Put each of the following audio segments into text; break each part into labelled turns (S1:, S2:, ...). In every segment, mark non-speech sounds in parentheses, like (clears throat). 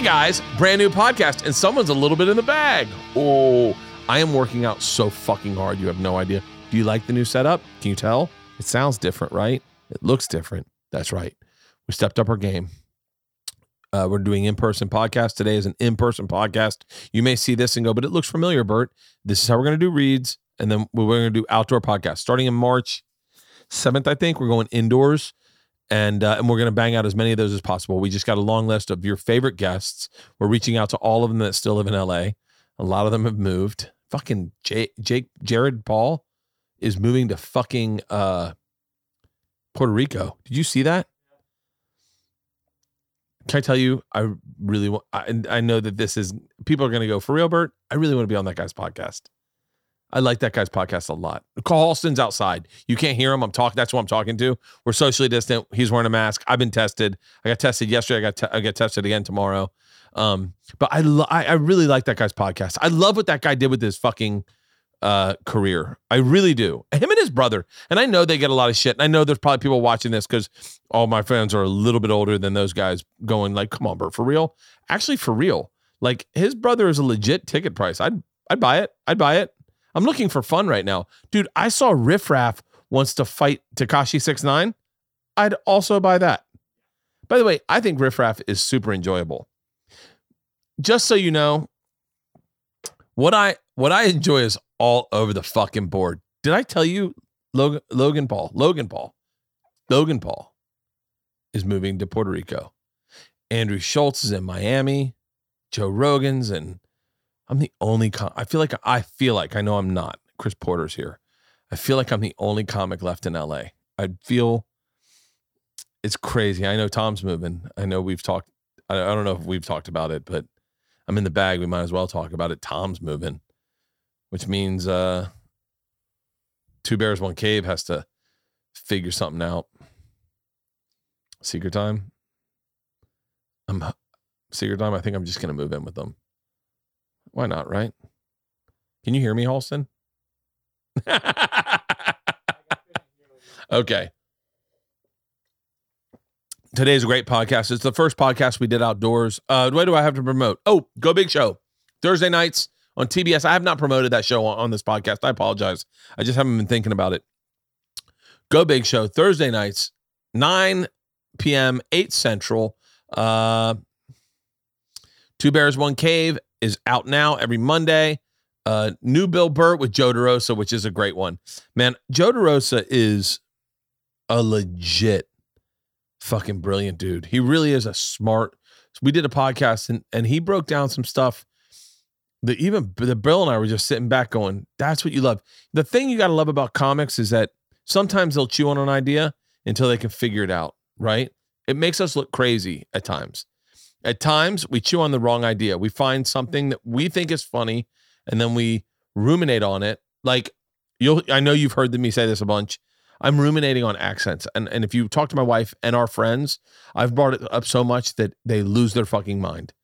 S1: Hey guys, brand new podcast, and someone's a little bit in the bag. Oh, I am working out so fucking hard. You have no idea. Do you like the new setup? Can you tell? It sounds different, right? It looks different. That's right. We stepped up our game. Uh, we're doing in-person podcast. Today is an in-person podcast. You may see this and go, but it looks familiar, Bert. This is how we're going to do reads, and then we're going to do outdoor podcast starting in March seventh. I think we're going indoors and uh, and we're going to bang out as many of those as possible. We just got a long list of your favorite guests. We're reaching out to all of them that still live in LA. A lot of them have moved. Fucking Jake, Jake Jared Paul is moving to fucking uh, Puerto Rico. Did you see that? Can I tell you? I really want. I, I know that this is people are going to go for real, Bert. I really want to be on that guy's podcast. I like that guy's podcast a lot. Carlson's outside. You can't hear him. I'm talking. That's what I'm talking to. We're socially distant. He's wearing a mask. I've been tested. I got tested yesterday. I got te- I get tested again tomorrow. Um, but I, lo- I I really like that guy's podcast. I love what that guy did with his fucking uh career. I really do. Him and his brother. And I know they get a lot of shit. And I know there's probably people watching this because all my friends are a little bit older than those guys going like, come on, Bert, for real? Actually, for real. Like his brother is a legit ticket price. I'd I'd buy it. I'd buy it. I'm looking for fun right now. Dude, I saw Riff Raff wants to fight Tekashi Six Nine. I'd also buy that. By the way, I think Riff Raff is super enjoyable. Just so you know, what I what I enjoy is all over the fucking board. Did I tell you Logan Logan Paul? Logan Paul. Logan Paul is moving to Puerto Rico. Andrew Schulz is in Miami. Joe Rogan's and I'm the only com- I feel like I feel like I know I'm not. Chris Porter's here. I feel like I'm the only comic left in LA. I feel it's crazy. I know Tom's moving. I know we've talked I, don't know if we've talked about it, but I'm in the bag. We might as well talk about it. Tom's moving, which means uh Two Bears One Cave has to figure something out. Secret time. I'm secret time. I think I'm just gonna move in with them. Why not, right? Can you hear me, Halston? (laughs) okay. Today's a great podcast. It's the first podcast we did outdoors. Uh, what do I have to promote? Oh, Go Big Show. Thursday nights on TBS. I have not promoted that show on, on this podcast. I apologize. I just haven't been thinking about it. Go Big Show. Thursday nights, 9 p.m., 8 Central. Uh, Two Bears, One Cave is out now every Monday. Uh, new Bill Bert with Joe DeRosa, which is a great one. Man, Joe DeRosa is a legit fucking brilliant dude. He really is a smart. We did a podcast and and he broke down some stuff that even the Bill and I were just sitting back going, "That's what you love." The thing you got to love about comics is that sometimes they'll chew on an idea until they can figure it out. Right? It makes us look crazy at times. At times, we chew on the wrong idea. We find something that we think is funny, and then we ruminate on it. Like you'll, I know you've heard me say this a bunch. I'm ruminating on accents, and and if you talk to my wife and our friends, I've brought it up so much that they lose their fucking mind.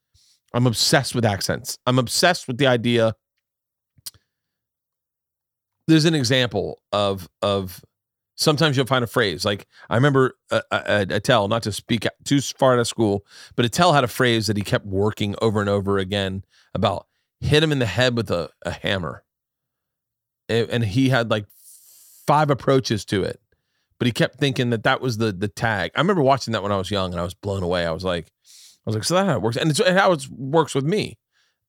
S1: I'm obsessed with accents. I'm obsessed with the idea. There's an example of of sometimes you'll find a phrase like I remember uh, uh, Attell, not to speak too far out of school, but Attell had a phrase that he kept working over and over again about hit him in the head with a, a hammer, and he had like five approaches to it, but he kept thinking that that was the the tag. I remember watching that when I was young, and I was blown away. I was like, I was like, so that's how it works, and it's how it works with me.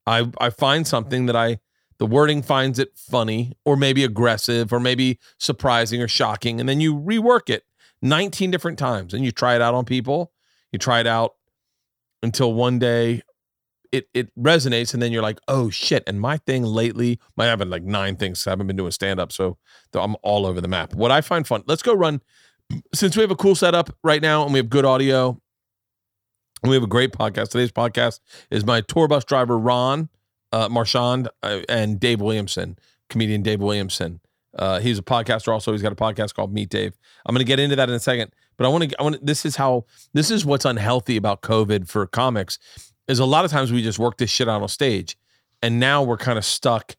S1: I I find something that I the wording finds it funny or maybe aggressive or maybe surprising or shocking and then you rework it 19 different times and you try it out on people. You try it out until one day it it resonates and then you're like oh shit and my thing lately i have been like nine things i haven't been doing stand up so i'm all over the map. What i find fun let's go run since we have a cool setup right now and we have good audio and we have a great podcast today's podcast is my tour bus driver ron uh, Marchand uh, and Dave Williamson, comedian Dave Williamson. Uh, he's a podcaster. Also, he's got a podcast called Meet Dave. I'm going to get into that in a second, but I want to. I want. This is how. This is what's unhealthy about COVID for comics. Is a lot of times we just work this shit out on stage, and now we're kind of stuck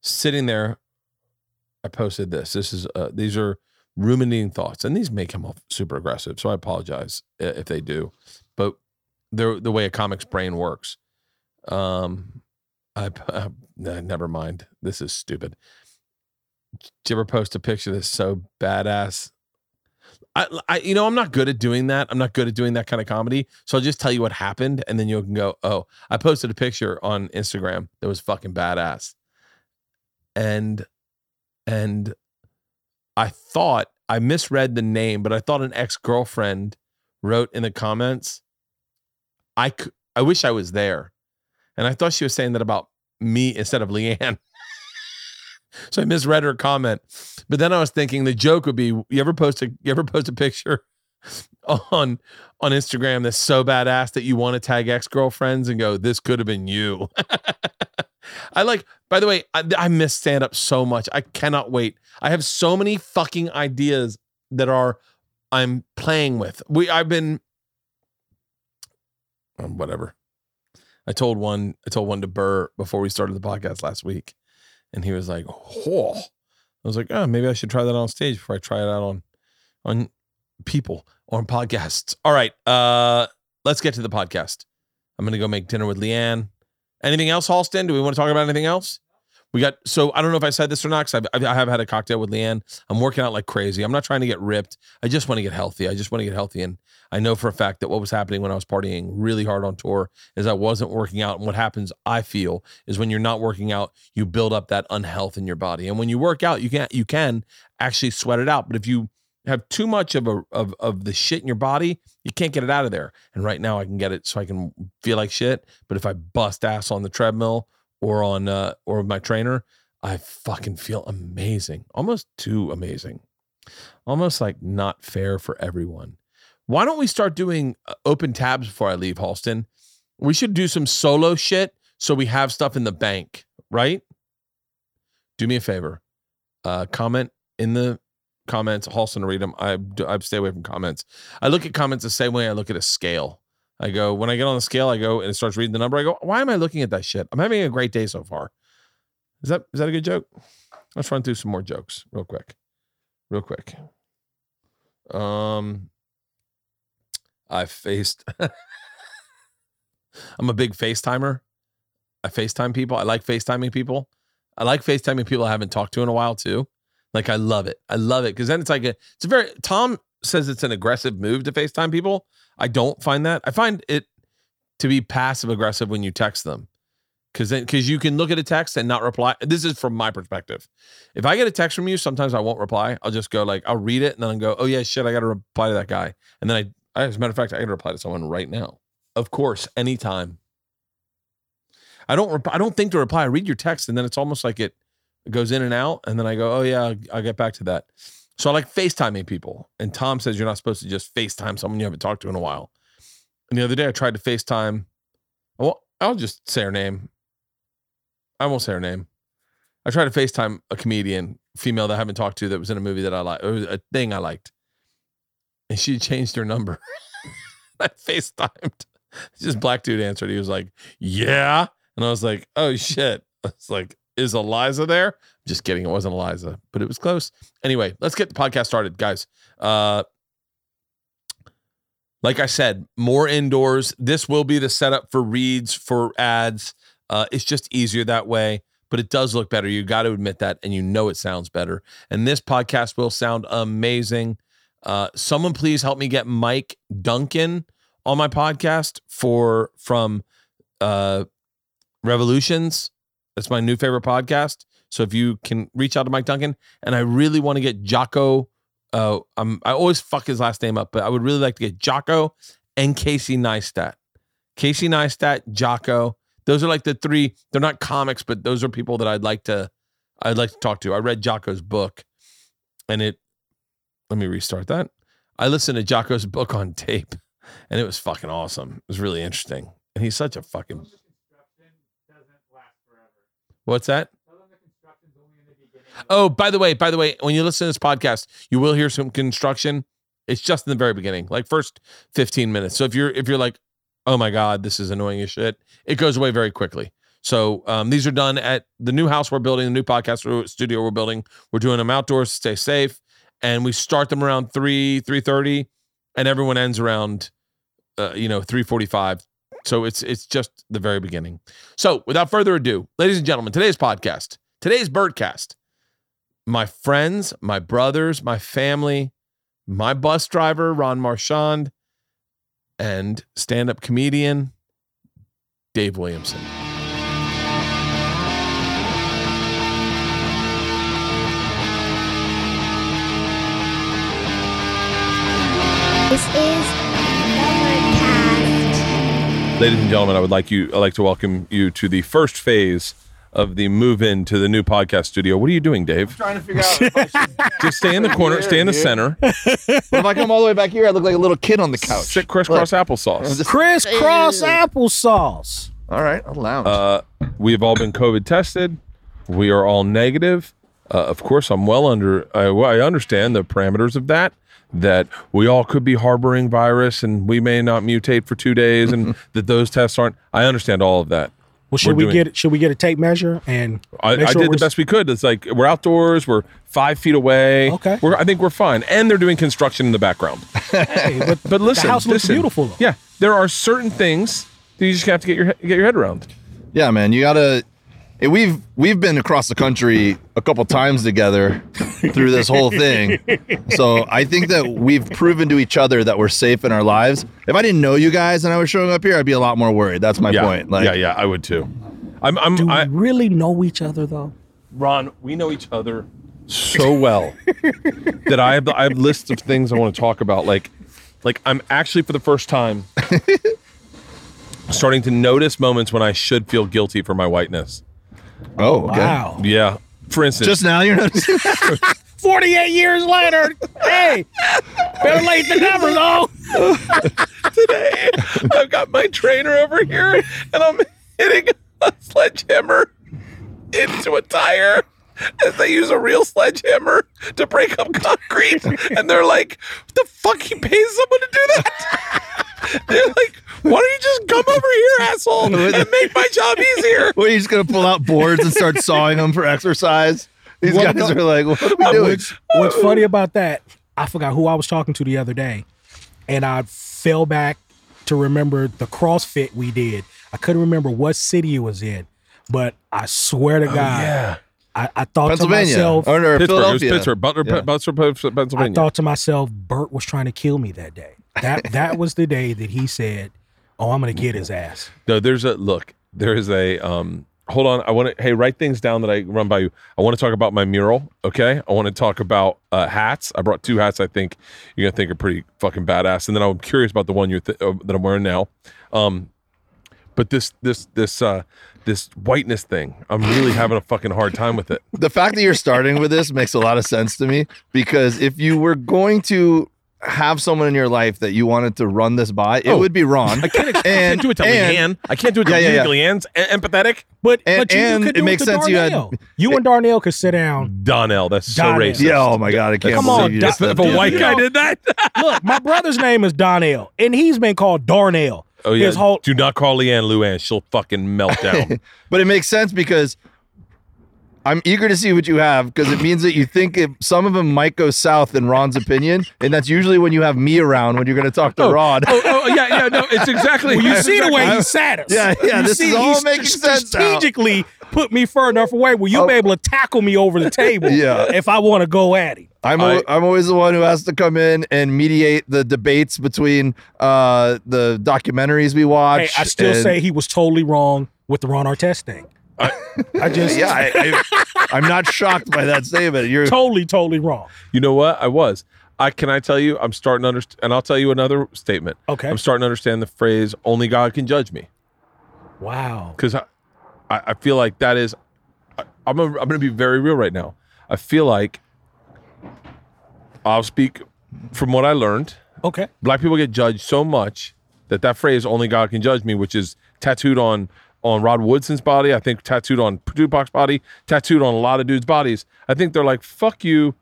S1: sitting there. I posted this. This is. Uh, these are ruminating thoughts, and these may come off super aggressive. So I apologize if they do, but the the way a comic's brain works. Um, I, (laughs) uh, never mind. This is stupid. Did you ever post a picture that's so badass? I, I, you know, I'm not good at doing that. I'm not good at doing that kind of comedy. So I'll just tell you what happened, and then you can go, "Oh, I posted a picture on Instagram that was fucking badass," and and I thought I misread the name, but I thought an ex girlfriend wrote in the comments, "I I wish I was there," and I thought she was saying that about me instead of Leanne. (laughs) so I misread her comment. But then I was thinking the joke would be you ever post a you ever post a picture (laughs) on on Instagram that's so badass that you want to tag ex-girlfriends and go, this could have been you. (laughs) I like, by the way, I, I miss stand up so much. I cannot wait. I have so many fucking ideas that are I'm playing with. We I've been um, whatever. I told one I told one to Burr before we started the podcast last week. And he was like, "Oh." I was like, "Oh, maybe I should try that on stage before I try it out on on people or on podcasts." All right, uh let's get to the podcast. I'm to go make dinner with Leanne. Anything else, Halston? Do we want to talk about anything else? We got so I don't know if I said this or not because I have had a cocktail with Leanne. I'm working out like crazy. I'm not trying to get ripped. I just want to get healthy. I just want to get healthy, and I know for a fact that what was happening when I was partying really hard on tour is I wasn't working out. And what happens, I feel, is when you're not working out, you build up that unhealth in your body. And when you work out, you can you can actually sweat it out. But if you have too much of a of of the shit in your body, you can't get it out of there. And right now I can get it so I can feel like shit. But if I bust ass on the treadmill or on uh or my trainer, I fucking feel amazing. Almost too amazing. Almost like not fair for everyone. Why don't we start doing uh, open tabs before I leave, Halston? We should do some solo shit so we have stuff in the bank, right? Do me a favor. Uh, comment in the comments. Halston, read them. I I stay away from comments. I look at comments the same way I look at a scale. I go when I get on the scale, I go and it starts reading the number. I go, why am I looking at that shit? I'm having a great day so far. Is that is that a good joke? Let's run through some more jokes real quick, real quick. Um, I faced. (laughs) I'm a big FaceTimer. I FaceTime people. I like FaceTiming people. I like FaceTiming people I haven't talked to in a while too. Like I love it. I love it because then it's like a. It's a very. Tom says it's an aggressive move to FaceTime people. I don't find that. I find it to be passive aggressive when you text them. Cause then because you can look at a text and not reply. This is from my perspective. If I get a text from you, sometimes I won't reply. I'll just go like I'll read it and then I'll go, oh yeah, shit, I gotta reply to that guy. And then I, I as a matter of fact, I gotta reply to someone right now. Of course, anytime. I don't rep- I don't think to reply. I read your text and then it's almost like it goes in and out. And then I go, oh yeah, I'll, I'll get back to that. So I like FaceTiming people. And Tom says you're not supposed to just FaceTime someone you haven't talked to in a while. And the other day I tried to FaceTime. Well, I'll just say her name. I won't say her name. I tried to FaceTime a comedian, female that I haven't talked to that was in a movie that I like, a thing I liked. And she changed her number. (laughs) I FaceTimed. (laughs) This black dude answered. He was like, Yeah. And I was like, Oh shit. I was like, Is Eliza there? Just kidding. It wasn't Eliza, but it was close. Anyway, let's get the podcast started, guys. Uh, like I said, more indoors. This will be the setup for reads, for ads. Uh, it's just easier that way, but it does look better. You got to admit that, and you know it sounds better. And this podcast will sound amazing. Uh, someone please help me get Mike Duncan on my podcast for from uh, Revolutions. That's my new favorite podcast. So if you can reach out to Mike Duncan, and I really want to get Jocko. Uh, I'm I always fuck his last name up, but I would really like to get Jocko and Casey Neistat. Casey Neistat, Jocko. Those are like the three. They're not comics, but those are people that I'd like to I'd like to talk to. I read Jocko's book, and it. Let me restart that. I listened to Jocko's book on tape, and it was fucking awesome. It was really interesting, and he's such a fucking. What's that? Oh, by the way, by the way, when you listen to this podcast, you will hear some construction. It's just in the very beginning, like first 15 minutes. So if you're if you're like, oh my God, this is annoying as shit, it goes away very quickly. So um, these are done at the new house we're building, the new podcast studio we're building. We're doing them outdoors to stay safe. And we start them around 3, 3.30, and everyone ends around uh, you know, 345. So it's it's just the very beginning. So without further ado, ladies and gentlemen, today's podcast, today's Bertcast, my friends, my brothers, my family, my bus driver, Ron Marchand, and stand-up comedian Dave Williamson.
S2: This is the Bertcast.
S1: Ladies and gentlemen, I would like you I'd like to welcome you to the first phase of the move in to the new podcast studio. What are you doing, Dave?
S3: I'm trying to figure out should, (laughs)
S1: Just stay in the corner, stay in the center.
S3: if I come all the way back here, I look like a little kid on the couch.
S1: Sit crisscross applesauce.
S3: Just-
S4: Crisscross applesauce.
S3: all right, I'll lounge.
S1: Uh, we have all been COVID tested. We are all negative. Uh, of course, I'm well under. I, well, I understand the parameters of that. That we all could be harboring virus, and we may not mutate for two days, and (laughs) that those tests aren't. I understand all of that.
S4: Well, should
S1: We're
S4: we
S1: doing-
S4: get should we get a tape measure and
S1: I,
S4: make
S1: I did
S4: we're
S1: the best we could. It's like we're outdoors. We're five feet away.
S4: Okay.
S1: We're, I think we're fine, and they're doing construction in the background. (laughs)
S4: Hey, but,
S1: But listen,
S4: the house looks
S1: listen.
S4: beautiful. Though.
S1: Yeah, there are certain things that you just have to get your get your head around.
S3: yeah, man, you gotta. Eh, We've we've been across the country a couple times together through this whole thing, so I think that we've proven to each other that we're safe in our lives. If I didn't know you guys and I was showing up here, I'd be a lot more worried. That's my
S1: yeah,
S3: point. Like,
S1: yeah, yeah, I would too. I'm, I'm,
S4: Do
S1: I,
S4: we really know each other though?
S1: Ron, we know each other so well (laughs) that I have I have lists of things I want to talk about. Like, like I'm actually for the first time (laughs) starting to notice moments when I should feel guilty for my whiteness.
S3: Oh, okay.
S4: Wow.
S1: Yeah. For instance,
S3: Just now, you're noticing. (laughs)
S4: Forty eight years later, hey, better late than never though. (laughs)
S1: today I've got my trainer over here and I'm hitting a sledgehammer into a tire as they use a real sledgehammer to break up concrete. And they're like, what the fuck? He pays someone to do that? (laughs) they're like, why don't you just come over here, asshole, and make my job easier?
S3: What are you just gonna pull out boards and start sawing them for exercise? These
S4: What
S3: guys
S4: about-
S3: are like, what are we doing?
S4: What's, what's funny about that? I forgot who I was talking to the other day, and I fell back to remember the CrossFit we did. I couldn't remember what city it was in, but I swear to oh, God,
S1: Yeah.
S4: I, I thought to myself,
S3: or, or
S1: Pittsburgh. It was
S3: Philadelphia.
S1: Pittsburgh. Butler,
S3: Yeah.
S1: Butler,
S4: I
S1: Pennsylvania.
S4: thought to myself, Bert was trying to kill me that day. That that was the day that he said, "Oh, I'm gonna get his ass."
S1: No, there's a look. There is a um. Hold on. I want to. Hey, write things down that I run by you. I want to talk about my mural. Okay. I want to talk about uh, hats. I brought two hats. I think you're gonna think are pretty fucking badass. And then I'm curious about the one you're th- uh, that I'm wearing now. Um, but this this this uh this whiteness thing, I'm really (laughs) having a fucking hard time with it.
S3: the fact that you're starting with this makes a lot of sense to me because if you were going to have someone in your life that you wanted to run this by, it
S1: Oh,
S3: would be Ron. (laughs)
S1: I can't, I can't do it to
S3: and-
S1: Leanne. I can't do it to
S3: Yeah, yeah, yeah.
S1: Leanne's empathetic.
S4: But
S3: And-
S4: but you
S3: and
S4: could
S3: it
S4: do
S3: makes
S4: to
S3: sense you had-
S4: you and Darnell could sit down.
S1: Donnell, that's so
S4: Donnell.
S1: racist.
S3: Yeah, oh my god, I can't
S4: Come
S3: believe
S4: on,
S3: you
S4: Doc-
S3: just
S1: If, if a white
S4: You
S1: guy did that, (laughs)
S4: Look, my brother's name is Donnell, and he's been called Darnell.
S1: oh yeah.
S4: Whole
S1: do not call Leanne Luann. She'll fucking melt down. (laughs)
S3: But it makes sense because I'm eager to see what you have because it means that you think it, some of them might go south in Ron's opinion, and that's usually when you have me around when you're going to talk to Ron.
S1: oh, oh, yeah, yeah, no, it's exactly.
S4: Well, you see the way he sat us.
S3: Yeah, yeah,
S4: You
S3: this
S4: see,
S3: is all
S4: he
S3: making sense now.
S4: Strategically put me far enough away where you'll
S3: Oh.
S4: be able to tackle me over the table.
S3: Yeah.
S4: if I want to go at him.
S3: I'm
S1: I-
S3: al- I'm always the one who has to come in and mediate the debates between uh, the documentaries we watch.
S4: Hey, I still
S3: and-
S4: say he was totally wrong with the Ron Artest thing. (laughs) I, just
S3: yeah, I, I, I'm not shocked by that statement. You're
S4: totally, totally wrong.
S1: You know what? I was. I can I tell you? I'm starting to understand, and I'll tell you another statement.
S4: Okay.
S1: I'm starting to understand the phrase "only God can judge me"
S4: Wow.
S1: because I, I, I feel like that is. I, I'm a, I'm going to be very real right now. I feel like I'll speak from what I learned.
S4: Okay.
S1: black people get judged so much that that phrase "only God can judge me," which is tattooed on on Rod Woodson's body, I think tattooed on Tupac's body, tattooed on a lot of dudes' bodies. I think they're like, "Fuck you."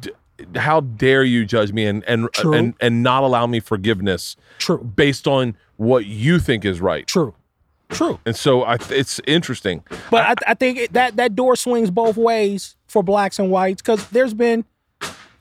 S1: D- how dare you judge me and and,
S4: True.
S1: and and not allow me forgiveness
S4: True.
S1: based on what you think is right?
S4: True. True.
S1: And so I, th- it's interesting.
S4: But I, I think it, that that door swings both ways for blacks and whites because there's been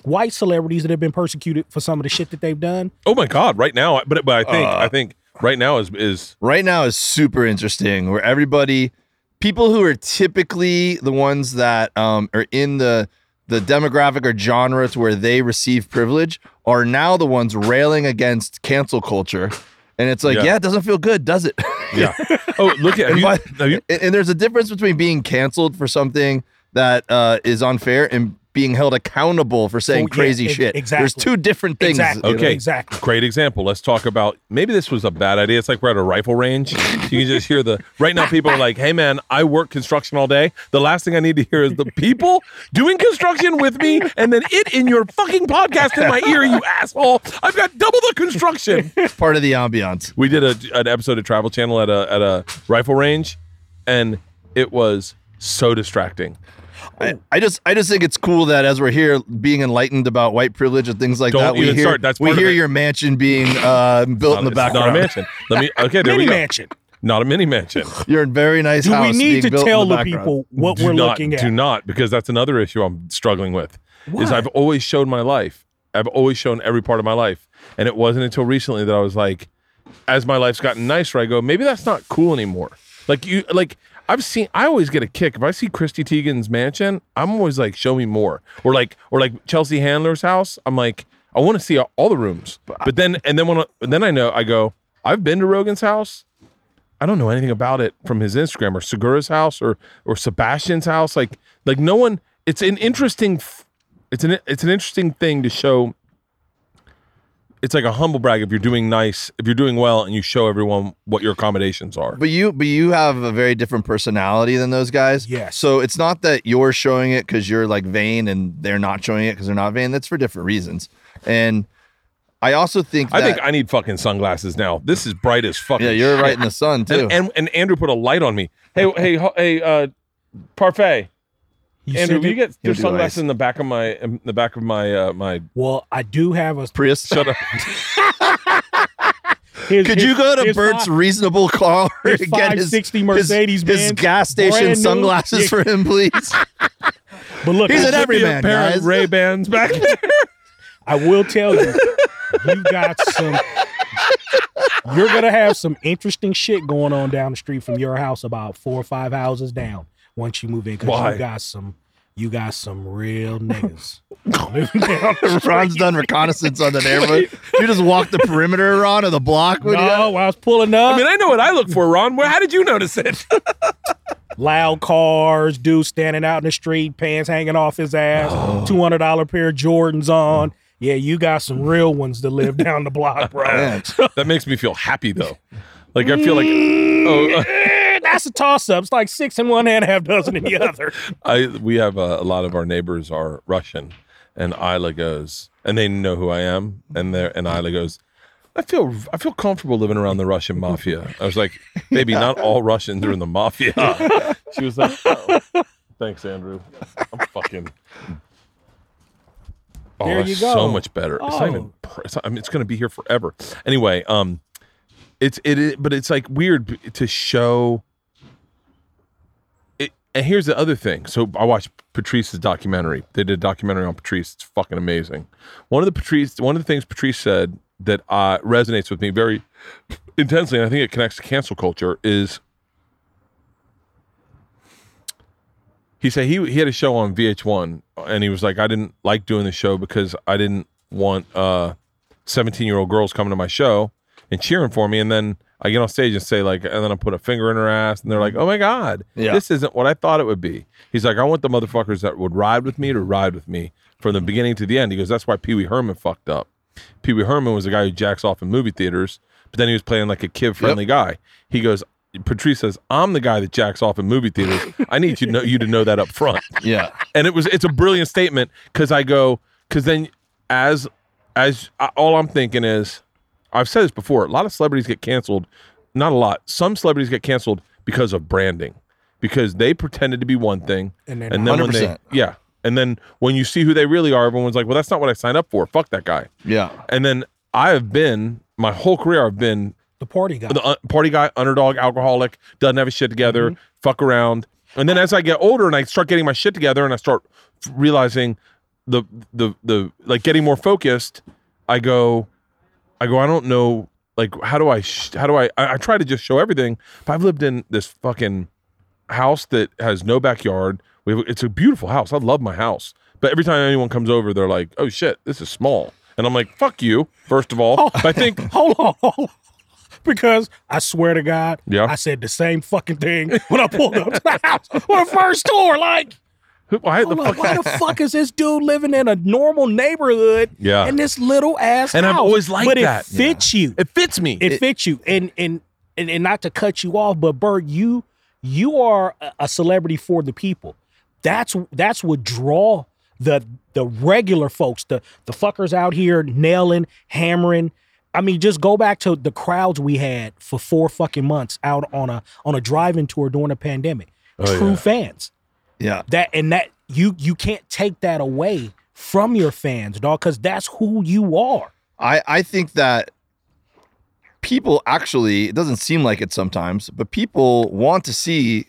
S4: white celebrities that have been persecuted for some of the shit that they've done.
S1: Oh my god! Right now, but but I think
S3: Uh.
S1: I think right now is is
S3: right now is super interesting where everybody people who are typically the ones that um, are in the the demographic or genres where they receive privilege are now the ones railing against cancel culture and it's like
S1: Yeah.
S3: yeah, it doesn't feel good does it
S1: yeah. (laughs) Oh look at
S3: and,
S1: you,
S3: by-
S1: you-
S3: and- and there's a difference between being canceled for something that uh, is unfair and being held accountable for saying
S4: Oh, yeah,
S3: crazy
S4: ex-
S3: shit
S4: exactly.
S3: there's two different things
S4: Exactly.
S1: Okay.
S4: Exactly.
S1: Great example. Let's talk about maybe this was a bad idea. It's like we're at a rifle range. You can just hear the right now people are like, "Hey man, I work construction all day. The last thing I need to hear is the people doing construction with me and then it in your fucking podcast in my ear, you asshole. I've got double the construction."
S3: part of the ambiance
S1: We did a, an episode of Travel Channel at a at a rifle range and it was so distracting.
S3: I, I just I just think it's cool that as we're here being enlightened about white privilege and things like
S1: Don't
S3: that, we hear.
S1: That's
S3: we hear your mansion being uh, built in the
S1: It's not a
S3: background.
S1: mansion. Let me okay, there
S4: Mini
S1: we go.
S4: mansion.
S1: Not a mini mansion. (laughs)
S3: You're in very nice
S4: Do we need
S3: being
S4: to tell the,
S3: background.
S4: people what
S1: do
S4: we're
S1: not,
S4: looking at?
S1: Do not, because that's another issue I'm struggling with. Is I've always showed my life. I've always shown every part of my life, and it wasn't until recently that I was like, as my life's gotten nicer, I go, maybe that's not cool anymore. Like you, like I've seen. I always get a kick if I see Chrissy Teigen's mansion. I'm always like, show me more, or like, or like Chelsea Handler's house. I'm like, I want to see all, the rooms. But then, and then when I, then I know, I go, I've been to Rogan's house. I don't know anything about it from his Instagram or Segura's house or or Sebastian's house. Like like no one. It's an interesting. It's an it's an interesting thing to show. It's like a humble brag if you're doing nice, if you're doing well, and you show everyone what your accommodations are.
S3: But you, but you have a very different personality than those guys.
S4: Yes.
S3: So it's not that you're showing it because you're like vain, and they're not showing it because they're not vain. That's for different reasons. And I also think
S1: I
S3: that,
S1: think I need fucking sunglasses now. This is bright as fucking.
S3: yeah, you're
S1: shit.
S3: right in the sun too.
S1: And, and and Andrew put a light on me. Hey hey hey uh, parfait.
S4: You
S1: Andrew, you get your
S3: do
S1: sunglasses
S3: ice.
S1: in the back of my in the back of my uh, my
S4: well, I do have a.
S3: Prius.
S1: shut up. (laughs)
S4: his-
S3: Could
S4: his-
S3: you go to
S4: his
S3: Bert's
S4: five-
S3: reasonable car and get his
S4: 560
S3: his-
S4: Mercedes
S3: his,
S4: Benz,
S3: gas station sunglasses
S4: Yeah.
S3: for him, please? (laughs)
S4: But look,
S3: He's
S4: I,
S3: an everyman, guys.
S1: Ray Bans back there. (laughs)
S4: I will tell you, you got some. You're gonna have some interesting shit going on down the street from your house, about four or five houses down. Once you move in, because
S1: Why?
S4: you got some, you got some real (laughs) niggas living down the
S3: Ron's done reconnaissance on the neighborhood. (laughs) You just walk the perimeter, Ron, of the block. When you
S4: No, I was pulling up.
S1: I mean, I know what I look for, Ron. Where? How did you notice it? (laughs)
S4: loud cars, dude standing out in the street, pants hanging off his ass, (gasps) two hundred dollar pair of Jordans on. Yeah, you got some real ones to live down the block, bro.
S1: That makes me feel happy though. Like I feel like oh, uh,
S4: That's a toss up. It's like six in one hand, half dozen in the (laughs) other.
S1: I we have uh, a lot of our neighbors are Russian, and Isla goes, and they know who I am, and they and Isla goes. I feel I feel comfortable living around the Russian mafia. I was like, baby, not all Russians are in the mafia. (laughs) She was like, oh, thanks, Andrew. I'm fucking. Oh,
S4: There
S1: that's
S4: you
S1: so much better. It's not even.
S4: Oh.
S1: It's not, I mean, it's going to be here forever. Anyway, um, it's it, but it's like weird to show. And here's the other thing. So I watched Patrice's documentary. They did a documentary on Patrice. It's fucking amazing. One of the Patrice, one of the things Patrice said that uh, resonates with me very (laughs) intensely, and I think it connects to cancel culture, is he said he he had a show on VH1, and he was like, I didn't like doing the show because I didn't want uh 17 year old girls coming to my show and cheering for me, and then I get on stage and say like, and then I put a finger in her ass, and they're like, oh my god,
S3: Yeah.
S1: this isn't what I thought it would be. He's like, I want the motherfuckers that would ride with me to ride with me from the beginning to the end. He goes, that's why Pee Wee Herman fucked up. Pee Wee Herman was the guy who jacks off in movie theaters, but then he was playing like a kid friendly guy. He goes, Patrice says, I'm the guy that jacks off in movie theaters. I need you to know you to know that up front. (laughs)
S3: yeah.
S1: And it was it's a brilliant statement because I go because then as as I, all I'm thinking is I've said this before. A lot of celebrities get canceled. Not a lot. Some celebrities get canceled because of branding, because they pretended to be one thing,
S4: And they're
S1: and
S4: not.
S1: then when they yeah, and then when you see who they really are, everyone's like, "Well, that's not what I signed up for. Fuck that guy."
S3: Yeah.
S1: And then I have been my whole career. I've been
S4: The party guy.
S1: the uh, party guy, underdog, alcoholic, doesn't have his shit together, fuck around. And then as I get older and I start getting my shit together and I start realizing the the the like getting more focused, I go, I go. I don't know. Like, how do I? Sh- how do I, I? I try to just show everything. But I've lived in this fucking house that has no backyard. We have, it's a beautiful house. I love my house. But every time anyone comes over, they're like, "Oh shit, this is small," and I'm like, "Fuck you." First of all, but I think (laughs)
S4: hold on, hold on. Because I swear to God,
S1: Yeah.
S4: I said the same fucking thing when I pulled up to the house on the first tour. Like,
S1: who- why the
S4: like,
S1: fuck?
S4: why the (laughs) fuck is this dude living in a normal neighborhood
S1: Yeah.
S4: in this little ass
S1: And I've
S4: house?
S1: always liked
S4: but it
S1: that.
S4: fits you.
S1: It fits me.
S4: It, fits you. And, and and and not to cut you off, but Bert, you you are a- a celebrity for the people. That's that's what draw the the regular folks, the the fuckers out here nailing, hammering. I mean, just go back to the crowds we had for four fucking months out on a on a driving tour during the pandemic.
S1: Oh,
S4: True
S1: yeah.
S4: fans.
S3: Yeah.
S4: That and that you you can't take that away from your fans, dog, because that's who you are.
S3: I, I think that people actually, it doesn't seem like it sometimes, but people want to see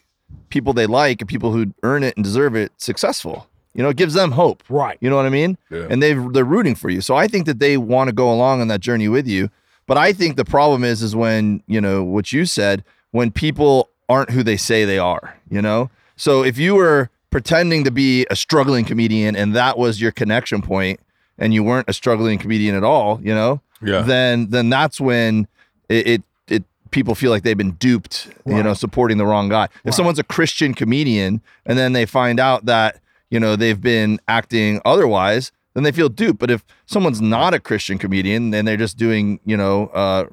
S3: people they like and people who earn it and deserve it successful. You know, it gives them hope.
S4: Right.
S3: You know what I mean?
S1: Yeah.
S3: And they they're rooting for you. So I think that they want to go along on that journey with you. But I think the problem is is when, you know, what you said, when people aren't who they say they are, you know? So if you were pretending to be a struggling comedian and that was your connection point and you weren't a struggling comedian at all, you know,
S1: Yeah.
S3: then then that's when it, it it people feel like they've been duped, you know, supporting the wrong guy. If someone's a Christian comedian and then they find out that, you know, they've been acting otherwise, then they feel duped. But if someone's not a Christian comedian and they're just doing, you know, uh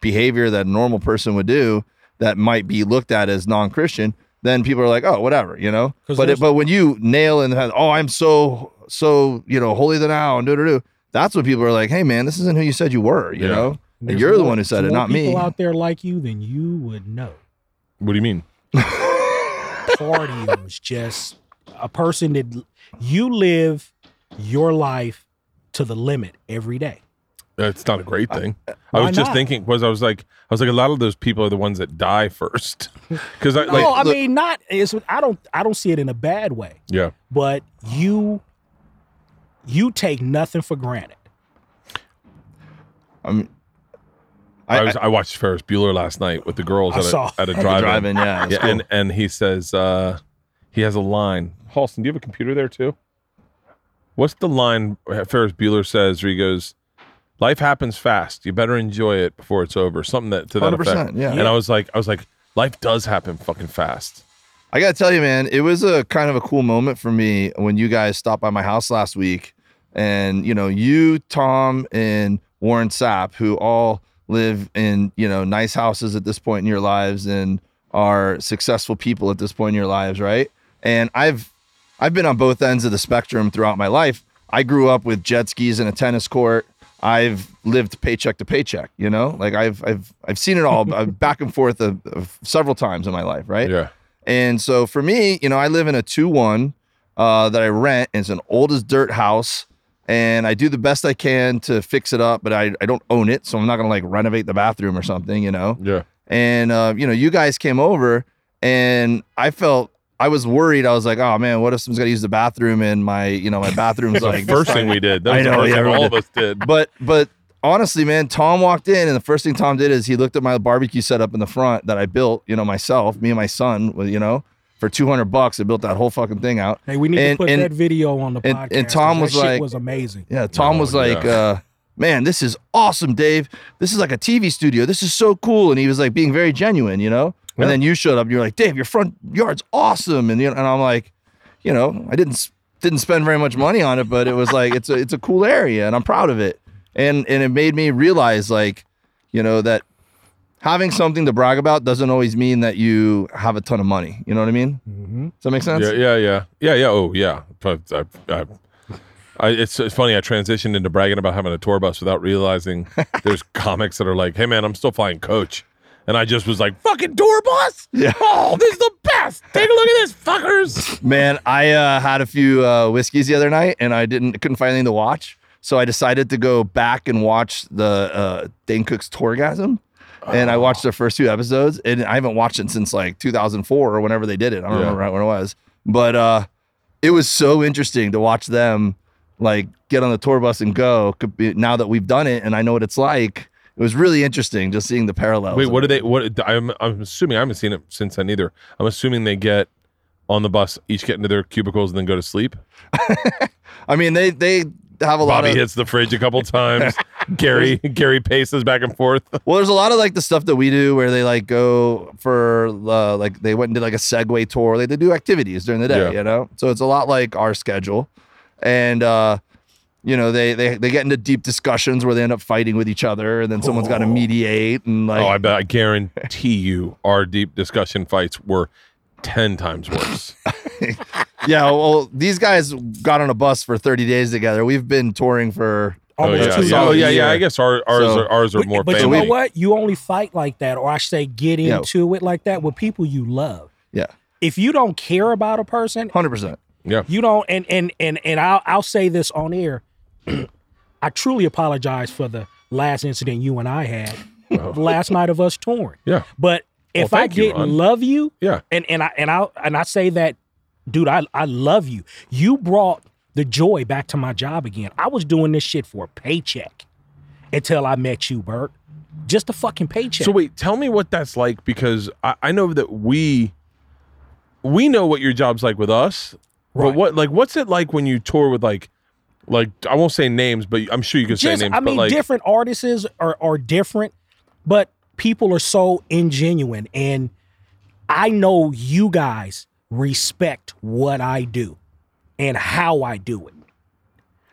S3: behavior that a normal person would do that might be looked at as non-Christian, then people are like, oh, whatever, you know. But it, but when you nail in the head, oh, I'm so so you know holier than thou and do do do, that's when people are like, hey man, this isn't who you said you were, you
S1: Yeah.
S3: know.
S4: And there's
S3: You're the one who said it,
S4: more
S3: not me.
S4: People out there like you, then you would know.
S1: what do you mean? (laughs)
S4: Party was just a person that you live your life to the limit every day.
S1: It's not a great thing. I was just
S4: not?
S1: thinking was I was like I was like a lot of those people are the ones that die first (laughs) because I like
S4: no, I
S3: look-
S4: mean not. It's, I don't. I don't see it in a bad way.
S1: yeah
S4: But you, you take nothing for granted.
S3: I mean,
S1: I,
S3: I,
S1: was I watched Ferris Bueller last night with the girls
S4: I
S1: at
S4: saw.
S1: a, at a
S3: I,
S1: drive-in.
S3: driving, yeah,
S1: Yeah,
S3: cool.
S1: and and he says uh, he has a line. Halston, do you have a computer there too? What's the line Ferris Bueller says? Where he goes, "Life happens fast. You better enjoy it before it's over." Something that to that effect.
S3: yeah.
S1: And I was like, I was like, life does happen fucking fast.
S3: I gotta tell you, man, it was a kind of a cool moment for me when you guys stopped by my house last week, and you know, you, Tom, and Warren Sapp, who all live in you know nice houses at this point in your lives and are successful people at this point in your lives, right? And I've I've been on both ends of the spectrum throughout my life. I grew up with jet skis and a tennis court. I've lived paycheck to paycheck, you know, like I've I've I've seen it all (laughs) back and forth uh, uh, several times in my life, right?
S1: Yeah.
S3: And so for me, you know, I live in a 2 1 uh, that I rent. It's an old as dirt house. And I do the best I can to fix it up, but I, I don't own it. So I'm not going to like renovate the bathroom or something, you know?
S1: Yeah.
S3: And, uh, you know, you guys came over and I felt, I was worried. I was like, oh man, what if someone's got to use the bathroom and my, you know, my bathroom's
S1: The
S3: like,
S1: first thing we did. That
S3: I
S1: was the
S3: know,
S1: first
S3: yeah,
S1: thing all
S3: did.
S1: of us did.
S3: but but honestly, man, Tom walked in, and the first thing Tom did is he looked at my barbecue setup in the front that I built, you know, myself, me and my son, with you know, for two hundred bucks. I built that whole fucking thing out.
S4: Hey, we need
S3: And-
S4: to put
S3: and-
S4: that video on the
S3: and-
S4: podcast.
S3: and Tom
S4: 'cause
S3: was
S4: that shit
S3: like-
S4: was amazing.
S3: Yeah, Tom
S1: Oh,
S3: was like,
S1: yeah.
S3: uh, "Man, this is awesome, Dave. This is like a TV studio. This is so cool." And he was like being very genuine, you know. And then you showed up, and you're like, "Dave, your front yard's awesome," and you know, and I'm like, you know, I didn't didn't spend very much money on it, but it was like it's a it's a cool area, and I'm proud of it. And and it made me realize, like, you know, that having something to brag about doesn't always mean that you have a ton of money. You know what I mean?
S4: hmm
S3: Does that make sense?
S1: Yeah, yeah, yeah, yeah, yeah. Oh, yeah. But I, I, I, it's it's funny. I transitioned into bragging about having a tour bus without realizing (laughs) there's comics that are like, "Hey, man, I'm still flying coach," and I just was like, "Fucking tour bus!
S3: Yeah.
S1: Oh, this is the best! Take a look at this, fuckers!"
S3: Man, I uh, had a few uh, whiskeys the other night, and I didn't couldn't find anything to watch, so I decided to go back and watch the uh, Dane Cook's Tourgasm, and I watched the first two episodes, and I haven't watched it since like 2004 or whenever they did it. I don't
S1: Yeah.
S3: remember right when it was, but uh, it was so interesting to watch them like get on the tour bus and go. Now that we've done it and I know what it's like, it was really interesting just seeing the parallels.
S1: Wait, what do they? What I'm I'm assuming I haven't seen it since then either. I'm assuming they get on the bus, each get into their cubicles, and then go to sleep. (laughs)
S3: I mean, they they have a lot
S1: Bobby hits the fridge a couple times. (laughs) Gary Gary paces back and forth.
S3: well, there's a lot of like the stuff that we do where they like go for uh, like they went and did like a Segway tour. Like they do activities during the day,
S1: Yeah.
S3: you know. So it's a lot like our schedule, and uh, you know they they they get into deep discussions where they end up fighting with each other, and then someone's got to oh. mediate and like
S1: oh, I bet I guarantee you, our deep discussion fights were ten times worse. (laughs)
S3: yeah. Well, these guys got on a bus for 30 days together. We've been touring for
S1: oh
S4: Almost
S1: yeah,
S4: two
S1: yeah, oh yeah, yeah. I guess our, ours
S3: So-
S1: are ours are
S4: But,
S1: more
S4: but you know what? You only fight like that, or I say get
S3: Yeah.
S4: into it like that with people you love.
S3: yeah,
S4: If you don't care about a person,
S3: hundred percent.
S1: Yeah,
S4: you don't and and and and I'll I'll say this on air. (clears throat) I truly apologize for the last incident you and I had the last night of us touring.
S1: yeah,
S4: But if
S1: Well,
S4: I didn't
S1: Ron.
S4: love you,
S1: yeah.
S4: and and I and I and I say that, dude, I I love you. You brought the joy back to my job again. I was doing this shit for a paycheck until I met you, Bert. Just a fucking paycheck.
S1: So wait, tell me what that's like because I, I know that we we know what your job's like with us. But what like what's it like when you tour with like like I won't say names, but I'm sure you can say names.
S4: I mean,
S1: like
S4: different artists are are different, but people are so ingenuine, and I know you guys respect what I do and how I do it.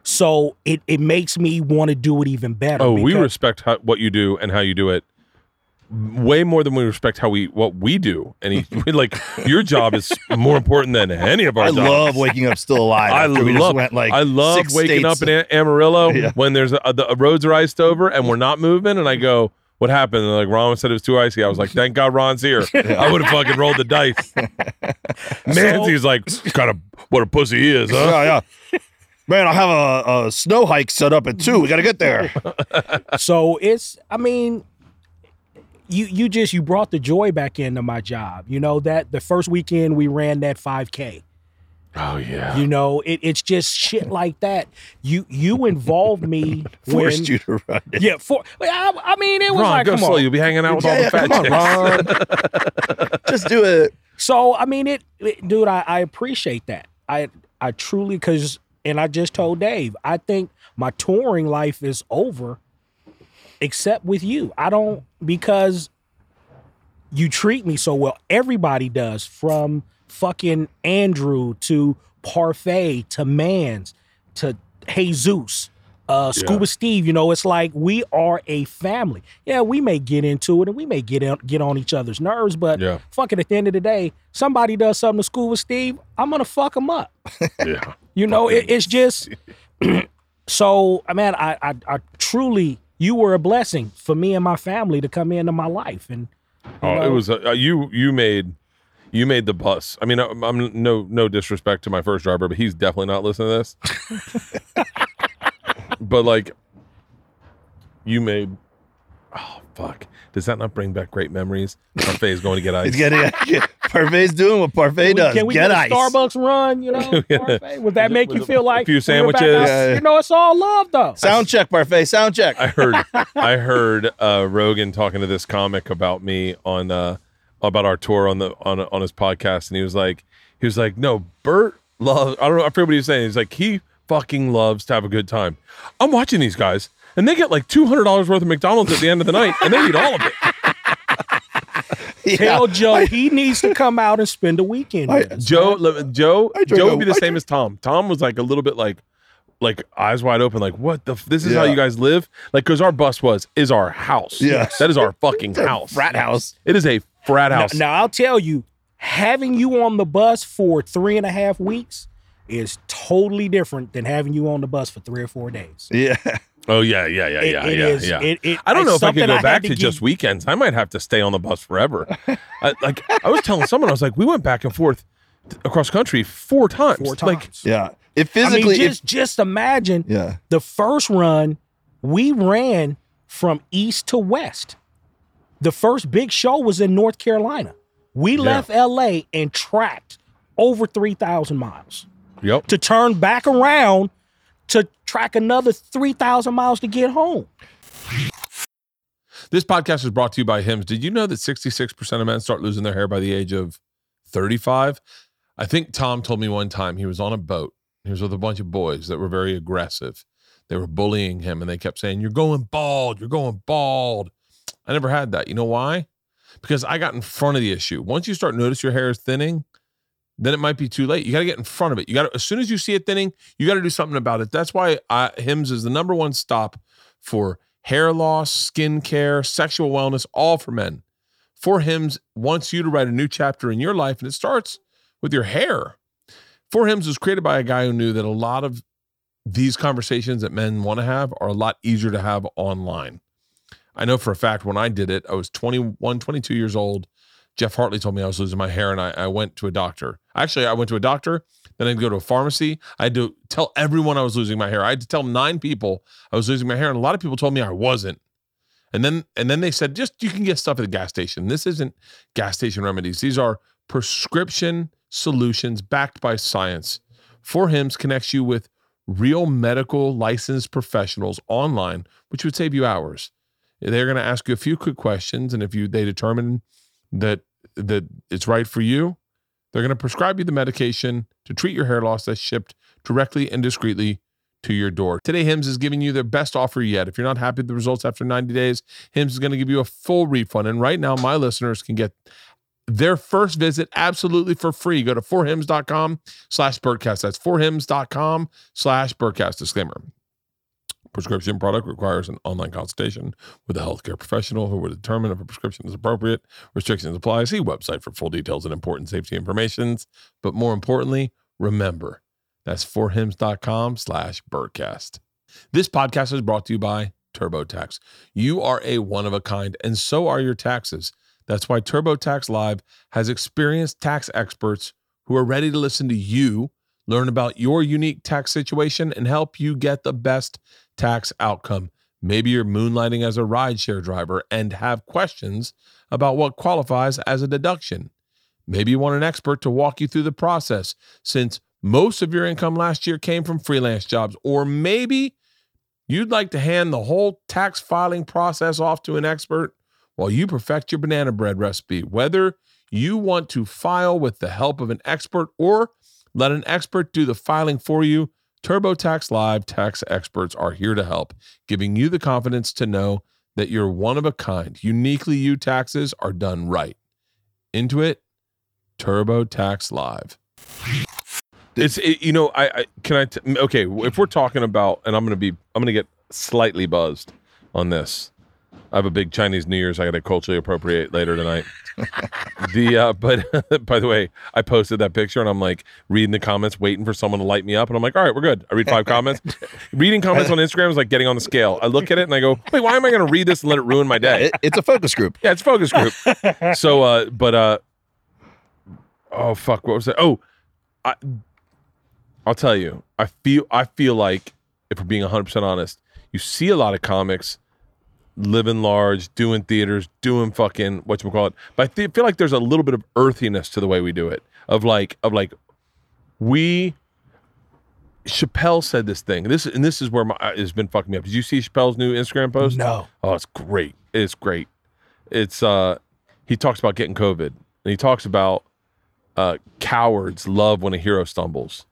S4: So it it makes me want to do it even better.
S1: oh, we respect how, what you do and how you do it way more than we respect how we what we do. And he, (laughs) like your job is more important than any of our jobs.
S3: I
S1: jobs.
S3: love waking up still alive.
S1: I
S3: after we just
S1: love,
S3: went, like,
S1: I love
S3: six
S1: waking up in A- Amarillo (laughs)
S3: Yeah.
S1: when there's a, the roads are iced over and we're not moving, and I go, "What happened?" And like Ron said it was too icy. I was like, "Thank God Ron's here. (laughs) I would have fucking rolled the dice." Nancy's like, "Kind of what a pussy he is, huh?"
S3: yeah, yeah. Man, I have a, a snow hike set up at two. We got to get there.
S4: so it's i mean you you just you brought the joy back into my job you know that the first weekend we ran that 5k
S1: Oh yeah.
S4: you know it, it's just shit like that you you involved me (laughs)
S3: Forced
S4: when
S3: you to run it.
S4: yeah for I, I mean it was
S1: Ron,
S4: like
S1: go
S4: come
S1: slow.
S4: on
S1: You'll be hanging out with
S3: Yeah,
S1: all the
S3: yeah,
S1: fat
S3: come on. Ron. (laughs) Just do it.
S4: so i mean it, it- dude I, I appreciate that i i truly because and i just told dave i think my touring life is over except with you i don't because you treat me so well everybody does from fucking andrew to parfait to mans to jesus uh scuba steve you know it's like we are a family yeah we may get into it and we may get in, get on each other's nerves but
S1: Yeah.
S4: fucking at the end of the day somebody does something to scuba steve i'm gonna fuck them up (laughs)
S1: yeah.
S4: you know, it, it's just (laughs) (clears throat) so. I mean, I, I, I truly, you were a blessing for me and my family to come into my life, and
S1: Oh, it was uh, you. You made. You made the bus. I mean, I'm I'm no no disrespect to my first driver, but he's definitely not listening to this. (laughs) but like, you made. Oh fuck! Does that not bring back great memories? Parfait is going to get (laughs) ice.
S3: He's getting Parfait's doing what Parfait
S4: we-
S3: does.
S4: can we
S3: get
S4: get a
S3: ice.
S4: Starbucks run? You know, (laughs) parfait? would that make you feel like a
S1: few
S4: we were back
S1: sandwiches.
S3: Yeah, yeah.
S4: You know, it's all love though.
S3: Sound check, Parfait. Sound check.
S1: I heard (laughs) I heard uh, Rogan talking to this comic about me on uh, about our tour on the on on his podcast, and he was like, he was like, no, Bert loves. I don't know. I forget what he was saying. He's like, he fucking loves to have a good time. I'm watching these guys, and they get like two hundred dollars worth of McDonald's at the end of the night, and they eat all of it. (laughs)
S3: Yeah.
S4: Tell Joe he needs to come out and spend a weekend
S3: I-
S1: Joe, Joe, Joe would be the
S3: I
S1: same as Tom. Tom was like a little bit like, like eyes wide open, like what the? F- this is how you guys live, like because our bus was is our house.
S3: Yes.
S1: that is our fucking house.
S3: Frat house.
S1: It is a frat
S4: Now,
S1: house.
S4: now I'll tell you, having you on the bus for three and a half weeks is totally different than having you on the bus for three or four days.
S3: Yeah.
S1: Oh yeah, yeah, yeah, yeah,
S4: it
S1: yeah,
S4: is-
S1: yeah.
S4: it- it-
S1: I don't know if I could go
S4: I
S1: back
S4: to
S1: to, just weekends. I might have to stay on the bus forever. (laughs) I, like I was telling someone, I was like, we went back and forth across country four times.
S4: Four
S1: Like,
S4: times.
S3: Yeah. If
S4: I
S3: physically,
S4: mean,
S3: if-
S4: just just imagine
S3: yeah.
S4: the first run we ran from east to west. The first big show was in North Carolina. We left LA and tracked over 3,000 miles
S1: yep.
S4: to turn back around to track another 3,000 miles to get home.
S1: This podcast is brought to you by Hims. Did you know that 66% of men start losing their hair by the age of 35? I think Tom told me one time he was on a boat. He was with a bunch of boys that were very aggressive. They were bullying him and they kept saying, You're going bald. You're going bald. I never had that. You know why? Because I got in front of the issue. Once you start notice your hair is thinning, then it might be too late. You got to get in front of it. You got to, as soon as you see it thinning, you got to do something about it. That's why I, Hims is the number one stop for hair loss, skin care, sexual wellness, all for men. For Hims wants you to write a new chapter in your life, and it starts with your hair. For Hims was created by a guy who knew that a lot of these conversations that men want to have are a lot easier to have online. I know for a fact when I did it, I was 21, 22 years old. Jeff Hartley told me I was losing my hair, and I, I went to a doctor. Actually, I went to a doctor, then I'd go to a pharmacy. I had to tell everyone I was losing my hair. I had to tell nine people I was losing my hair, and a lot of people told me I wasn't. And then and then they said, just you can get stuff at the gas station. This isn't gas station remedies. These are prescription solutions backed by science. For Hims connects you with real medical licensed professionals online, which would save you hours. They're going to ask you a few quick questions, and if you they determine that that it's right for you, they're going to prescribe you the medication to treat your hair loss that's shipped directly and discreetly to your door. Today, Hims is giving you their best offer yet. If you're not happy with the results after 90 days, Hims is going to give you a full refund. And right now, my listeners can get their first visit absolutely for free. Go to forhims.com slash bertcast. That's forhims.com slash bertcast. Disclaimer. Prescription product requires an online consultation with a healthcare professional who will determine if a prescription is appropriate. Restrictions apply. See website for full details and important safety information. But more importantly, remember, that's forhims.com slash bertcast. This podcast is brought to you by TurboTax. You are a one of a kind, and so are your taxes. That's why TurboTax Live has experienced tax experts who are ready to listen to you, learn about your unique tax situation, and help you get the best tax outcome. Maybe you're moonlighting as a rideshare driver and have questions about what qualifies as a deduction. Maybe you want an expert to walk you through the process since most of your income last year came from freelance jobs. Or maybe you'd like to hand the whole tax filing process off to an expert while you perfect your banana bread recipe. Whether you want to file with the help of an expert or let an expert do the filing for you, TurboTax Live tax experts are here to help, giving you the confidence to know that you're one of a kind. Uniquely you taxes are done right. Intuit TurboTax Live. It's it, you know I, I can I t- okay if we're talking about and I'm gonna be I'm gonna get slightly buzzed on this. I have a big Chinese New Year's I got to culturally appropriate later tonight. the uh, (laughs) but (laughs) by the way, I posted that picture and I'm like reading the comments, waiting for someone to light me up, and I'm like, all right, we're good. I read five comments. (laughs) Reading comments on Instagram is like getting on the scale. I look at it and I go, wait, why am I going to read this and let it ruin my day?
S3: It, it's a focus group.
S1: Yeah, it's a focus group. so, uh, but uh, oh fuck, what was that? Oh, I, I'll tell you, I feel, I feel like if we're being 100 percent honest, you see a lot of comics living large, doing theaters, doing fucking what you call it. But I th- feel like there's a little bit of earthiness to the way we do it. Of like, of like, we. Chappelle said this thing. This and this is where my has been fucking me up. Did you see Chappelle's new Instagram post?
S4: No.
S1: Oh, it's great. It's great. It's uh he talks about getting COVID. And he talks about uh cowards love when a hero stumbles.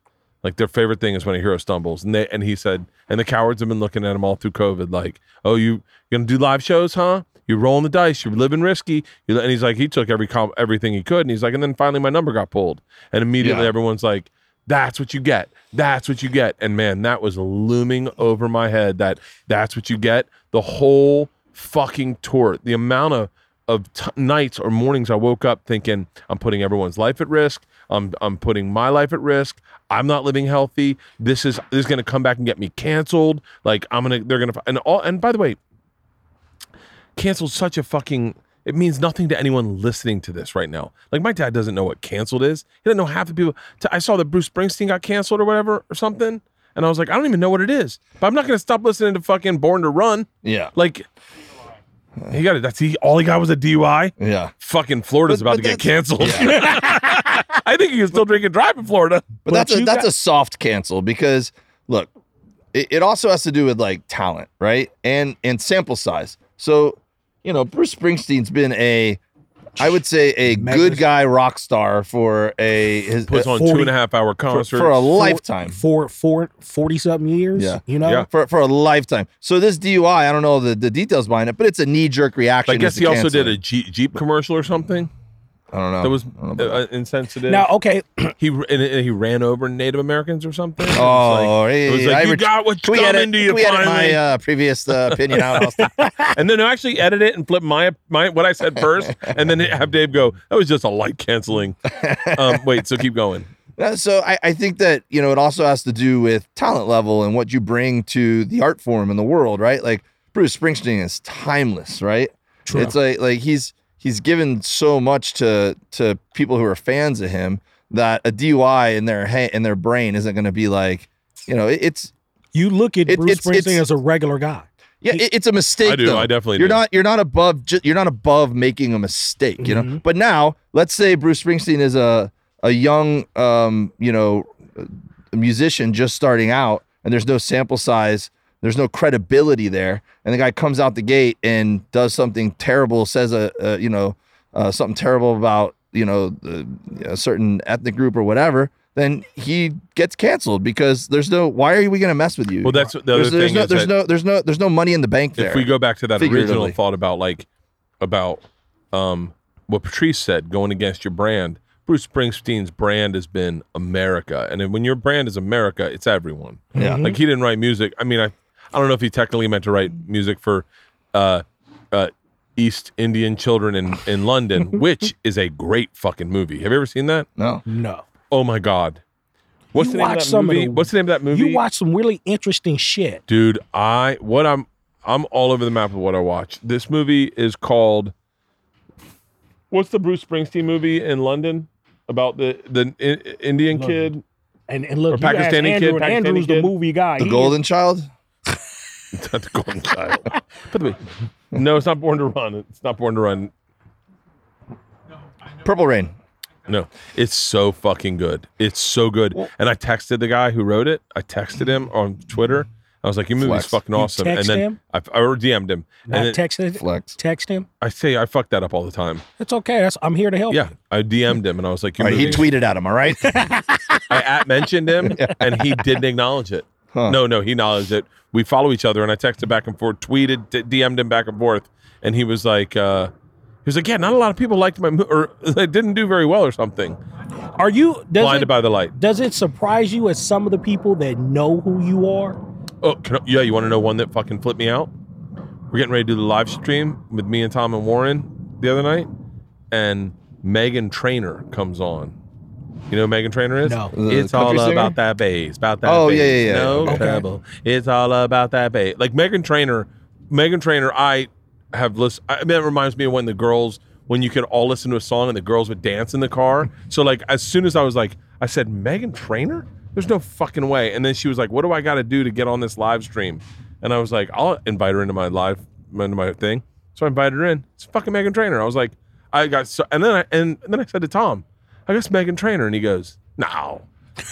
S1: Like their favorite thing is when a hero stumbles. And they and he said, and the cowards have been looking at him all through COVID, like, oh, you gonna do live shows, huh? You're rolling the dice. You're living risky. And he's like, he took every com- everything he could, and he's like, and then finally my number got pulled, and immediately
S3: Yeah.
S1: everyone's like, that's what you get. That's what you get. And man, that was looming over my head. That that's what you get. The whole fucking tour. The amount of of t- nights or mornings I woke up thinking I'm putting everyone's life at risk. I'm I'm putting my life at risk. I'm not living healthy. This is this is going to come back and get me canceled. Like I'm gonna they're gonna and all and by the way, canceled such a fucking it means nothing to anyone listening to this right now. Like my dad doesn't know what canceled is. He doesn't know half the people. I saw that Bruce Springsteen got canceled or whatever or something, and I was like, I don't even know what it is. But I'm not gonna stop listening to fucking Born to Run.
S3: Yeah.
S1: Like he got it. That's he. All he got was a DUI.
S3: Yeah.
S1: Fucking Florida's
S3: But-
S1: about
S3: but
S1: to get
S3: that's-
S1: canceled. (laughs) I think he can still drink and drive in Florida.
S3: But that's
S4: But
S3: a
S4: you
S3: that's a soft cancel because look, it, it also has to do with like talent, right? And and sample size. So, you know, Bruce Springsteen's been a I would say a
S4: Megas-
S3: good guy rock star for a his
S1: Puts uh, on
S4: 40
S1: two and a half hour
S3: for, for a lifetime.
S4: for for 40 something years.
S3: Yeah.
S4: You know?
S1: Yeah.
S3: For, for a lifetime. So this DUI, I don't know the, the details behind it, but it's a knee jerk reaction.
S1: I guess he
S3: to
S1: also did a. Jeep, Jeep commercial or something
S3: I don't know.
S1: that was
S3: know about
S1: uh, insensitive.
S4: Now, okay, (clears throat)
S1: he and, and he ran over Native Americans or something. It was
S3: Oh,
S1: like, it was like
S3: I
S1: you
S3: ret-
S1: got what's coming
S3: edit,
S1: to you
S3: we edit
S1: finally.
S3: my uh, previous uh, opinion out, Austin? (laughs) (laughs)
S1: and then actually edit it and flip my my what I said first, and then have Dave go. That was just a light canceling. Um, (laughs) wait, so keep going.
S3: Uh, so I, I think that you know it also has to do with talent level and what you bring to the art form in the world, right? Like Bruce Springsteen is timeless, right?
S4: True.
S3: It's like like he's he's given so much to to people who are fans of him that a DUI in their head in their brain isn't going to be like, you know, it, it's
S4: you look at
S3: It-
S4: Bruce
S3: it's- it's-
S4: Springsteen as a regular guy.
S3: yeah, it, it's a mistake.
S1: I do.
S3: though.
S1: I definitely
S3: You're
S1: do.
S3: not you're not above ju- you're not above making a mistake, you know.
S4: Mhm.
S3: But now, let's say Bruce Springsteen is a a young um, you know, musician just starting out and there's no sample size, there's no credibility there, and the guy comes out the gate and does something terrible, says a, a you know, uh, something terrible about, you know, the, a certain ethnic group or whatever, then he gets canceled because there's no why are we going to mess with you?
S1: Well, that's the other
S3: there's, there's no
S1: is
S3: there's no there's no there's no money in the bank there.
S1: if we go back to that original thought about like about um what Patrice said going against your brand. Bruce Springsteen's brand has been America, and when your brand is America, it's everyone.
S3: Yeah.
S1: like he didn't write music. I mean, I I don't know if he technically meant to write music for uh uh East Indian children in in London, (laughs) which is a great fucking movie. Have you ever seen that?
S3: no.
S4: No.
S1: Oh my god. What's
S4: You
S1: the name of that
S4: some of
S1: movie?
S4: the-
S1: What's the name of that movie?
S4: You watch some really interesting shit.
S1: Dude, I what I'm I'm all over the map of what I watch. This movie is called What's the Bruce Springsteen movie in London about the the I- Indian
S4: London.
S1: kid?
S4: And and look,
S1: Or
S4: you ask
S1: Pakistani
S4: Andrew,
S1: kid,
S4: and
S1: Pakistani
S4: Andrew's the movie guy.
S3: The
S4: He-
S3: Golden Child? (laughs)
S1: Not the Golden Child. By the way, no, it's not Born to Run. It's not Born to Run.
S3: Purple Rain.
S1: No, it's so fucking good. It's so good. And I texted the guy who wrote it. I texted him on Twitter. I was like, "Your movie's
S3: Flex.
S1: fucking
S4: You
S1: awesome." And then
S4: him?
S1: I, I or DM'd him.
S4: Not
S1: and then
S4: text it,
S3: Flex.
S4: text him.
S1: I say I fuck that up all the time.
S4: It's okay. That's I'm here to help.
S1: Yeah,
S4: you.
S1: I DM'd him and I was like,
S3: All
S1: "Your
S3: right, he
S1: movie's
S3: tweeted at him, all right? (laughs)
S1: I at mentioned him (laughs) and he didn't acknowledge it.
S3: Huh.
S1: No, no, he acknowledged it. We follow each other and I texted back and forth, tweeted, d- DM'd him back and forth, and he was like, uh, he was like, yeah, not a lot of people liked my mo- or (laughs) they didn't do very well or something.
S4: Are you does
S1: Blinded
S4: it,
S1: by the light.
S4: does it surprise you as some of the people that know who you are?
S1: Oh, can I, yeah, you want to know one that fucking flipped me out? We're getting ready to do the live stream with me and Tom and Warren the other night, and Meghan Trainor comes on. You know who Meghan Trainor is?
S4: No.
S3: The
S1: It's all
S3: singer?
S1: about that bass, about that.
S3: Oh,
S1: bass.
S3: yeah, yeah, yeah.
S1: No
S3: Okay.
S1: trouble. It's all about that bass. Like Meghan Trainor, Meghan Trainor. I have listened. I mean, it reminds me of when the girls, when you could all listen to a song and the girls would dance in the car. So like, as soon as I was like, I said Meghan Trainor. There's no fucking way. And then she was like, "What do I got to do to get on this live stream?" And I was like, "I'll invite her into my live, into my thing." So I invited her in. It's fucking Meghan Trainor. I was like, I got so, and then I and, and then I said to Tom, I guess Meghan Trainor, and he goes, "No."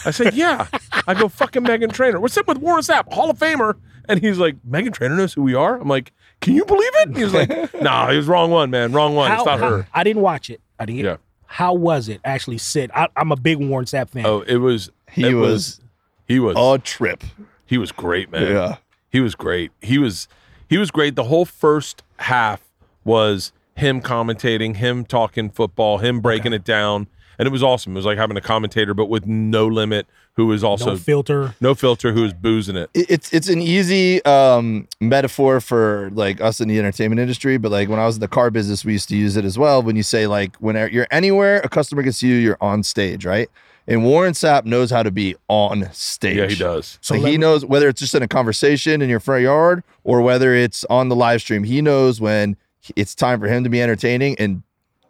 S1: I said, "Yeah." I go, "Fucking Meghan Trainor." What's up with Warren Sapp, Hall of Famer? And he's like, "Meghan Trainor knows who we are." I'm like, "Can you believe it?" And he was like, (laughs) "Nah, he was wrong one, man. Wrong one. it's not
S4: how-
S1: her."
S4: I didn't watch it. I didn't.
S1: Yeah.
S4: How was it actually sit? I, I'm a big Warren Sapp fan.
S1: Oh, it was.
S3: He
S1: it
S3: was
S1: He was.
S3: a trip.
S1: he was great, man.
S3: Yeah.
S1: He was great. He was he was great. The whole first half was him commentating, him talking football, him breaking it down, and it was awesome. It was like having a commentator, but with no limit, who was also
S4: no filter,
S1: no,
S4: filter.
S1: filter, who was boozing it.
S3: It- It's it's an easy um, metaphor for like us in the entertainment industry, but like when I was in the car business, we used to use it as well. When you say like when you're anywhere, a customer can see you, you're on stage, right? And Warren Sapp knows how to be on stage.
S1: Yeah, he does.
S3: So
S4: let
S3: he
S4: me-
S3: knows whether it's just in a conversation in your front yard or whether it's on the live stream. He knows when it's time for him to be entertaining, and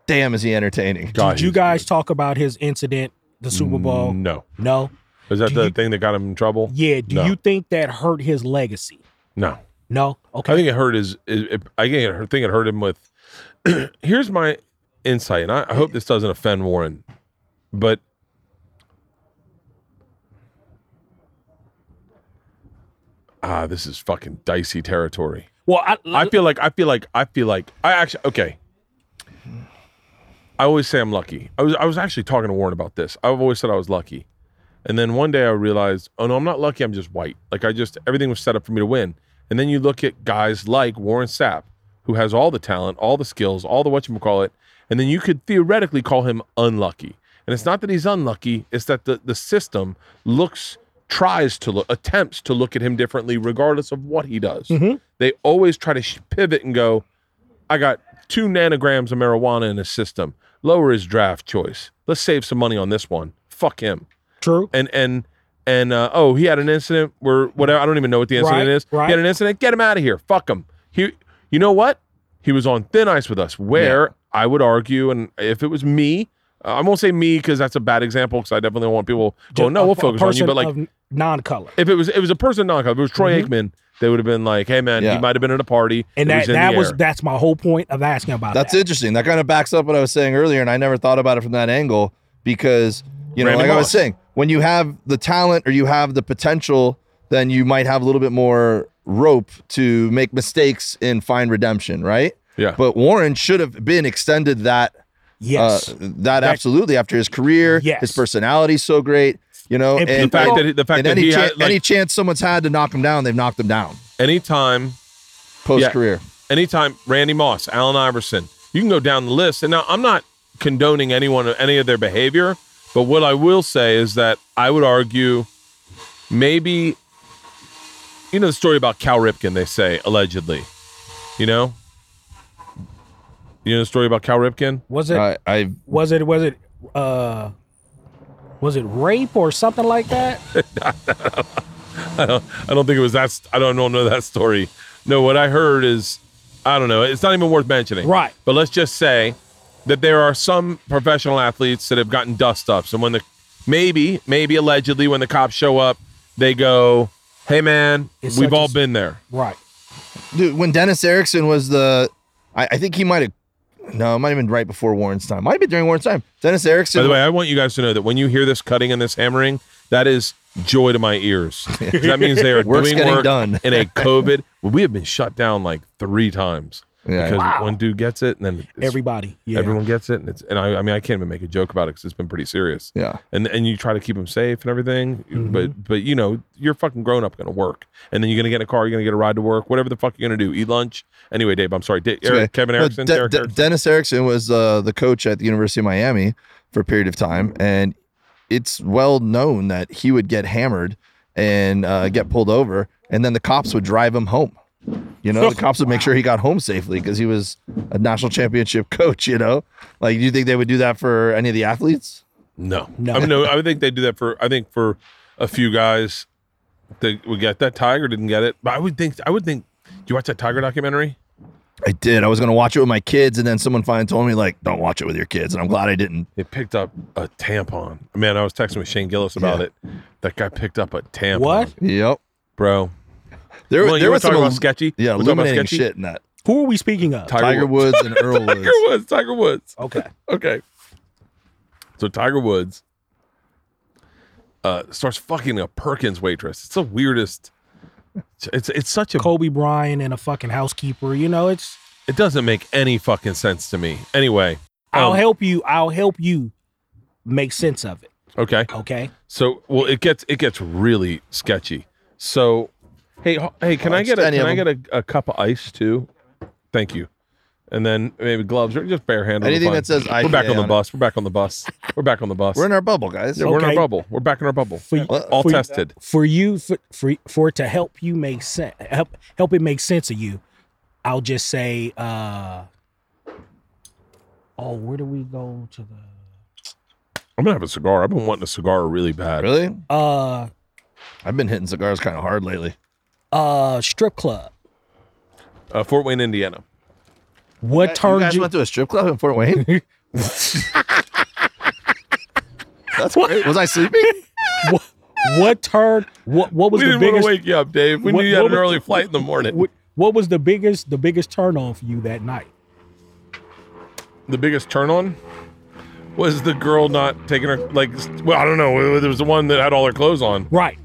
S3: damn, is he entertaining!
S1: God,
S4: Did you
S1: he's
S4: guys talk about his incident, the Super Bowl?
S1: No,
S4: No.
S1: is that
S4: Do
S1: the
S4: you-
S1: thing that got him in trouble?
S4: Yeah. Do
S1: No.
S4: you think that hurt his legacy?
S1: No,
S4: No. Okay.
S1: I think it hurt his. It, it- I think it, I think it hurt him with. (clears throat) here's my insight, and I, I hope this doesn't offend Warren, but ah, this is fucking dicey territory.
S4: Well, I,
S1: I feel like I feel like I feel like I actually okay. I always say I'm lucky. I was I was actually talking to Warren about this. I've always said I was lucky. And then one day I realized, oh no, I'm not lucky, I'm just white. Like I just everything was set up for me to win. And then you look at guys like Warren Sapp, who has all the talent, all the skills, all the whatchamacallit, and then you could theoretically call him unlucky. And it's not that he's unlucky, it's that the, the system looks tries to look attempts to look at him differently regardless of what he does. Mm-hmm. They always try to sh- pivot and go, I got two nanograms of marijuana in his system. Lower his draft choice. Let's save some money on this one. Fuck him.
S4: true.
S1: And and and uh, oh, he had an incident where whatever. I don't even know what the incident
S4: Right,
S1: is.
S4: right.
S1: He had an incident. Get him out of here. Fuck him. He. You know what? He was on thin ice with us. Where I would argue, and if it was me, uh, I won't say me because that's a bad example. Because I definitely don't want people going, no, we'll focus on you. But like,
S4: non-color,
S1: if it was it was a person non if it was Troy Aikman, they would have been like, hey man,
S3: Yeah.
S1: he might have been at a party.
S4: and that
S1: in
S4: that was
S1: air.
S4: that's my whole point of asking about
S3: That's
S4: that.
S3: interesting. That kind of backs up what I was saying earlier, and I never thought about it from that angle because you know,
S1: Randy
S3: like I was saying, when you have the talent or you have the potential, then you might have a little bit more rope to make mistakes and find redemption, right?
S1: Yeah.
S3: But Warren should have been extended that
S4: Yes,
S3: uh, that absolutely after his career,
S4: Yes.
S3: his personality's so great, you know,
S4: And
S3: and,
S1: the fact
S4: people-
S1: that the fact that
S3: any
S1: he
S3: chan-
S1: had like,
S3: any chance someone's had to knock him down, they've knocked him down
S1: anytime
S3: post career.
S1: anytime Randy Moss, Allen Iverson, you can go down the list. And now I'm not condoning anyone any of their behavior, but what I will say is that I would argue maybe you know the story about Cal Ripken, they say, allegedly. You know? You know the story about Cal Ripken?
S4: was it
S3: I, I
S4: was it was it uh was it rape or something like that? (laughs)
S1: I don't, I don't think it was that. I don't, don't know that story. No, what I heard is, I don't know. It's not even worth mentioning.
S4: Right.
S1: But let's just say that there are some professional athletes that have gotten dust ups, and when the maybe, maybe allegedly, when the cops show up, they go, "Hey, man,
S4: It's
S1: we've
S4: such a
S1: all been there."
S4: Right.
S3: dude, when Dennis Erickson was the, I, I think he might have, no, it might have been right before Warren's time. Might have been during Warren's time. Dennis Erickson.
S1: By the way, I want you guys to know that when you hear this cutting and this hammering, that is joy to my ears. (laughs) that means they are
S3: Work's
S1: doing
S3: getting
S1: work
S3: done.
S1: in a COVID. We have been shut down like three times
S3: Yeah.
S1: because one dude gets it, and then
S4: Everybody. Yeah.
S1: everyone gets it, and it's and I, I mean I can't even make a joke about it because it's been pretty serious.
S3: yeah.
S1: And and you try to keep them safe and everything,
S3: Mm-hmm.
S1: but but you know you're fucking grown up gonna work, and then you're gonna get in a car, you're gonna get a ride to work, whatever the fuck you're gonna do, eat lunch. Anyway, Dave, I'm sorry, Dave,
S3: It's okay.
S1: Kevin
S3: No,
S1: Erickson,
S3: De-
S1: Derek
S3: De-
S1: Erickson.
S3: Dennis Erickson was uh, the coach at the University of Miami for a period of time, and it's well known that he would get hammered and uh, get pulled over, and then the cops would drive him home. You know, the (laughs) cops would make sure he got home safely because he was a national championship (laughs) coach. You know, like do you think they would do that for any of the athletes?
S1: No,
S4: No.
S1: I mean, no, (laughs) I would think they do that for. I think for a few guys, they would get that. Tiger didn't get it, but I would think. I would think. Do you watch that Tiger documentary?
S3: I did. I was going to watch it with my kids, and then someone finally told me like, "Don't watch it with your kids," and I'm glad I didn't.
S1: They picked up a tampon. Man, I was texting with Shane Gillis about
S3: Yeah.
S1: it. That guy picked up a tampon.
S4: What?
S3: Yep.
S1: bro?
S3: There,
S1: Well,
S3: there
S1: were
S3: was some
S1: about sketchy.
S3: yeah,
S1: We're
S3: illuminating
S1: sketchy?
S3: shit in that.
S4: Who are we speaking of?
S3: Tiger Woods and Earl (laughs) Woods.
S1: Tiger Woods. Tiger Woods.
S4: Okay. (laughs)
S1: Okay. So Tiger Woods uh, starts fucking a Perkins waitress. It's the weirdest. It's it's such a.
S4: Kobe Bryant and a fucking housekeeper. You know, it's
S1: It doesn't make any fucking sense to me. Anyway.
S4: I'll
S1: um,
S4: help you. I'll help you make sense of it.
S1: Okay.
S4: Okay.
S1: So well, it gets it gets really sketchy. So, hey ho- hey, can I get a
S3: any
S1: can
S3: of
S1: I get a, a cup of ice too? Thank you. And then maybe gloves or just bare handle.
S3: Anything that says
S1: We're back
S3: IPA
S1: on the
S3: on it.
S1: bus. We're back on the bus. We're back on the bus.
S3: We're in our bubble, guys.
S1: Yeah, we're in our
S4: Okay.
S1: bubble. We're back in our bubble.
S4: For,
S1: All
S4: for-
S1: tested.
S4: for you for, for for it to help you make sense help help it make sense of you i'll just say uh oh where do we go to the
S1: I'm gonna have a cigar. I've been wanting a cigar really bad.
S3: Really?
S4: uh
S3: I've been hitting cigars kind of hard lately.
S4: Uh strip club
S1: Uh, Fort Wayne, Indiana.
S4: what
S3: you
S4: turned
S3: guys
S4: you,
S3: went to a strip club in Fort Wayne? (laughs) That's great. Was I sleeping?
S4: what, what turned what what was
S1: We
S4: the
S1: didn't want
S4: biggest
S1: to wake you up, Dave. We
S4: What-
S1: knew you had
S4: what
S1: an
S4: was-
S1: early flight in the morning.
S4: what, what was the biggest the biggest turn on for you that night
S1: the biggest turn on was the girl not taking her like. Well, I don't know. There was the one that had all her clothes on.
S4: right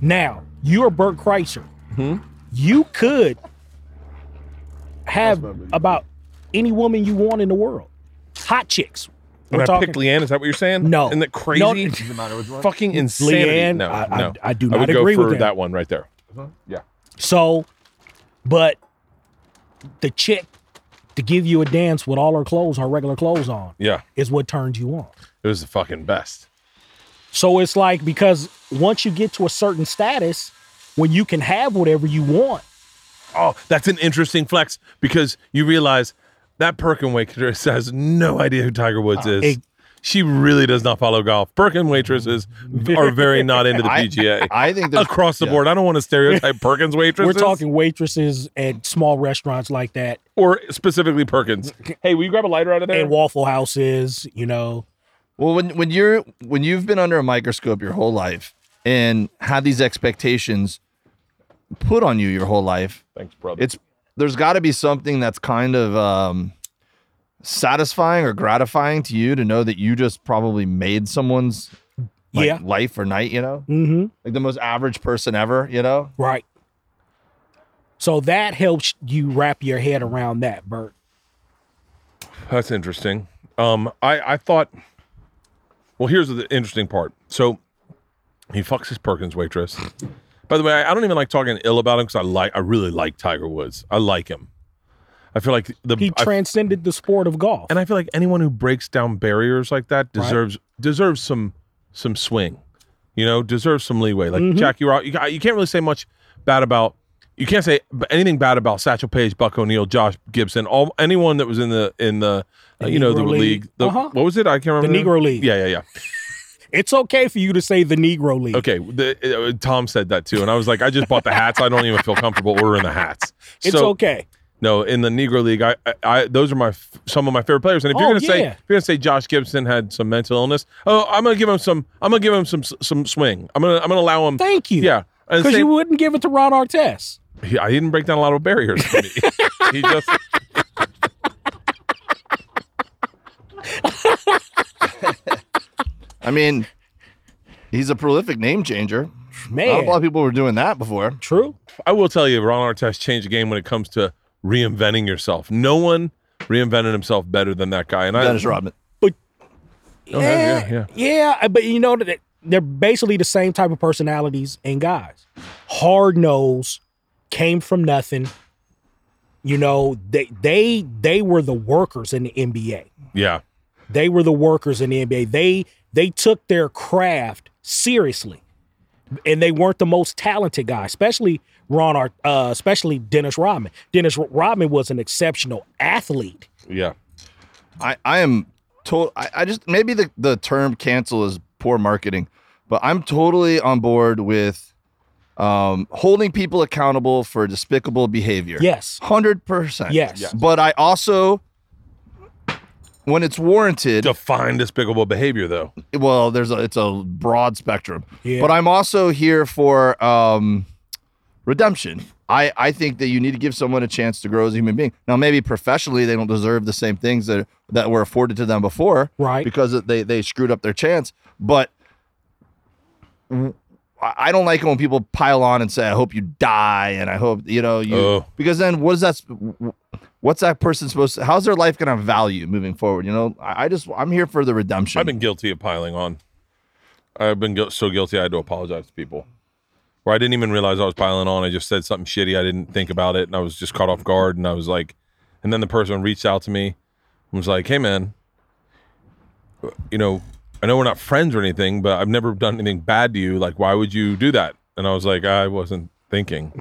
S4: now you're bert kreischer you could have about any woman you want in the world. Hot chicks.
S1: When
S4: We're
S1: I
S4: talking
S1: picked LeeAnn, is that what you're saying?
S4: No.
S1: Isn't that crazy? (laughs)
S4: No.
S1: Fucking insanity.
S4: LeeAnn,
S1: no,
S4: I- I-
S1: no.
S4: I do
S1: I
S4: not
S1: would
S4: agree
S1: go
S4: with that.
S1: that one right there. Yeah.
S4: So, but the chick to give you a dance with all her clothes, her regular clothes on,
S1: Yeah.
S4: is what turns you on.
S1: It was the fucking best.
S4: So it's like because once you get to a certain status, when you can have whatever you want,
S1: Oh, that's an interesting flex because you realize that Perkin waitress has no idea who Tiger Woods ah, is.
S4: it-
S1: she really does not follow golf. Perkin waitresses are very not into the (laughs) PGA.
S3: I think there's
S1: Across the
S3: yeah.
S1: board, I don't want to stereotype (laughs) Perkins waitresses.
S4: we're talking waitresses at small restaurants like that
S1: or specifically Perkins. Hey, will you grab a lighter out of there?
S4: and Waffle Houses, you know.
S3: Well, when when you're when you've been under a microscope your whole life and had these expectations put on you your whole life,
S1: Thanks, brother.
S3: it's there's got to be something that's kind of um, satisfying or gratifying to you to know that you just probably made someone's like,
S4: yeah.
S3: life or night. You know,
S4: Mm-hmm.
S3: like the most average person ever. You know,
S4: Right. So that helps you wrap your head around that, Bert.
S1: That's interesting. Um, I I thought. Well, here's the interesting part. So, he fucks his Perkins waitress. By the way, I, I don't even like talking ill about him because I like I really like Tiger Woods. I like him. I feel like the
S4: He
S1: I-
S4: transcended the sport of golf.
S1: and I feel like anyone who breaks down barriers like that deserves deserves some some swing. You know, deserves some leeway. Like
S4: Mm-hmm.
S1: Jack, you're. You, you can't really say much bad about. You can't say anything bad about Satchel Paige, Buck O'Neil, Josh Gibson, all anyone that was in the in the, uh,
S4: The
S1: you know the league.
S4: League.
S1: The,
S4: Uh-huh.
S1: What was it? I can't remember.
S4: The. Negro League.
S1: Yeah, yeah, yeah.
S4: It's okay for you to say the Negro League.
S1: Okay, the, uh, Tom said that too, and I was like, I just bought the hats. I don't even feel comfortable ordering the hats.
S4: It's
S1: So-
S4: okay.
S1: No, in the Negro League, I, I, I those are my some of my favorite players. And if you're
S4: Oh,
S1: gonna say if you're gonna say Josh Gibson had some mental illness, oh, I'm gonna give him some. I'm gonna give him some some swing. I'm gonna I'm gonna allow him.
S4: Thank you.
S1: Yeah,
S4: Because you wouldn't give it to Ron Artest.
S1: he, I didn't break down a lot of barriers for me. (laughs) he just (laughs)
S3: I mean, he's a prolific name changer. Not a lot of people were doing that before.
S4: True.
S1: I will tell you, Ron Artest changed the game when it comes to reinventing yourself. No one reinvented himself better than that guy. And I
S3: Dennis Rodman.
S1: Oh, yeah, yeah,
S4: yeah. But you know that they're basically the same type of personalities and guys. Hard nose, came from nothing. You know, they they they were the workers in the NBA.
S1: yeah,
S4: They were the workers in the NBA. They they took their craft seriously, and they weren't the most talented guy, especially Ron, Art, uh, especially Dennis Rodman. Dennis Rodman was an exceptional athlete.
S1: yeah.
S3: I, I am total. I, I just maybe the, the term cancel is poor marketing, but I'm totally on board with um, holding people accountable for despicable behavior.
S4: Yes,
S3: hundred percent.
S4: yes, yes.
S3: But I also, when it's warranted,
S1: Define despicable behavior, though.
S3: well, there's a it's a broad spectrum.
S4: Yeah.
S3: But I'm also here for um, redemption. I, I think that you need to give someone a chance to grow as a human being. Now, maybe professionally they don't deserve the same things that that were afforded to them before,
S4: Right.
S3: Because they they screwed up their chance. But w- I don't like it when people pile on and say, "I hope you die," and I hope you know you
S1: Oh.
S3: because then what is that? What's that person supposed to? How's their life going to value moving forward? You know, I, I just I'm here for the redemption.
S1: I've been guilty of piling on. I've been guil- so guilty I had to apologize to people. Where I didn't even realize I was piling on. I just said something shitty. I didn't think about it, and I was just caught off guard. And I was like, and then the person reached out to me and was like, "Hey, man, you know, I know we're not friends or anything, but I've never done anything bad to you. Like, why would you do that?" And I was like, "I wasn't thinking."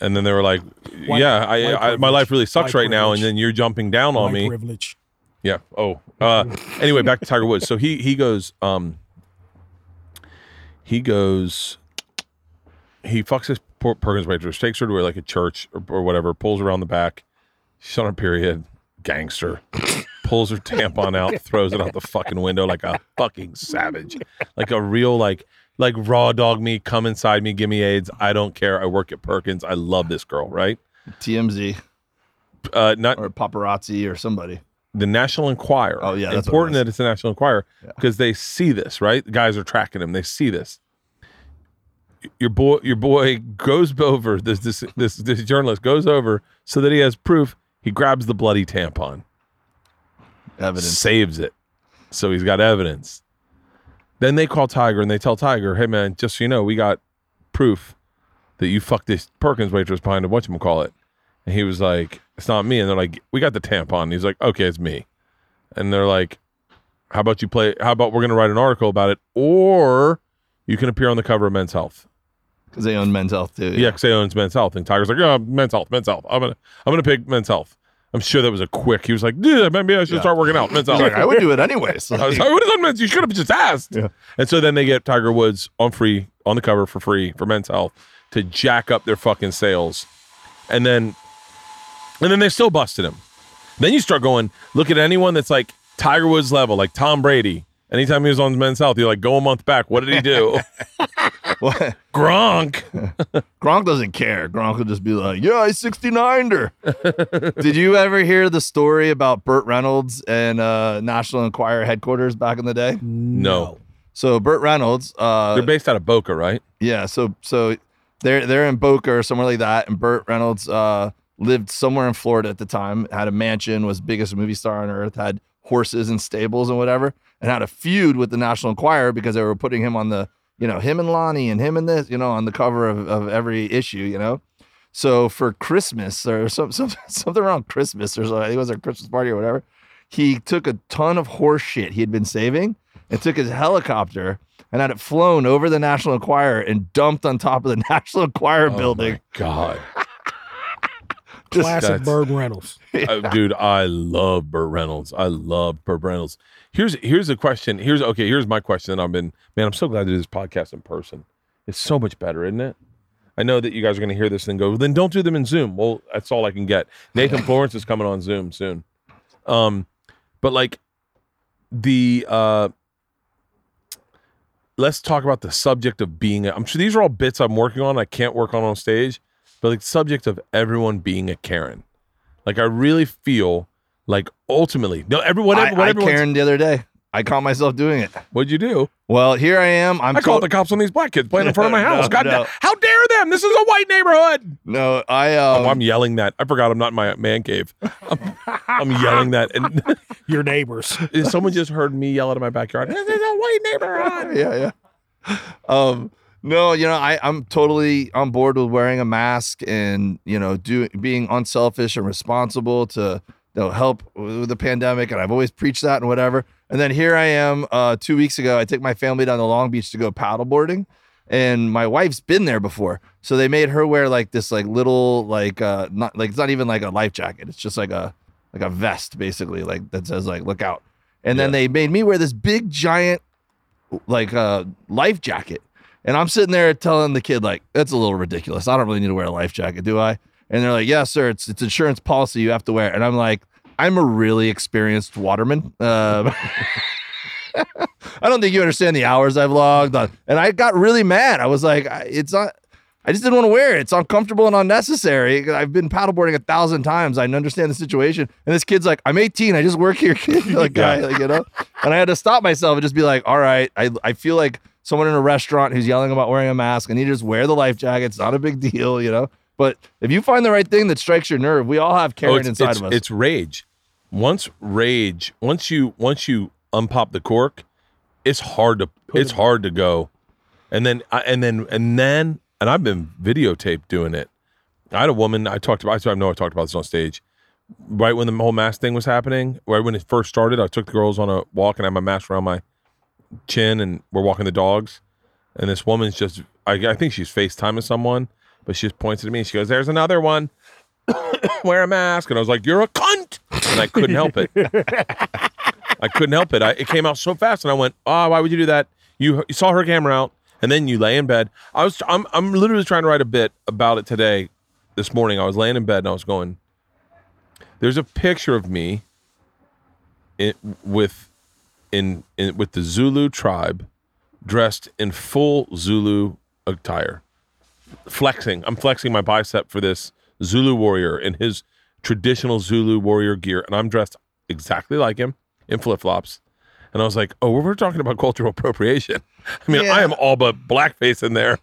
S1: And then they were like,
S4: White-
S1: "Yeah, I,
S4: white
S1: I my
S4: privilege.
S1: life really sucks
S4: White
S1: right now." And
S4: privilege.
S1: then you're jumping down on me.
S4: privilege.
S1: Yeah. Oh. Uh, anyway, back to Tiger Woods. So he he goes. Um. He goes. He fucks his Per- Perkins waitress, takes her to like a church or, or whatever, pulls her around the back. She's on her period. Gangster. Pulls her tampon out, (laughs) throws it out the fucking window like a fucking savage, like a real like like raw dog me. Come inside me, give me AIDS. I don't care. I work at Perkins. I love this girl. Right.
S3: TMZ
S1: Uh, not
S3: or paparazzi or somebody.
S1: the National Enquirer.
S3: Oh, yeah, that's
S1: important that it's the National Enquirer because they see this, right? The guys are tracking him. They see this. your boy your boy goes over this this this this journalist goes over so that he has proof. He grabs the bloody tampon,
S3: Evidence.
S1: saves it, so he's got evidence. Then they call Tiger and they tell Tiger, "Hey man, just so you know, we got proof that you fucked this Perkins waitress behind a whatchamacallit." And he was like, "It's not me." And they're like, "We got the tampon." And he's like, "Okay, it's me." And they're like, "How about you play? How about we're gonna write an article about it, or you can appear on the cover of Men's Health."
S3: Because they own men's health too.
S1: Yeah, because they own Men's Health, and Tiger's like, "Yeah, Men's Health, Men's Health. I'm gonna, I'm gonna pick Men's Health." I'm sure that was a quick. He was like, "Yeah, maybe I should
S3: Yeah.
S1: start working out." Men's Health.
S3: He's like, I would do it anyways. (laughs)
S1: I was like, what men's? You should have just asked.
S3: Yeah.
S1: And so then they get Tiger Woods on free on the cover for free for Men's Health to jack up their fucking sales, and then and then they still busted him. Then you start going look at anyone that's like Tiger Woods level, like Tom Brady. Anytime he was on Men's Health, you're like, go a month back. What did he do? (laughs) (laughs)
S3: What? (laughs)
S1: Gronk. (laughs)
S3: Gronk doesn't care. Gronk will just be like, "Yeah, I 69'd her." Did you ever hear the story about Burt Reynolds and uh, National Enquirer headquarters back in the day?
S1: No.
S3: So Burt Reynolds, uh,
S1: They're based out of Boca, right?
S3: yeah, so so they're they're in Boca or somewhere like that, and Burt Reynolds uh, lived somewhere in Florida at the time, had a mansion, was biggest movie star on earth, had horses and stables and whatever, and had a feud with the National Enquirer because they were putting him on the you know him and Loni and him and this you know on the cover of, of every issue, you know. So for Christmas or some, (laughs) some something around Christmas or something, I think it was a Christmas party or whatever, he took a ton of horse shit he had been saving and took his helicopter and had it flown over the National Enquirer and dumped on top of the (laughs) National Enquirer
S1: Oh
S3: building.
S1: my God. (laughs)
S4: Classic
S1: That's-
S4: Burt Reynolds.
S1: Uh, dude, I love Burt Reynolds. I love Burt Reynolds. Here's here's a question. Here's okay. Here's my question. I've been man. I'm so glad to do this podcast in person. It's so much better, isn't it? I know that you guys are going to hear this and go. Then don't do them in Zoom. Well, that's all I can get. Nathan (laughs) Florence is coming on Zoom soon. Um, but like the uh, let's talk about the subject of being. A, I'm sure these are all bits I'm working on. I can't work on on stage, but like the subject of everyone being a Karen. Like I really feel like ultimately, no, every
S3: I,
S1: whatever,
S3: I
S1: whatever.
S3: Karen the other day. I caught myself doing it.
S1: What'd you do?
S3: Well, here I am. I'm
S1: I called
S3: to-
S1: the cops on these black kids playing in front of my (laughs)
S3: No,
S1: house. God,
S3: no.
S1: damn, how dare them? This is a white neighborhood.
S3: no, I um,
S1: oh, I'm yelling that. I forgot I'm not in my man cave. I'm, I'm yelling that, and (laughs)
S4: Your neighbors.
S1: someone just heard me yell out of my backyard. This is a white neighborhood. (laughs)
S3: yeah, yeah. Um, no, you know, I, I'm totally on board with wearing a mask and you know, do being unselfish and responsible to know help with the pandemic. And I've always preached that and whatever. And then here I am. Uh, two weeks ago, I took my family down to Long Beach to go paddleboarding, and my wife's been there before, so they made her wear like this like little like uh not like it's not even like a life jacket. It's just like a like a vest basically like that says like look out. And then they made me wear this big giant like a life jacket. And I'm sitting there telling the kid, like, that's a little ridiculous. I don't really need to wear a life jacket, do I? And they're like, yes, sir. It's it's insurance policy. You have to wear. And I'm like, I'm a really experienced waterman. Um, (laughs) I don't think you understand the hours I've logged on. And I got really mad. I was like, it's not. I just didn't want to wear it. It's uncomfortable and unnecessary. I've been paddleboarding a thousand times. I understand the situation. And this kid's like, I'm 18. I just work here, (laughs) (laughs) kid. like, guy, like, you know. And I had to stop myself and just be like, all right. I I feel like someone in a restaurant who's yelling about wearing a mask. I need to just wear the life jacket. It's not a big deal, you know. But if you find the right thing that strikes your nerve, we all have Karen
S1: Oh,
S3: inside
S1: it's,
S3: of us.
S1: it's rage. Once rage, once you once you unpop the cork, it's hard to it's hard to go. And then and then and then and I've been videotaped doing it. I had a woman I talked about. I know I talked about this on stage. Right when the whole mask thing was happening, right when it first started, I took the girls on a walk and I had my mask around my chin, and we're walking the dogs. And this woman's just, I, I think she's FaceTiming someone, but she just points at me and she goes, "There's another one." (coughs) wear a mask. And I was like, you're a cunt. And I couldn't help it. (laughs) I couldn't help it. I, it came out so fast. And I went, oh, why would you do that? You, you saw her camera out and then you lay in bed. I was, I'm, I'm literally trying to write a bit about it today. This morning, I was laying in bed and I was going, there's a picture of me in, with, in, in, with the Zulu tribe dressed in full Zulu attire flexing. I'm flexing my bicep for this Zulu warrior in his traditional Zulu warrior gear, and I'm dressed exactly like him in flip flops. And I was like, "Oh, we're talking about cultural appropriation." (laughs) I mean,
S3: Yeah.
S1: I am all but blackface in there.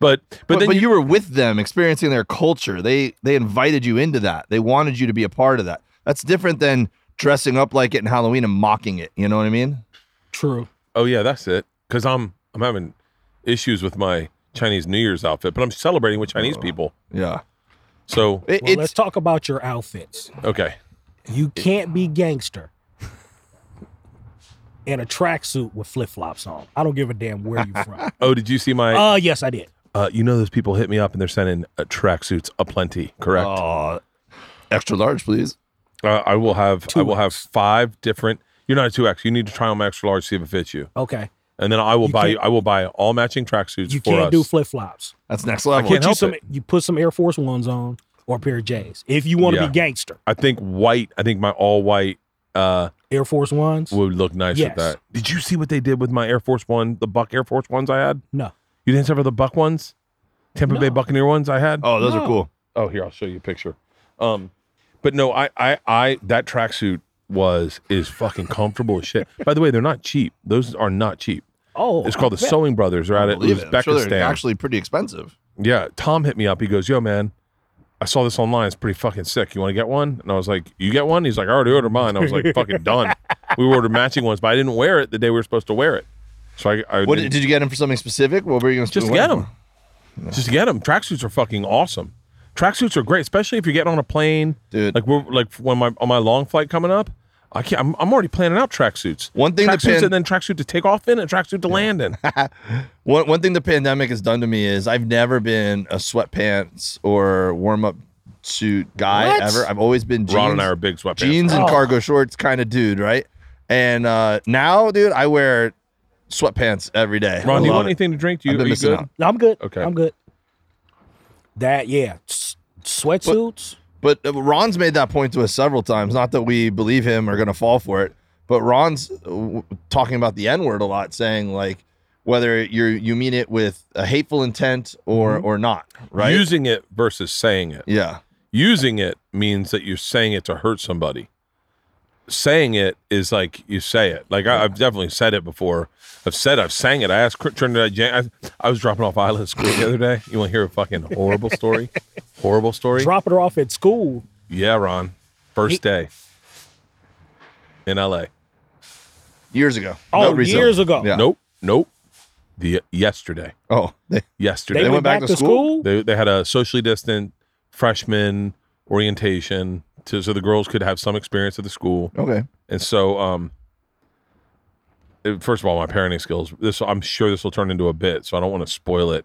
S1: But but,
S3: But,
S1: then
S3: but
S1: you,
S3: you were with them, experiencing their culture. They they invited you into that. They wanted you to be a part of that. That's different than dressing up like it in Halloween and mocking it. You know what I mean?
S4: True.
S1: oh yeah, that's it. Because I'm I'm having issues with my Chinese New Year's outfit, but I'm celebrating with Chinese people.
S3: Yeah.
S1: So
S3: It-
S4: Well, let's talk about your outfits.
S1: okay,
S4: You can't be gangster in a tracksuit with flip flops on. I don't give a damn where you from. (laughs)
S1: oh, did you see my?
S4: Uh yes, I did.
S1: Uh, you know those people hit me up and they're sending uh, tracksuits aplenty. Correct.
S3: oh, extra large, please.
S1: Uh, I will have I will have five different. You're not a two X. You need to try on my extra large, see if it fits you,
S4: Okay.
S1: And then I will
S4: You
S1: buy.
S4: can't-
S1: I will buy all matching tracksuits for
S4: You
S1: for
S4: can't
S1: us.
S4: do flip flops.
S3: That's next level.
S1: I can't
S4: Put you
S1: help
S4: some
S1: it.
S4: you put some Air Force Ones on or a pair of J's. If you want to
S1: Yeah.
S4: be gangster.
S1: I think white. I think my all white uh,
S4: Air Force Ones?
S1: would look nice
S4: Yes.
S1: with that. Did you see what they did with my Air Force One, the Buck Air Force Ones I had?
S4: No.
S1: You didn't have the Buck ones, Tampa Bay Buccaneer ones I had.
S3: oh, those
S4: No.
S3: are cool.
S1: Oh, here I'll show you a picture. Um, but no, I, I, I that tracksuit was is fucking comfortable as shit. By the way, they're not cheap. Those are not cheap.
S4: Oh.
S1: It's called the
S4: I.
S1: Sewing Brothers. They're out
S3: I
S1: at
S3: believe it. I'm sure they're actually pretty expensive.
S1: yeah, Tom hit me up. He goes, "Yo, man, I saw this online. It's pretty fucking sick. You want to get one?" And I was like, "You get one?" He's like, "I already ordered mine." I was like, (laughs) "Fucking done." We ordered matching ones, but I didn't wear it the day we were supposed to wear it. So I, I
S3: What
S1: didn't-
S3: you get them for something specific? What were you going to
S1: just get them. Just get them. Tracksuits are fucking awesome. Tracksuits are great, especially if you're getting on a plane.
S3: Dude.
S1: like we're like when my on my long flight coming up. I can't. I'm, I'm already planning out tracksuits.
S3: One thing the
S1: tracksuits
S3: pan-
S1: and then tracksuit to take off in and tracksuit to land in. (laughs)
S3: One one thing the pandemic has done to me is I've never been a sweatpants or warm up suit guy
S4: What?
S3: ever. I've always been jeans,
S1: Ron and I are big sweatpants.
S3: jeans and
S4: Oh.
S3: cargo shorts kind of dude, right? And uh, now, dude, I wear sweatpants every day.
S1: Ron, do you want
S3: it.
S1: anything to drink? Do you,
S3: I've been
S1: are you
S3: missing
S1: good?
S3: out.
S4: I'm good.
S1: Okay.
S4: I'm good. That yeah. S- Sweatsuits.
S3: But Ron's made that point to us several times. Not that we believe him or going to fall for it, but Ron's uh, talking about the N word a lot, saying like whether you're you mean it with a hateful intent or or not, right?
S1: Using it versus saying it.
S3: yeah,
S1: Using it means that you're saying it to hurt somebody. Saying it is like you say it. Like I, I've definitely said it before. I've said I've sang it. I asked Cr- Trinidad Jan. I, I was dropping off Ila at school the other day. You want to hear a fucking horrible story? horrible story.
S4: Dropping her off at school.
S1: Yeah, Ron. First
S4: He-
S1: day in LA.
S3: years ago.
S4: Oh,
S3: Not recently.
S4: years ago.
S3: Yeah.
S1: Nope. Nope. The yesterday.
S3: Oh, (laughs) they,
S1: Yesterday.
S4: They, went, back, to school.
S1: They they had a socially distant freshman orientation to so the girls could have some experience at the school.
S3: okay.
S1: And so um it- first of all, my parenting skills this I'm sure this will turn into a bit, so I don't want to spoil it.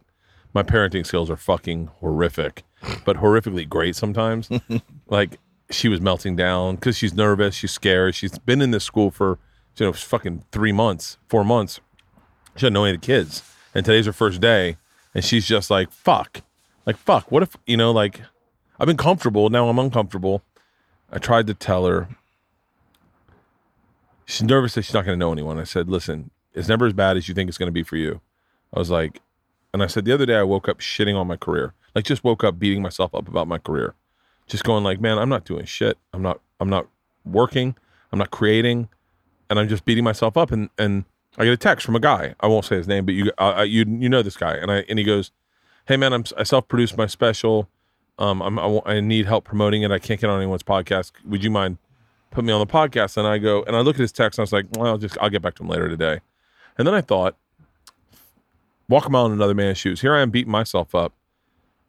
S1: My parenting skills are fucking horrific, but horrifically great sometimes. (laughs) like she was melting down because she's nervous, she's scared. She's been in this school for you know fucking three months, four months. She doesn't know any of the kids, and today's her first day, and she's just like fuck, like fuck. What if you know like I've been comfortable now I'm uncomfortable. I tried to tell her. She's nervous that she's not going to know anyone. I said, listen, it's never as bad as you think it's going to be for you. I was like, and I said, the other day I woke up shitting on my career. Like just woke up beating myself up about my career. Just going like, man, I'm not doing shit. I'm not, I'm not working. I'm not creating. And I'm just beating myself up. And, and I get a text from a guy. I won't say his name, but you, uh, uh, you, you know this guy. And I, and he goes, Hey man, I'm, I self-produced my special. Um, I'm, I, I need help promoting it. I can't get on anyone's podcast. Would you mind put me on the podcast? And I go, and I look at his text and I was like, well, I'll just, I'll get back to him later today. And then I thought, walk a mile in another man's shoes. Here I am beating myself up.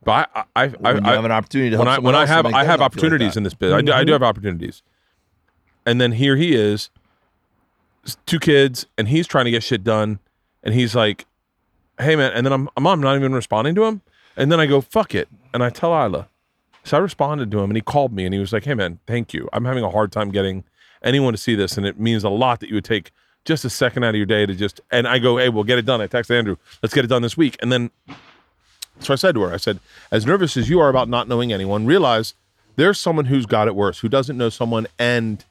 S1: But I, I, I,
S3: When you
S1: I,
S3: have an opportunity to help
S1: when I, when I have, I have
S3: like
S1: opportunities
S3: that.
S1: in this business. I, do, I do have opportunities. And then here he is, two kids, and he's trying to get shit done. And he's like, hey man. And then I'm, I'm not even responding to him. And then I go, fuck it. And I tell Ila. So I responded to him and he called me and he was like, hey man, thank you. I'm having a hard time getting anyone to see this. And it means a lot that you would take just a second out of your day to just, and I go, hey, we'll get it done. I text Andrew, let's get it done this week. And then, so I said to her, I said, as nervous as you are about not knowing anyone, realize there's someone who's got it worse, who doesn't know someone and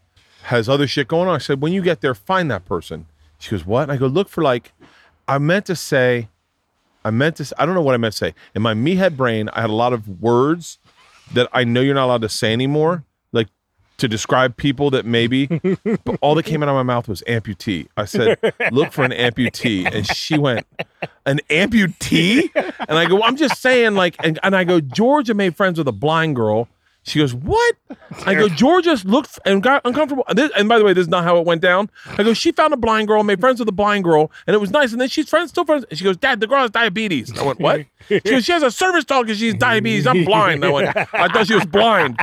S1: has other shit going on. I said, when you get there, find that person. She goes, what? And I go, look for like, I meant to say, I meant to, I don't know what I meant to say. In my me head brain, I had a lot of words that I know you're not allowed to say anymore, like to describe people that maybe, (laughs) but all that came out of my mouth was amputee. I said, look for an amputee. And she went, an amputee? And I go, I'm just saying, like, and, and I go, Georgia made friends with a blind girl. She goes, what? (laughs) I go, Georgia looked and got uncomfortable. This, and by the way, this is not how it went down. I go, she found a blind girl, made friends with a blind girl, and it was nice. And then she's friends, still friends. And she goes, Dad, the girl has diabetes. I went, what? She goes, she has a service dog because she's diabetes. I'm blind. I went, I thought she was blind.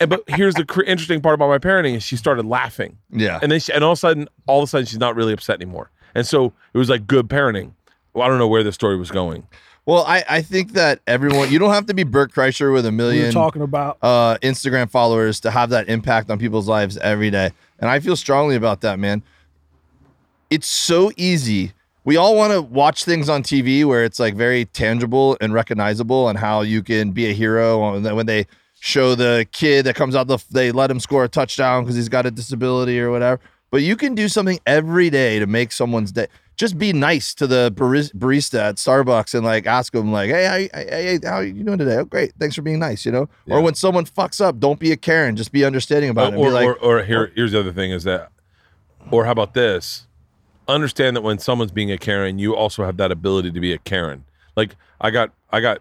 S1: And but here's the cr- interesting part about my parenting is she started laughing.
S3: Yeah.
S1: And then she, and all of a sudden, all of a sudden, she's not really upset anymore. And so it was like good parenting. Well, I don't know where the story was going.
S3: Well, I, I think that everyone you don't have to be Bert Kreischer with a
S4: We
S3: million
S4: talking about
S3: uh, Instagram followers to have that impact on people's lives every day. And I feel strongly about that, man. It's so easy. We all want to watch things on TV where it's like very tangible and recognizable and how you can be a hero when they show the kid that comes out the they let him score a touchdown because he's got a disability or whatever. But you can do something every day to make someone's day. Just be nice to the barista at Starbucks and like ask them like, "Hey, how, hey, hey, how you doing today? Oh, great, thanks for being nice." You know.
S1: Yeah.
S3: Or when someone fucks up, don't be a Karen. Just be understanding about it.
S1: Or,
S3: be like,
S1: or, or here, here's the other thing is that, or how about this? Understand that when someone's being a Karen, you also have that ability to be a Karen. Like I got, I got,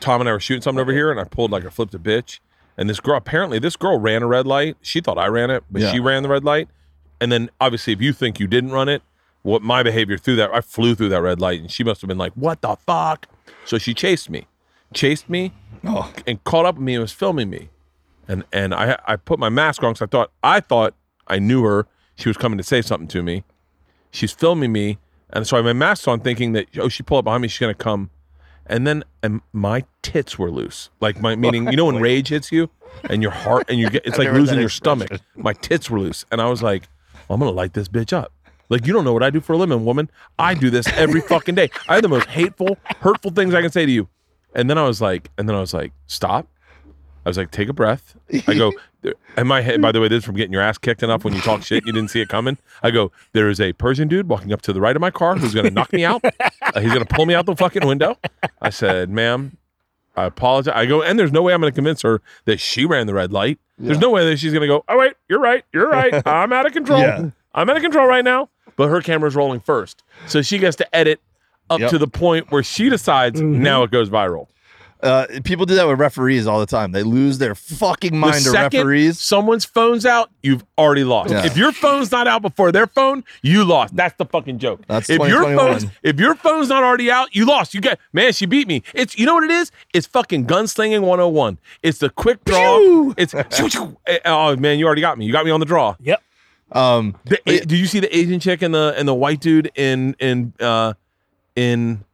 S1: Tom and I were shooting something over here, and I pulled like a flipped a bitch, and this girl apparently this girl ran a red light. She thought I ran it, but
S3: Yeah.
S1: she ran the red light. And then obviously, if you think you didn't run it, what my behavior through that, I flew through that red light, and she must have been like, "What the fuck?" So she chased me, chased me,
S3: oh,
S1: and caught up with me and was filming me. And and I I put my mask on because I thought I thought I knew her. She was coming to say something to me. She's filming me, and so I had my mask on, thinking that oh she pulled up behind me, she's gonna come. And then and my tits were loose, like my meaning you know when (laughs) rage hits you, and your heart and you get it's like losing your stomach. My tits were loose, and I was like, I'm gonna light this bitch up. Like you don't know what I do for a living, woman. I do this every (laughs) fucking day. I have the most hateful, hurtful things I can say to you. And then I was like, and then I was like, stop. I was like, take a breath. I go, and my head, by the way, this is from getting your ass kicked enough when you talk shit, you didn't see it coming. I go, there is a Persian dude walking up to the right of my car who's going to knock me out. Uh, he's going to pull me out the fucking window. I said, ma'am, I apologize. I go, and there's no way I'm going to convince her that she ran the red light. There's no way that she's going to go, oh, wait, you're right. You're right. (laughs) I'm out of control.
S3: Yeah.
S1: I'm out of control right now. But her camera's rolling first. So she gets to edit up
S3: Yep.
S1: to the point where she decides now it goes viral.
S3: uh, people do that with referees all the time. They lose their fucking
S1: The
S3: mind to
S1: second
S3: referees.
S1: someone's phone's out, you've already lost.
S3: Yeah.
S1: If your phone's not out before their phone, you lost. That's the fucking joke.
S3: That's
S1: if your phone's if your phone's not already out, you lost. You get man, she beat me. It's you know what it is? It's fucking gunslinging 101. It's the quick draw.
S4: Pew!
S1: It's Eh, oh man, you already got me. You got me on the draw.
S4: yep.
S3: Um,
S1: The, A- did you see the Asian chick and the and the white dude in in uh in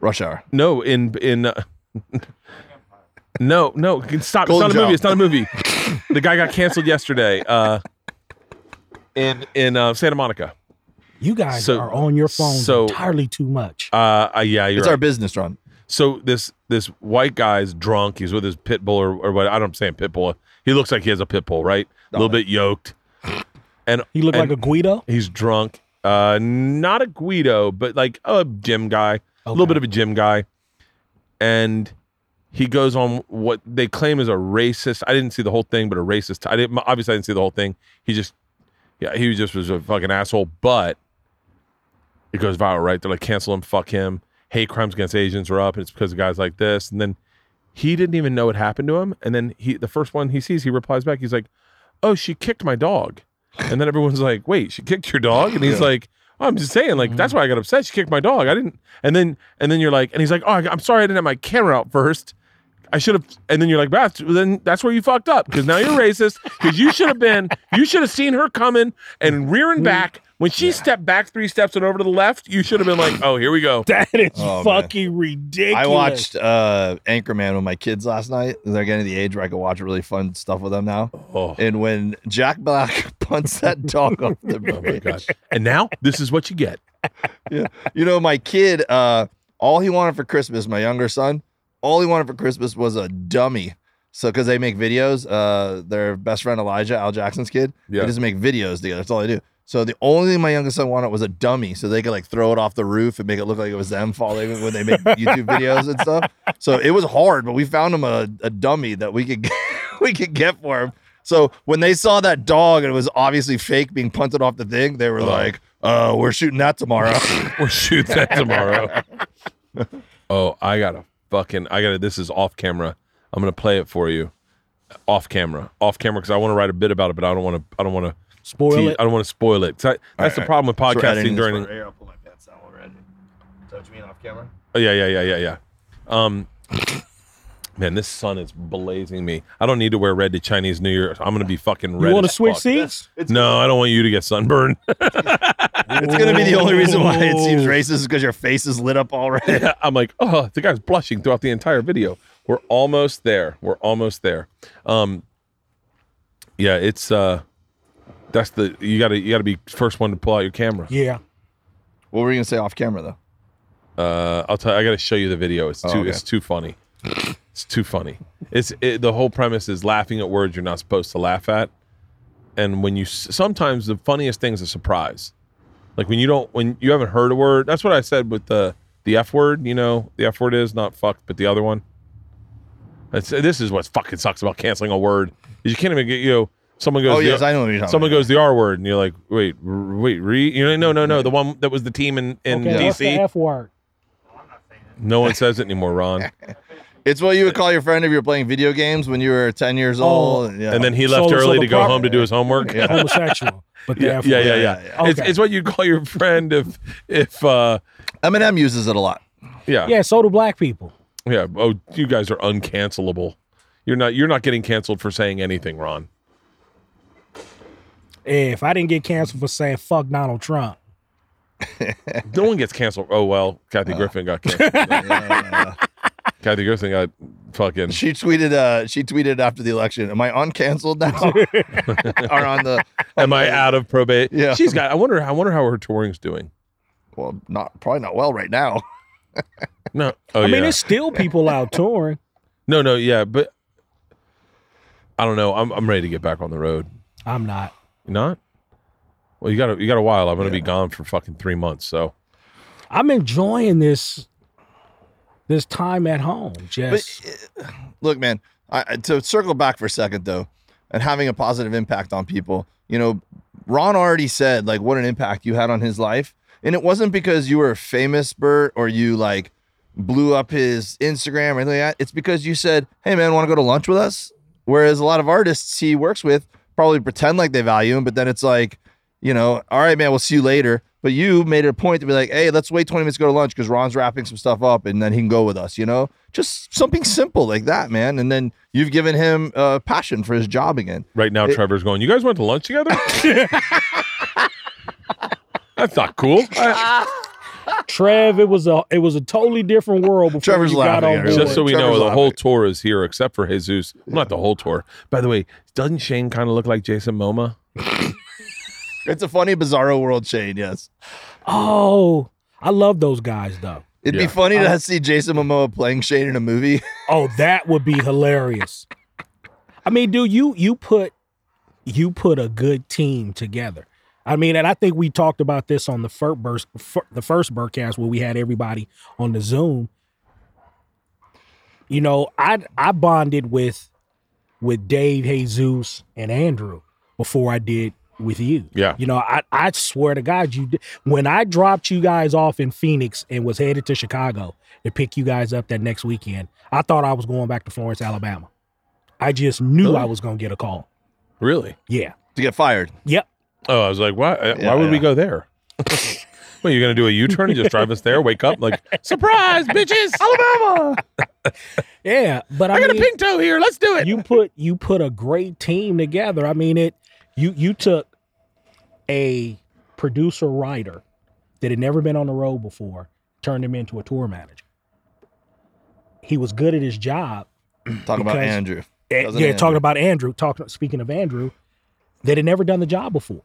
S3: rush hour.
S1: no in in uh, (laughs) no no stop
S3: Golden
S1: it's not a movie it's not a movie the guy got canceled yesterday uh in in uh, Santa Monica
S4: You guys
S1: So-
S4: are on your phone
S1: so-
S4: entirely too much.
S1: uh, uh yeah you're
S3: It's
S1: right.
S3: our business, Ron.
S1: so this this white guy's drunk he's with his pit bull or, or what I don't say pit bull he looks like he has a pit bull right a little bit yoked (coughs) and
S4: He looked
S1: and
S4: like a Guido.
S1: he's drunk. Uh not a Guido but like a gym guy a little bit of a gym guy. And he goes on what they claim is a racist. I didn't see the whole thing but a racist i didn't obviously i didn't see the whole thing. He just yeah he just was a fucking asshole but it goes viral right? They're like cancel him fuck him. Hate crimes against asians are up and it's because of guys like this. And then he didn't even know what happened to him. And then he the first one he sees he replies back. He's like oh she kicked my dog. And then everyone's like wait she kicked your dog? And he's like oh, i'm just saying like that's mm-hmm. why i got upset. She kicked my dog. I didn't and then and then you're like and he's like oh I- i'm sorry i didn't have my camera out first. I should have, and then you're like, "That's then that's where you fucked up because now you're racist because you should have been, you should have seen her coming and rearing (laughs) back when she stepped back three steps and over to the left. You should have been like, oh, here we go. (laughs)
S4: That is
S3: Oh, man.
S4: fucking ridiculous.
S3: I watched uh, Anchorman with my kids last night. They're getting to the age where I can watch really fun stuff with them now.
S1: Oh,
S3: And when Jack Black (laughs) punts that dog off the (laughs)
S1: oh my
S3: bridge,
S1: god! And now this is what you get.
S3: yeah. You know, my kid, uh, all he wanted for Christmas, my younger son, all he wanted for Christmas was a dummy. So, because they make videos, uh, their best friend Elijah, Al Jackson's kid,
S1: Yeah.
S3: he doesn't make videos together. That's all they do. So the only thing my youngest son wanted was a dummy, so they could like throw it off the roof and make it look like it was them falling when they make (laughs) YouTube videos and stuff. So it was hard, but we found him a, a dummy that we could (laughs) we could get for him. So when they saw that dog and it was obviously fake being punted off the thing, they were oh. like, "Oh, we're shooting that tomorrow." (laughs)
S1: We'll shoot that tomorrow. oh, I gotta fucking I gotta this is off camera. I'm gonna play it for you. Off camera. Off camera because I want to write a bit about it, but I don't want to I don't want to
S4: Spoil it.
S1: I don't want to spoil it. I- that's the
S3: right.
S1: problem with
S3: So
S1: podcasting
S3: editing this
S1: during
S3: for air. I'll pull my pants down already. Is that what you mean off camera?
S1: Oh yeah, yeah, yeah, yeah, yeah. Um, man, this sun is blazing me. I don't need to wear red to Chinese New Year. I'm gonna be fucking red.
S4: You want to switch
S1: fuck.
S4: seats?
S1: No, I don't want you to get sunburned. (laughs)
S3: It's gonna be the only reason why it seems racist is because your face is lit up already.
S1: I'm like, oh, the guy's blushing throughout the entire video. We're almost there. We're almost there. Um, yeah, it's uh, that's the you gotta you gotta be first one to pull out your camera.
S4: Yeah.
S3: What were you gonna say off camera though?
S1: Uh, I'll tell you, I gotta show you the video. It's too
S3: Oh, okay.
S1: it's too funny. It's too funny. It's it, the whole premise is laughing at words you're not supposed to laugh at, and when you sometimes the funniest thing is a surprise, like when you don't when you haven't heard a word. That's what I said with the the f word. You know, the f word is not fucked, but the other one. That's, this is what fucking sucks about canceling a word. is You can't even get you know someone goes
S3: Oh
S1: the-
S3: yes, I know what you're talking
S1: someone
S3: about.
S1: goes the r word and you're like wait r- wait re you know no no no the one that was the team in in
S4: Okay. What's the
S1: DC.
S4: F word?
S1: No one says it anymore, Ron. (laughs)
S3: It's what you would call your friend if you were playing video games when you were 10 years
S4: Oh.
S3: old. Yeah.
S1: And then he left
S4: so
S1: early
S4: the
S1: to go
S4: prop-
S1: home to do his homework. Yeah, (laughs)
S4: Homosexual. But the
S1: yeah,
S4: F
S1: yeah,
S4: word.
S1: yeah.
S3: yeah, yeah.
S1: It's,
S4: Okay.
S1: it's what you call your friend if if uh
S3: Eminem uses it a lot.
S1: yeah
S4: Yeah, so do black people.
S1: yeah. Oh, you guys are uncancelable. You're not you're not getting canceled for saying anything, Ron.
S4: If I didn't get canceled for saying fuck Donald Trump,
S1: No one gets canceled. Oh well, Kathy Griffin got canceled. (laughs) Kathy Griffin got fucking.
S3: She tweeted. Uh, she tweeted after the election. Am I uncanceled now? (laughs) or on the?
S1: Am I out of probate?
S3: Yeah.
S1: she's got. I wonder. I wonder how her touring's doing.
S3: Well, not probably not well right now. (laughs)
S1: No. Oh
S4: I
S1: yeah.
S4: mean, there's still people out touring.
S1: no, no, yeah, but I don't know. I'm I'm ready to get back on the road.
S4: I'm not.
S1: You not? Well, you got a, you got a while. I'm gonna be gone for fucking three months. So
S4: I'm enjoying this this time at home. Just uh,
S3: Look, man. I, I- to circle back for a second though, and having a positive impact on people. You know, Ron already said like what an impact you had on his life, and it wasn't because you were famous, Bert, or you like blew up his Instagram or anything like that. It's because you said, "Hey, man, want to go to lunch with us?" Whereas a lot of artists he works with probably pretend like they value him, but then it's like, you know, all right, man, we'll see you later. But you made it a point to be like, hey, let's wait 20 minutes to go to lunch because Ron's wrapping some stuff up and then he can go with us, you know? Just something simple like that, man. And then you've given him uh, passion for his job again.
S1: right now,
S3: It-
S1: Trevor's going. You guys went to lunch together? (laughs) (laughs) That's not cool. I-
S4: Trev, it was a it was a totally different world before
S3: Trevor's
S4: you got on
S3: at
S4: board.
S1: just so we
S3: Trevor's
S1: know, the
S3: laughing.
S1: whole tour is here except for Jesus. Not the whole tour. By the way, doesn't Shane kind of look like Jason Momoa? (laughs)
S3: It's a funny, bizarro world, Shane. Yes.
S4: oh, I love those guys though.
S3: It'd
S1: Yeah.
S3: be funny to see Jason Momoa playing Shane in a movie. (laughs)
S4: Oh, that would be hilarious. I mean, dude, you you put you put a good team together. I mean, and I think we talked about this on the first burst, the first Bertcast where we had everybody on the Zoom. You know, I I bonded with with Dave, Jesus, and Andrew before I did with you.
S1: Yeah.
S4: You know, I I swear to God, you when I dropped you guys off in Phoenix and was headed to Chicago to pick you guys up that next weekend, I thought I was going back to Florence, Alabama. I just knew
S1: Really?
S4: I was going to get a call.
S1: Really?
S4: Yeah.
S3: to get fired.
S4: Yep.
S1: Oh, I was like, why? uh,
S3: Yeah,
S1: why would we go there? (laughs) Well, you're gonna do a U-turn and just drive us there? Wake up like (laughs) surprise, bitches! (laughs) Alabama!
S4: Yeah, but I,
S1: I got a
S4: mean,
S1: pink toe here. Let's do it.
S4: you put you put a great team together. I mean it you you took a producer writer that had never been on the road before, turned him into a tour manager. He was good at his job.
S3: Talk about Andrew.
S4: Eh, yeah,
S3: Andrew.
S4: talking about Andrew, talking speaking of Andrew, that had never done the job before,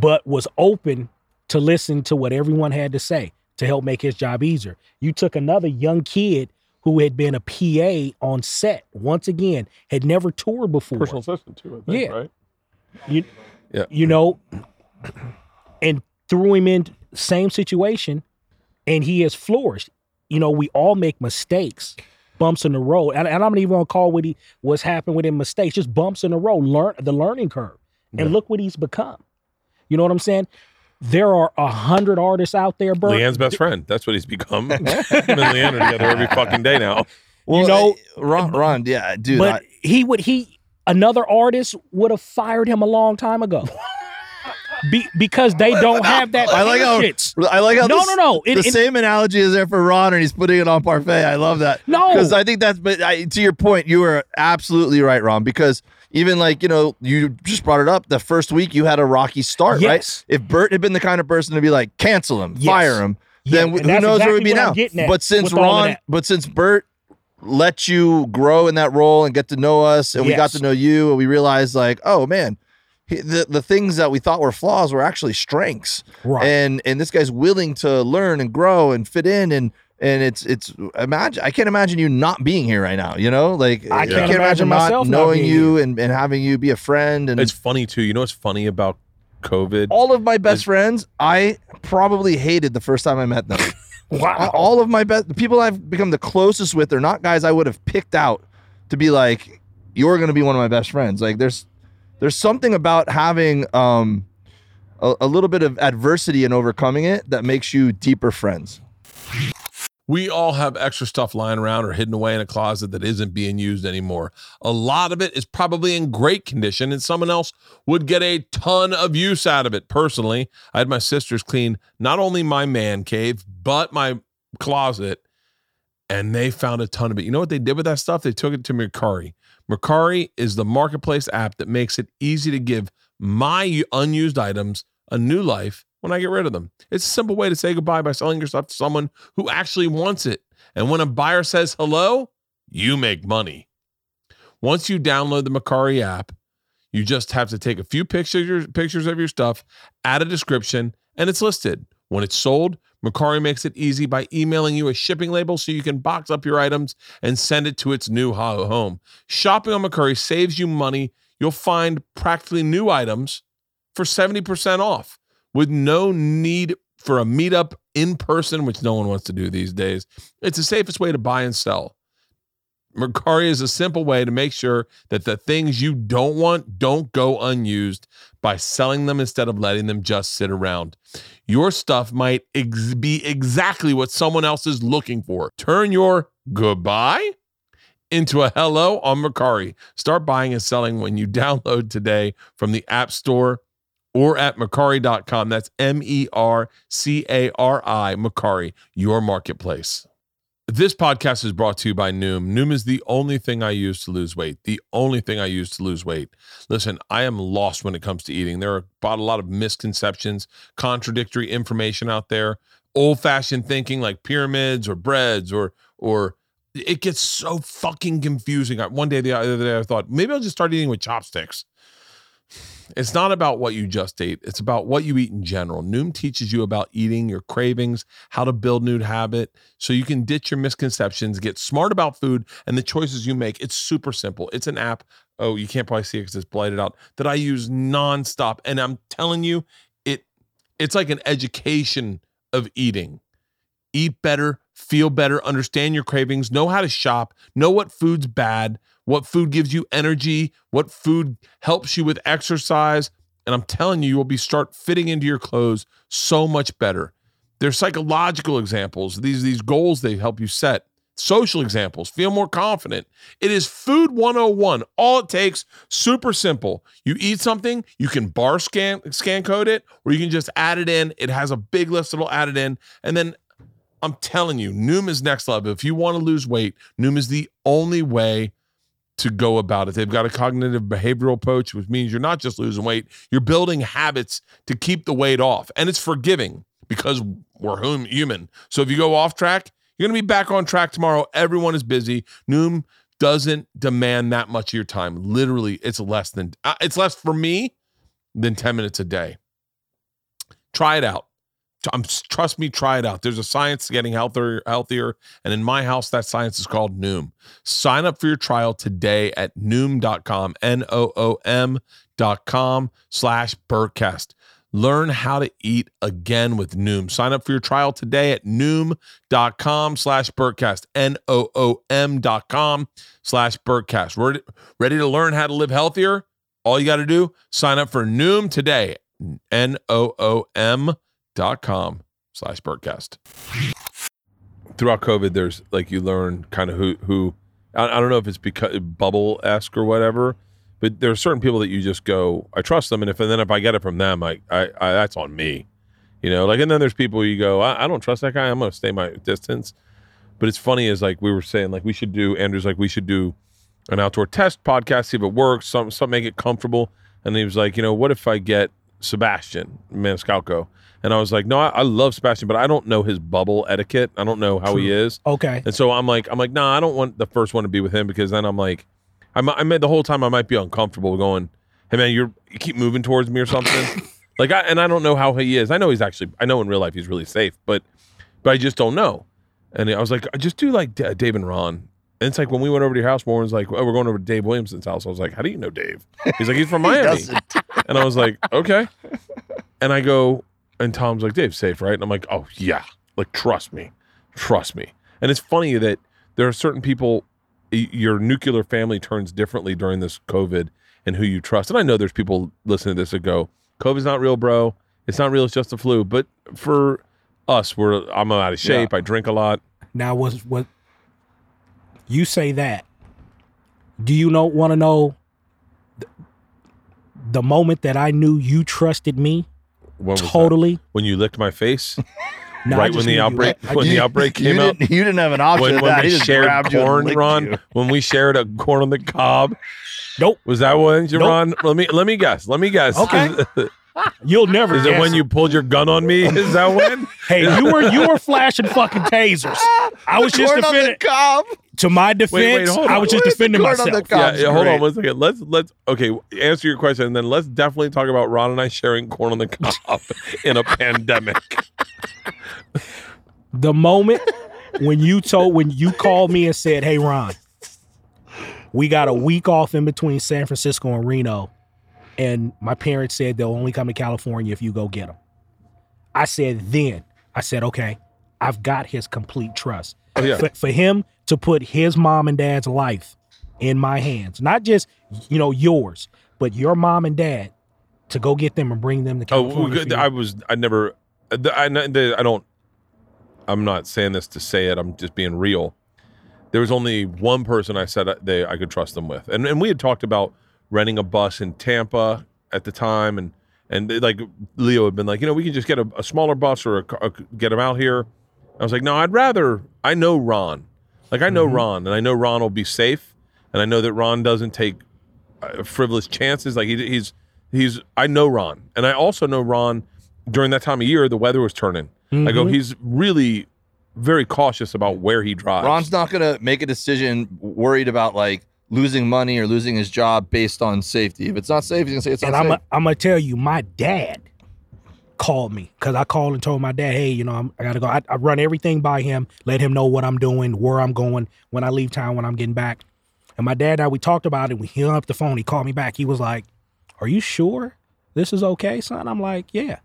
S4: but was open to listen to what everyone had to say to help make his job easier. You took another young kid who had been a PA on set once again, had never toured before.
S1: Personal assistant too. I think,
S4: Yeah.
S1: Right.
S4: you,
S1: Yeah.
S4: you know, and threw him in same situation, and he has flourished. You know, we all make mistakes, bumps in the road. And, and I'm not even gonna call what he what's happened with him mistakes, just bumps in the road, learn the learning curve. And
S1: Yeah.
S4: look what he's become. You know what I'm saying? There are a hundred artists out there, Bert.
S1: LeeAnn's best friend. That's what he's become. (laughs) Him and LeeAnn are together every fucking day now.
S3: Well,
S4: know-
S3: uh, Ron, Ron, yeah, dude.
S4: but
S3: I-
S4: he would he another artist would have fired him a long time ago. Be, because they don't have that
S3: I like how
S4: patience.
S3: I like how
S4: No,
S3: this-
S4: no, no. It-
S3: the
S4: it-
S3: same analogy is there for Ron, and he's putting it on parfait. I love that.
S4: No.
S3: because I think that's. But I, to your point, you were absolutely right, Ron. Because even like you know, you just brought it up. The first week you had a rocky start,
S4: Yes.
S3: right? If Bert had been the kind of person to be like, cancel him,
S4: Yes.
S3: fire him,
S4: Yeah,
S3: then who knows where we'd be now. But since Ron, but since Bert let you grow in that role and get to know us, and we got to know you, and we realized like, oh man. The, the things that we thought were flaws were actually strengths
S4: Right.
S3: and and this guy's willing to learn and grow and fit in and and it's it's imagine I can't imagine you not being here right now. You know, like
S4: I can't
S3: imagine
S4: imagine myself not
S3: knowing
S4: being
S3: you and, and having you be a friend and
S1: It's funny too. You know what's funny about COVID?
S3: all of my best friends. I probably hated the first time I met them. (laughs)
S4: wow.
S3: all of my best the people I've become the closest with are not guys I would have picked out to be like you're going to be one of my best friends. Like there's there's something about having um a, a little bit of adversity and overcoming it that makes you deeper friends.
S1: We all have extra stuff lying around or hidden away in a closet that isn't being used anymore. A lot of it is probably in great condition, and someone else would get a ton of use out of it. Personally, I had my sisters clean not only my man cave, but my closet, and they found a ton of it. You know what they did with that stuff? They took it to Mercari. Mercari is the marketplace app that makes it easy to give my unused items a new life when I get rid of them. It's a simple way to say goodbye by selling your stuff to someone who actually wants it. And when a buyer says hello, you make money. Once you download the Mercari app, you just have to take a few pictures pictures of your stuff, add a description, and it's listed. When it's sold, Mercari makes it easy by emailing you a shipping label so you can box up your items and send it to its new ho- home. Shopping on Mercari saves you money. You'll find practically new items for 70% off with no need for a meetup in person, which no one wants to do these days. It's the safest way to buy and sell. Mercari is a simple way to make sure that the things you don't want don't go unused by selling them instead of letting them just sit around. Your stuff might ex- be exactly what someone else is looking for. Turn your goodbye into a hello on Mercari. Start buying and selling when you (laughs) download today from the App Store or at Mercari.com. That's M E R C A R I, Mercari, your marketplace. This podcast is brought to you by Noom. Noom is the only thing I use to lose weight. The only thing I use to lose weight. Listen, I am lost when it comes to eating. There are about a lot of misconceptions, contradictory information out there, old-fashioned thinking like pyramids or breads or or it gets so fucking confusing. One day the other day I thought maybe I'll just start eating with chopsticks. It's not about what you just ate. It's about what you eat in general. Noom teaches you about eating, your cravings, how to build new habit so you can ditch your misconceptions, get smart about food and the choices you make. It's super simple. It's an app. Oh, you can't probably see it because it's blighted out that I use nonstop. And I'm telling you, it it's like an education of eating. Eat better, feel better, understand your cravings, know how to shop, know what food's bad, what food gives you energy, what food helps you with exercise. And I'm telling you, you will be start fitting into your clothes so much better. There's psychological examples, these, these goals they help you set, social examples, feel more confident. It is food 101. All it takes, super simple. You eat something, you can bar scan scan code it, or you can just add it in. It has a big list that'll add it in. And then I'm telling you, Noom is next level. If you want to lose weight, Noom is the only way to go about it. They've got a cognitive behavioral approach, which means you're not just losing weight, you're building habits to keep the weight off. And it's forgiving because we're human. So if you go off track, you're going to be back on track tomorrow. Everyone is busy. Noom doesn't demand that much of your time. Literally, it's less than uh, it's less for me than 10 minutes a day. Try it out. Um, trust me, try it out. There's a science to getting healthier, healthier, and in my house, that science is called Noom. Sign up for your trial today at Noom.com, N O O M dot com slash Bertcast. Learn how to eat again with Noom. Sign up for your trial today at Noom.com slash Bertcast. N-O-O-M dot com slash Bertcast. Ready, ready to learn how to live healthier? All you got to do, sign up for Noom today. N-O-O-M dot com slash Bertcast. Throughout COVID, there's like you learn kind of who who I, I don't know if it's because bubble esque or whatever, but there are certain people that you just go, I trust them, and if and then if I get it from them, I I, I that's on me, you know. Like and then there's people you go, I, I don't trust that guy. I'm gonna stay my distance. But it's funny is like we were saying, like we should do Andrew's like we should do an outdoor test podcast, see if it works, some some make it comfortable. And he was like, you know, what if I get Sebastian Maniscalco? And I was like, no, I, I love Sebastian, but I don't know his bubble etiquette. I don't know how he is.
S4: Okay.
S1: And so I'm like, I'm like, nah, I don't want the first one to be with him because then I'm like, I'm, I made the whole time I might be uncomfortable going, hey man, you're you keep moving towards me or something. (laughs) like I and I don't know how he is. I know he's actually, I know in real life he's really safe, but but I just don't know. And I was like, I just do like D- Dave and Ron. And it's like when we went over to your house, Warren's like, oh, we're going over to Dave Williamson's house. I was like, how do you know Dave? He's like, he's from (laughs) Miami.
S3: doesn't.
S1: And I was like, okay. And I go, and Tom's like, Dave's safe, right? And I'm like, oh yeah, like trust me, trust me. And it's funny that there are certain people, your nuclear family turns differently during this COVID and who you trust. And I know there's people listening to this that go, COVID's not real, bro. It's not real. It's just the flu. But for us, we're I'm out of shape. I drink a lot.
S4: Now was what you say that. Do you know want to know the, the moment that I knew you trusted me
S1: When was that?
S4: totally?
S1: when you licked my face, (laughs)
S4: No,
S1: right when
S4: knew
S1: the
S4: you-
S1: outbreak
S4: I- I
S1: when
S4: just-
S1: the outbreak
S3: You
S1: came out.
S3: didn't, you didn't have an option
S1: When, when
S3: that.
S1: we
S3: He just
S1: shared
S3: grabbed you
S1: corn, Ron.
S3: you.
S1: When we shared a corn on the cob.
S4: Nope.
S1: Was that one,
S4: Nope.
S1: Ron? Let me let me guess. Let me guess.
S4: Okay. (laughs)
S1: Is,
S4: You'll never.
S1: is it
S4: guess
S1: when you pulled your gun on me? (laughs) Is that when?
S4: Hey, you were you were flashing fucking tasers. I was just
S3: Corn on the
S4: defending.
S3: cob.
S4: To my defense,
S1: wait, hold
S4: I
S1: on.
S4: was just
S3: What is
S4: defending
S3: corn on the
S4: myself.
S1: yeah, yeah, hold
S3: great.
S1: on one second. Let's let's okay. Answer your question, and then let's definitely talk about Ron and I sharing corn on the cob (laughs) in a pandemic. (laughs)
S4: The moment when you told when you called me and said, "Hey, Ron, we got a week off in between San Francisco and Reno, and my parents said they'll only come to California if you go get them." I said, "Then I said, okay, I've got his complete trust
S1: Oh yeah,
S4: for, for him to put his mom and dad's life in my hands, not just you know yours, but your mom and dad." To go get them and bring them to
S1: Oh,
S4: California.
S1: well, good.
S4: for you.
S1: I was. I never. Uh, I, I, I don't. I'm not saying this to say it. I'm just being real. There was only one person I said they I could trust them with, and and we had talked about renting a bus in Tampa at the time, and and they- like Leo had been like, you know, we can just get a, a smaller bus or a, a, get him out here. I was like, no, I'd rather. I know Ron, like I know
S4: Mhm.
S1: Ron, and I know Ron will be safe, and I know that Ron doesn't take uh, frivolous chances. Like he, he's he's I know Ron, and I also know Ron. During that time of year, the weather was turning. I go,
S4: Mhm.
S1: he's really very cautious about where he drives.
S3: Ron's not gonna make a decision worried about like losing money or losing his job based on safety. If it's not safe, he's gonna say it's
S4: and
S3: not
S4: I'm
S3: safe.
S4: I'm gonna tell you, my dad called me because I called and told my dad, hey, you know, I'm, I gotta go. I, I run everything by him, let him know what I'm doing, where I'm going, when I leave town, when I'm getting back. And my dad and I, we talked about it. We hung up the phone. He called me back. He was like, "Are you sure this is okay, son?" I'm like, "Yeah."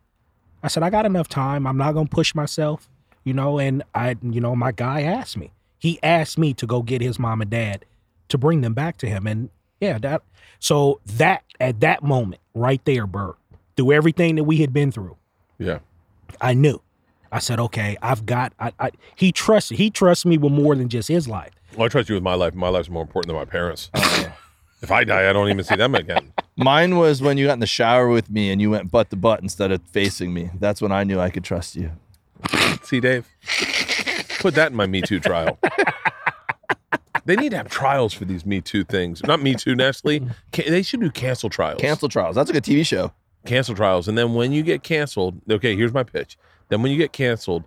S4: I said, "I got enough time. I'm not gonna push myself, you know." And I, you know, my guy asked me. He asked me to go get his mom and dad to bring them back to him. And yeah, that so that at that moment right there, Bert, through everything that we had been through,
S1: yeah,
S4: I knew. I said, okay, I've got. I, I he trusts. He trusts me with more than just his life.
S1: well, I trust you with my life. My life's more important than my parents. (laughs) if I die, I don't even see them again.
S3: Mine was when you got in the shower with me and you went butt to butt instead of facing me. That's when I knew I could trust you.
S1: See, Dave, put that in my Me Too trial. (laughs) they need to have trials for these Me Too things. Not Me Too, Nestle. Ca- They should do cancel trials.
S3: Cancel trials. That's like a TV show.
S1: cancel trials, and then when you get canceled, okay, here's my pitch. Then when you get canceled,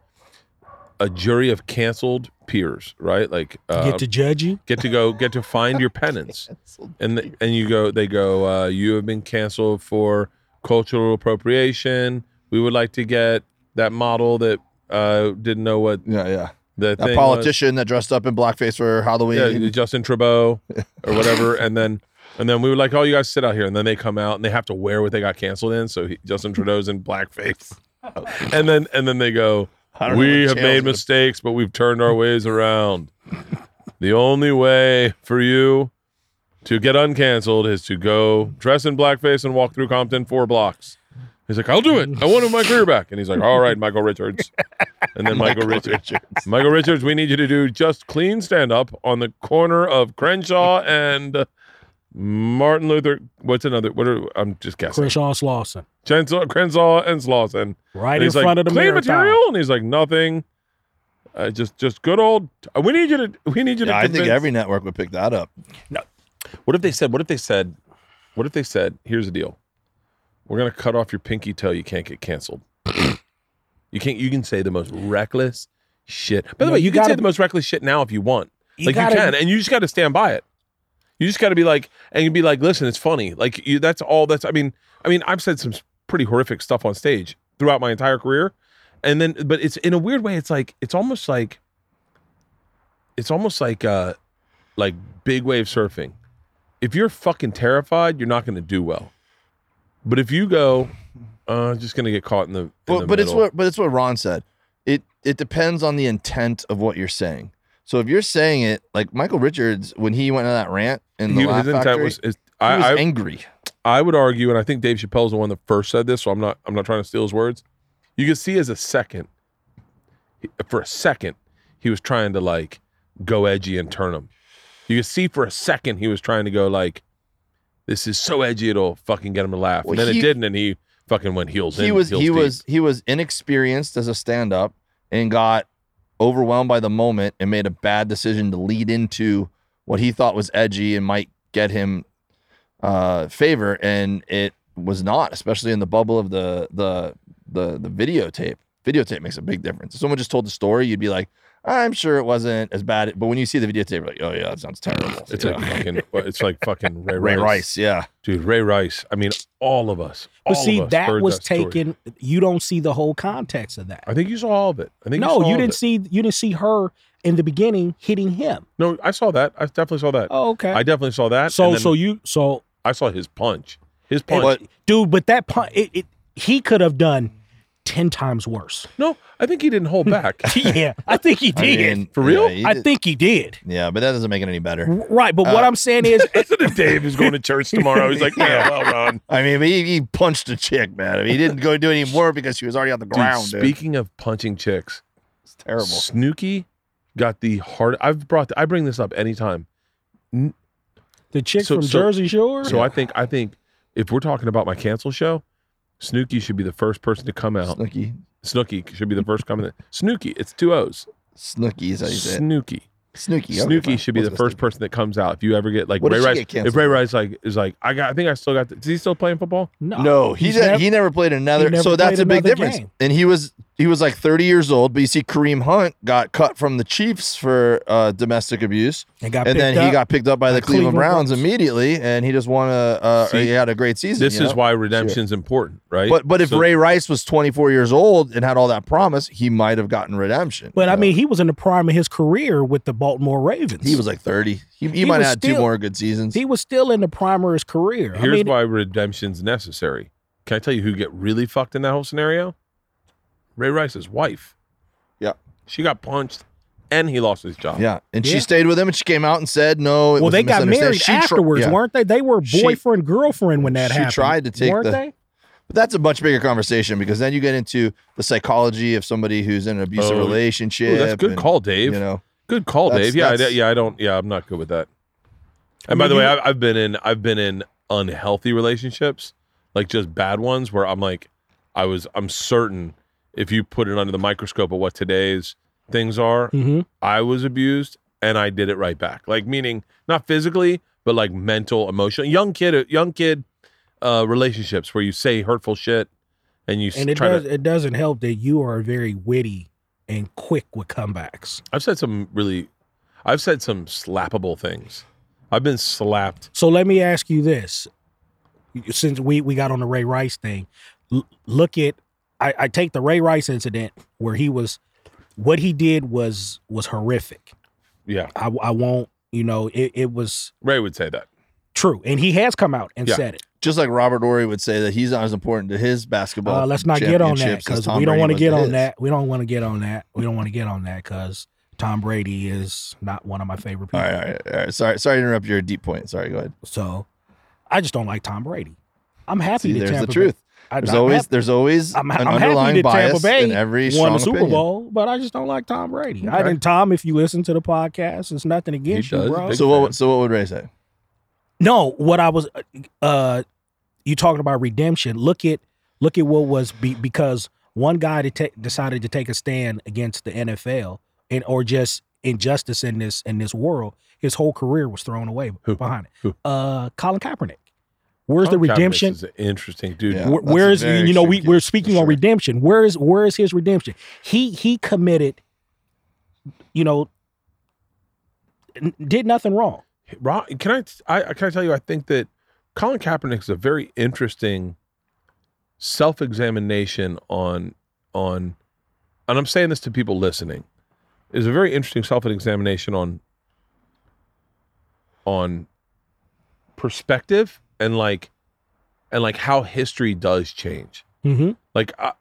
S1: a jury of canceled peers, right? Like uh,
S4: get to judge you.
S1: get to go get to find your penance (laughs) and th- and you go they go uh, you have been canceled for cultural appropriation we would like to get that model that uh, didn't know what
S3: Yeah, yeah.
S1: The
S3: That politician that dressed up in blackface for. Halloween.
S1: yeah, Justin Trudeau or whatever (laughs) and then And then we were like, "Oh, you guys sit out here." And then they come out and they have to wear what they got canceled in. So he, Justin Trudeau's in blackface. (laughs) And then and then they go,
S3: I don't know
S1: "We have made mistakes, but we've turned our ways around. The only way for you to get uncanceled is to go dress in blackface and walk through Compton four blocks." He's like, "I'll do it. I wanted my career back." And he's like, "All right, (laughs) Michael Richards." And then (laughs) Michael, Richards. Michael Richards, we need you to do just clean stand up on the corner of Crenshaw (laughs) and Martin Luther. What's another? What are I'm just guessing.
S4: Crenshaw Slauson.
S1: Crenshaw, Crenshaw and Slauson.
S4: Right
S1: And
S4: in front
S1: like,
S4: of the
S1: clean
S4: marathon.
S1: material, and he's like, nothing. Uh, just, just good old. uh, We need you to. We need you to.
S3: Yeah, I think every network would pick that up. No.
S1: What if they said? What if they said? What if they said? Here's the deal. We're gonna cut off your pinky toe. You can't get canceled. you can't. You can say the most reckless shit. By the
S4: No,
S1: way, you,
S4: you
S1: can say
S4: gotta-
S1: the most reckless shit now if you want.
S4: You
S1: like
S4: gotta-
S1: you can, and you just got to stand by it. You just got to be like, and you be like, listen, it's funny. Like you, that's all. That's. I mean, I mean, I've said some pretty horrific stuff on stage throughout my entire career, and then, but it's in a weird way. It's like it's almost like. It's almost like uh, like big wave surfing. If you're fucking terrified, you're not going to do well. But if you go, uh, just going to get caught in the. In
S3: But,
S1: the
S3: but it's what but it's what Ron said. It it depends on the intent of what you're saying. So if you're saying it like Michael Richards when he went on that rant in the
S1: He-
S3: Laugh
S1: his intent
S3: Factory,
S1: was. Is,
S3: he was
S1: I, I
S3: angry.
S1: I would argue, and I think Dave Chappelle's the one that first said this, so I'm not I'm not trying to steal his words. You can see as a second, for a second, he was trying to like go edgy and turn him. You can see for a second he was trying to go like, "This is so edgy it'll fucking get him to laugh,"
S3: Well,
S1: and then
S3: he-
S1: it didn't, and he fucking went heels
S3: He
S1: in.
S3: was
S1: heels
S3: he
S1: deep.
S3: was he was inexperienced as a stand up and got overwhelmed by the moment and made a bad decision to lead into what he thought was edgy and might get him uh favor and it was not especially in the bubble of the the the the videotape videotape makes a big difference if someone just told the story you'd be like i'm sure it wasn't as bad but when you see the videotape you're like oh yeah that sounds terrible
S1: It's
S3: Yeah.
S1: like fucking. It's like fucking (laughs) Ray,
S3: ray
S1: Rice.
S3: rice yeah
S1: dude. Ray Rice. I mean, all of us.
S4: But
S1: all
S4: see,
S1: of us
S4: that
S1: heard
S4: was
S1: story.
S4: taken. You don't see the whole context of that.
S1: I think you saw all of it. I think
S4: No,
S1: you, saw
S4: you didn't
S1: it.
S4: see. You didn't see her in the beginning hitting him.
S1: No, I saw that. I definitely saw that.
S4: Oh, okay.
S1: I definitely saw that.
S4: so
S1: and then
S4: so you so
S1: I saw his punch. His punch.
S3: but
S4: dude, but that punch, it, it, he could have done ten times worse.
S1: no, I think he didn't hold (laughs) back. (laughs)
S4: yeah, I think he (laughs)
S3: I
S4: did.
S3: mean,
S1: For real?
S3: yeah, he
S4: I
S3: did-
S4: think he did.
S3: yeah but that doesn't make it any better
S4: Right, but what
S3: Uh,
S4: I'm saying is,
S1: Listen to Dave who's going to church tomorrow. He's like, yeah, well, Ron.
S3: I mean, he, he punched a chick, man. I mean, he didn't go do any more because she was already on the
S1: Dude,
S3: ground. Dude,
S1: speaking of punching chicks,
S3: It's terrible.
S1: Snooki got the hard. I've brought. I bring this up anytime.
S4: the chick
S1: So-
S4: from
S1: so-
S4: Jersey Shore.
S1: So I think. I think if we're talking about my cancel show, Snooki should be the first person to come out.
S3: Snooki.
S1: Snooki should be the first coming. Snooki. It's two O's.
S3: Snooki is how you say it.
S1: Snooki.
S3: Snooki. okay,
S1: Snooki
S3: fine.
S1: should be the first
S3: Snooki?
S1: person that comes out. If you ever get like
S3: What
S1: Ray
S3: if she
S1: Rice,
S3: get canceled?
S1: if Ray Rice like is like, I got, I think I still got. The, is he still playing football?
S4: no,
S3: No, he
S4: he's
S3: did,
S4: never-
S3: he never played another.
S4: never
S3: so that's
S4: played
S3: a big
S4: another
S3: difference.
S4: game.
S3: And he was he was like 30 years old. But you see, Kareem Hunt got cut from the Chiefs for uh, domestic abuse,
S4: and got
S3: and then he got picked up by the Cleveland,
S4: Cleveland
S3: Browns,
S4: Browns.
S3: immediately, and he just won a. Uh,
S1: See,
S3: he had a great season.
S1: This is
S3: know?
S1: why redemption's important, right?
S3: But but if
S1: So-
S3: Ray Rice was 24 years old and had all that promise, he might have gotten redemption.
S4: But I
S3: know?
S4: mean, he was in the prime of his career with the Baltimore Ravens.
S3: he was like 30. He, he,
S4: He
S3: might have had two more good seasons.
S4: he was still in the prime of his career.
S1: Here's
S4: I mean,
S1: why redemption's necessary. Can I tell you who get really fucked in that whole scenario? Ray Rice's wife.
S3: Yeah.
S1: She got punched and he lost his job.
S3: yeah, and
S4: Yeah.
S3: she stayed with him, and she came out and said, "No." It
S4: well,
S3: was
S4: they
S3: a
S4: got married
S3: She tr-
S4: afterwards,
S3: yeah.
S4: weren't they? They were
S3: She-
S4: boyfriend girlfriend when that
S3: she
S4: happened.
S3: She tried to take
S4: weren't
S3: the-
S4: they?
S3: But that's a much bigger conversation because then you get into the psychology of somebody who's in an abusive
S1: Oh.
S3: relationship.
S1: Ooh, that's a good
S3: and,
S1: call, Dave.
S3: You know,
S1: Good call,
S3: That's-
S1: Dave. Yeah, I, yeah. I don't. Yeah, I'm not good with that.
S4: I
S1: And by the way, I've, I've been in. I've been in unhealthy relationships, like just bad ones, where I'm like, I was. I'm certain if you put it under the microscope of what today's things are,
S4: Mm-hmm.
S1: I was abused and I did it right back. Like meaning not physically, but like mental, emotional. Young kid, young kid uh relationships where you say hurtful shit and you
S4: And it does.
S1: to
S4: It doesn't help that you are very witty and quick with comebacks.
S1: I've said some really I've said some slappable things. I've been slapped.
S4: So let me ask you this: since we we got on the Ray Rice thing, l- look at I, I take the Ray Rice incident where he was what he did was was horrific.
S1: Yeah.
S4: I I won't you know it it was
S1: Ray would say that.
S4: True, and he has come out and
S1: Yeah.
S4: said it.
S3: Just like Robert Horry would say that he's not as important to his basketball.
S4: Uh, let's not get on that because we don't want to get on that. We don't want to get on that. We don't want to get on that because Tom Brady is not one of my favorite people.
S3: All right, all right, all right. Sorry, sorry to interrupt your deep point. Sorry, go ahead.
S4: So I just don't like Tom Brady. I'm happy
S3: See,
S4: that
S3: there's
S4: Tampa
S3: the truth.
S4: Bay- I,
S3: There's
S4: I'm
S3: always
S4: happy-
S3: there's always
S4: I'm,
S3: an
S4: I'm
S3: underlying
S4: happy that
S3: bias
S4: Tampa Bay
S3: in every
S4: won the Super
S3: opinion.
S4: Bowl, but I just don't like Tom Brady. I
S3: Okay.
S4: think Tom, if you listen to the podcast, it's nothing against you, bro.
S3: So
S1: fan.
S3: what? So what would Ray say?
S4: No, what I was, uh, you talking about redemption? Look at look at what was be, because one guy to take decided to take a stand against the NFL and or just injustice in this in this world. His whole career was thrown away
S1: Who?
S4: behind it.
S1: Who?
S4: Uh, Colin Kaepernick. Where's the
S1: Colin Kaepernick
S4: redemption?
S1: is interesting, dude.
S3: Yeah.
S4: Where, where is you know we we're speaking
S3: for
S4: on redemption. Where is where is his redemption? He he committed, you know, n- did nothing wrong.
S1: Ron, can I, I can I tell you? I think that Colin Kaepernick is a very interesting self-examination on on, and I'm saying this to people listening, is a very interesting self-examination on on perspective and like and like how history does change.
S4: Mm-hmm.
S1: Like I,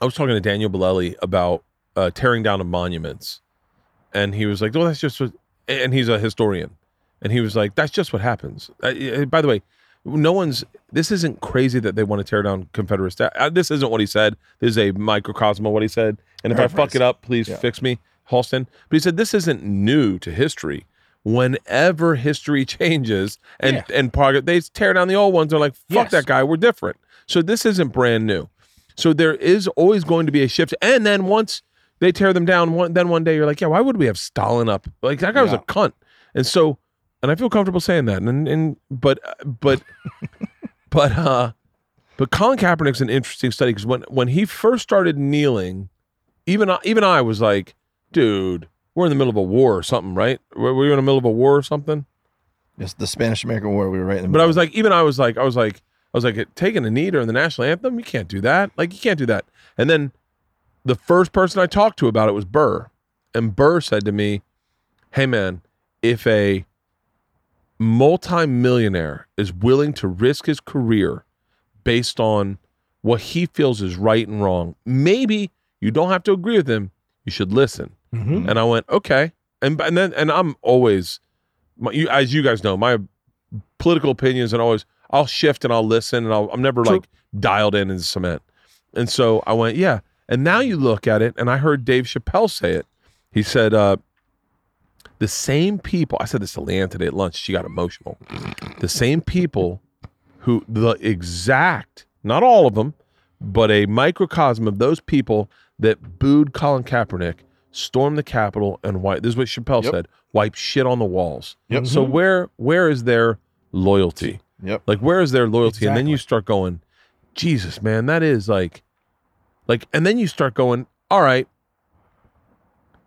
S1: I was talking to Daniel Bellelli about uh, tearing down of monuments, and he was like, "Oh, that's just," what, and he's a historian, and he was like, "That's just what happens." Uh, uh, by the way, no one's. This isn't crazy that they want to tear down Confederate sta- uh, This isn't what he said. This is a microcosm of what he said. And if I fuck it up, please
S3: Yeah.
S1: fix me, Halston. But he said this isn't new to history. Whenever history (laughs) changes and
S4: Yeah.
S1: and progress, they tear down the old ones. They're like, "Fuck
S4: Yes.
S1: that guy. We're different." So this isn't brand new. So there is always going to be a shift. And then once they tear them down, one then one day you're like, yeah, why would we have Stalin up? Like that guy was a cunt. And so, and I feel comfortable saying that. And and but but (laughs) but uh, but Colin Kaepernick's an interesting study because when when he first started kneeling, even even I was like, dude, we're in the middle of a war or something, right? Were were you in the middle of a war or something?
S3: It's the Spanish American War. We were right in the
S1: But
S3: middle.
S1: I was like, even I was like, I was like, I was like, taking a knee during the national anthem, you can't do that. Like, you can't do that. And then the first person I talked to about it was Burr, and Burr said to me, "Hey, man, if a multimillionaire is willing to risk his career based on what he feels is right and wrong, maybe you don't have to agree with him. You should listen."
S4: Mm-hmm.
S1: And I went, okay. And and then and I'm always, my, you, as you guys know, my political opinions and always I'll shift and I'll listen and I'll, I'm never
S4: True.
S1: like dialed in in cement. And so I went, yeah. And now you look at it, and I heard Dave Chappelle say it. He said, uh, the same people. I said this to LeeAnn today at lunch. She got emotional. The same people who the exact, not all of them, but a microcosm of those people that booed Colin Kaepernick, stormed the Capitol, and wipe. This is what Chappelle
S3: Yep.
S1: said: wipe shit on the walls.
S3: Yep.
S1: So mm-hmm. where where is their loyalty?
S3: Yep.
S1: Like where is their loyalty? And then you start going, Jesus, man, that is like, like, and then you start going, all right.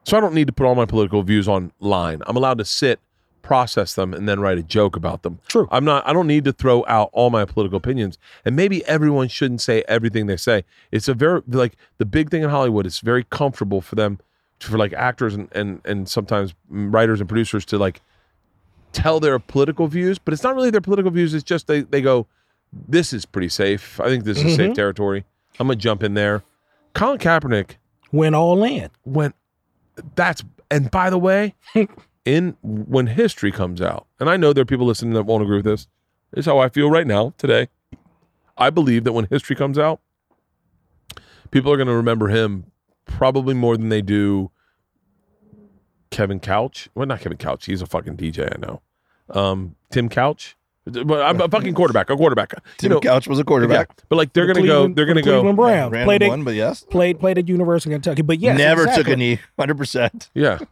S1: So I don't need to put all my political views online. I'm allowed to sit, process them, and then write a joke about them.
S4: True.
S1: I'm not. I don't need to throw out all my political opinions. And maybe everyone shouldn't say everything they say. It's a very like the big thing in Hollywood. It's very comfortable for them, for like actors and and and sometimes writers and producers to like tell their political views, but it's not really their political views. It's just they they go, this is pretty safe. I think this is safe mm-hmm. territory. I'm gonna jump in there. Colin Kaepernick
S4: Went all in.
S1: went. That's and by the way, (laughs) in when history comes out, and I know there are people listening that won't agree with this. This is how I feel right now today. I believe that when history comes out, people are going to remember him probably more than they do Kevin Couch. Well, not Kevin Couch. He's a fucking DJ. I know. Um, Tim Couch. But I'm a fucking quarterback. A quarterback.
S3: Tim
S1: you know,
S3: Couch was a quarterback.
S1: yeah. But like they're
S4: The
S1: going to go. They're
S4: for
S1: going
S4: the
S1: to go.
S4: Cleveland Browns
S3: Random
S4: played at,
S3: one, but yes.
S4: played played at University of Kentucky. But yes,
S3: Never
S4: exactly.
S3: took a knee. Hundred percent.
S1: Yeah. (laughs)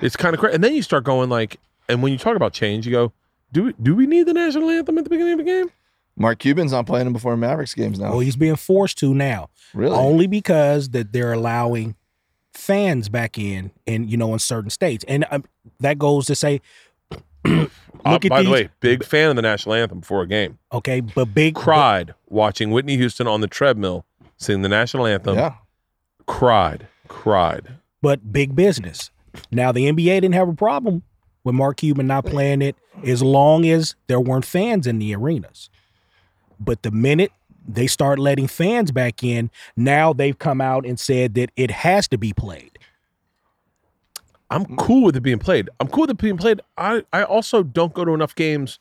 S1: It's kind of crazy. And then you start going like, and when you talk about change, you go, do we, do we need the national anthem at the beginning of the game?
S3: Mark Cuban's not playing him before Mavericks games now.
S4: Well, he's being forced to now,
S3: really?
S4: only because that they're allowing fans back in, in you know, in certain states, and um, that goes to say, (clears throat) look
S1: Uh,
S4: at
S1: by
S4: these.
S1: the way, big fan of the national anthem before a game.
S4: okay, but big
S1: Cried watching Whitney Houston on the treadmill sing the national anthem.
S3: yeah.
S1: Cried, cried.
S4: but big business. Now the NBA didn't have a problem with Mark Cuban not playing it as long as there weren't fans in the arenas. But the minute they start letting fans back in, now they've come out and said that it has to be played.
S1: I'm cool with it being played. I'm cool with it being played. I, I also don't go to enough games,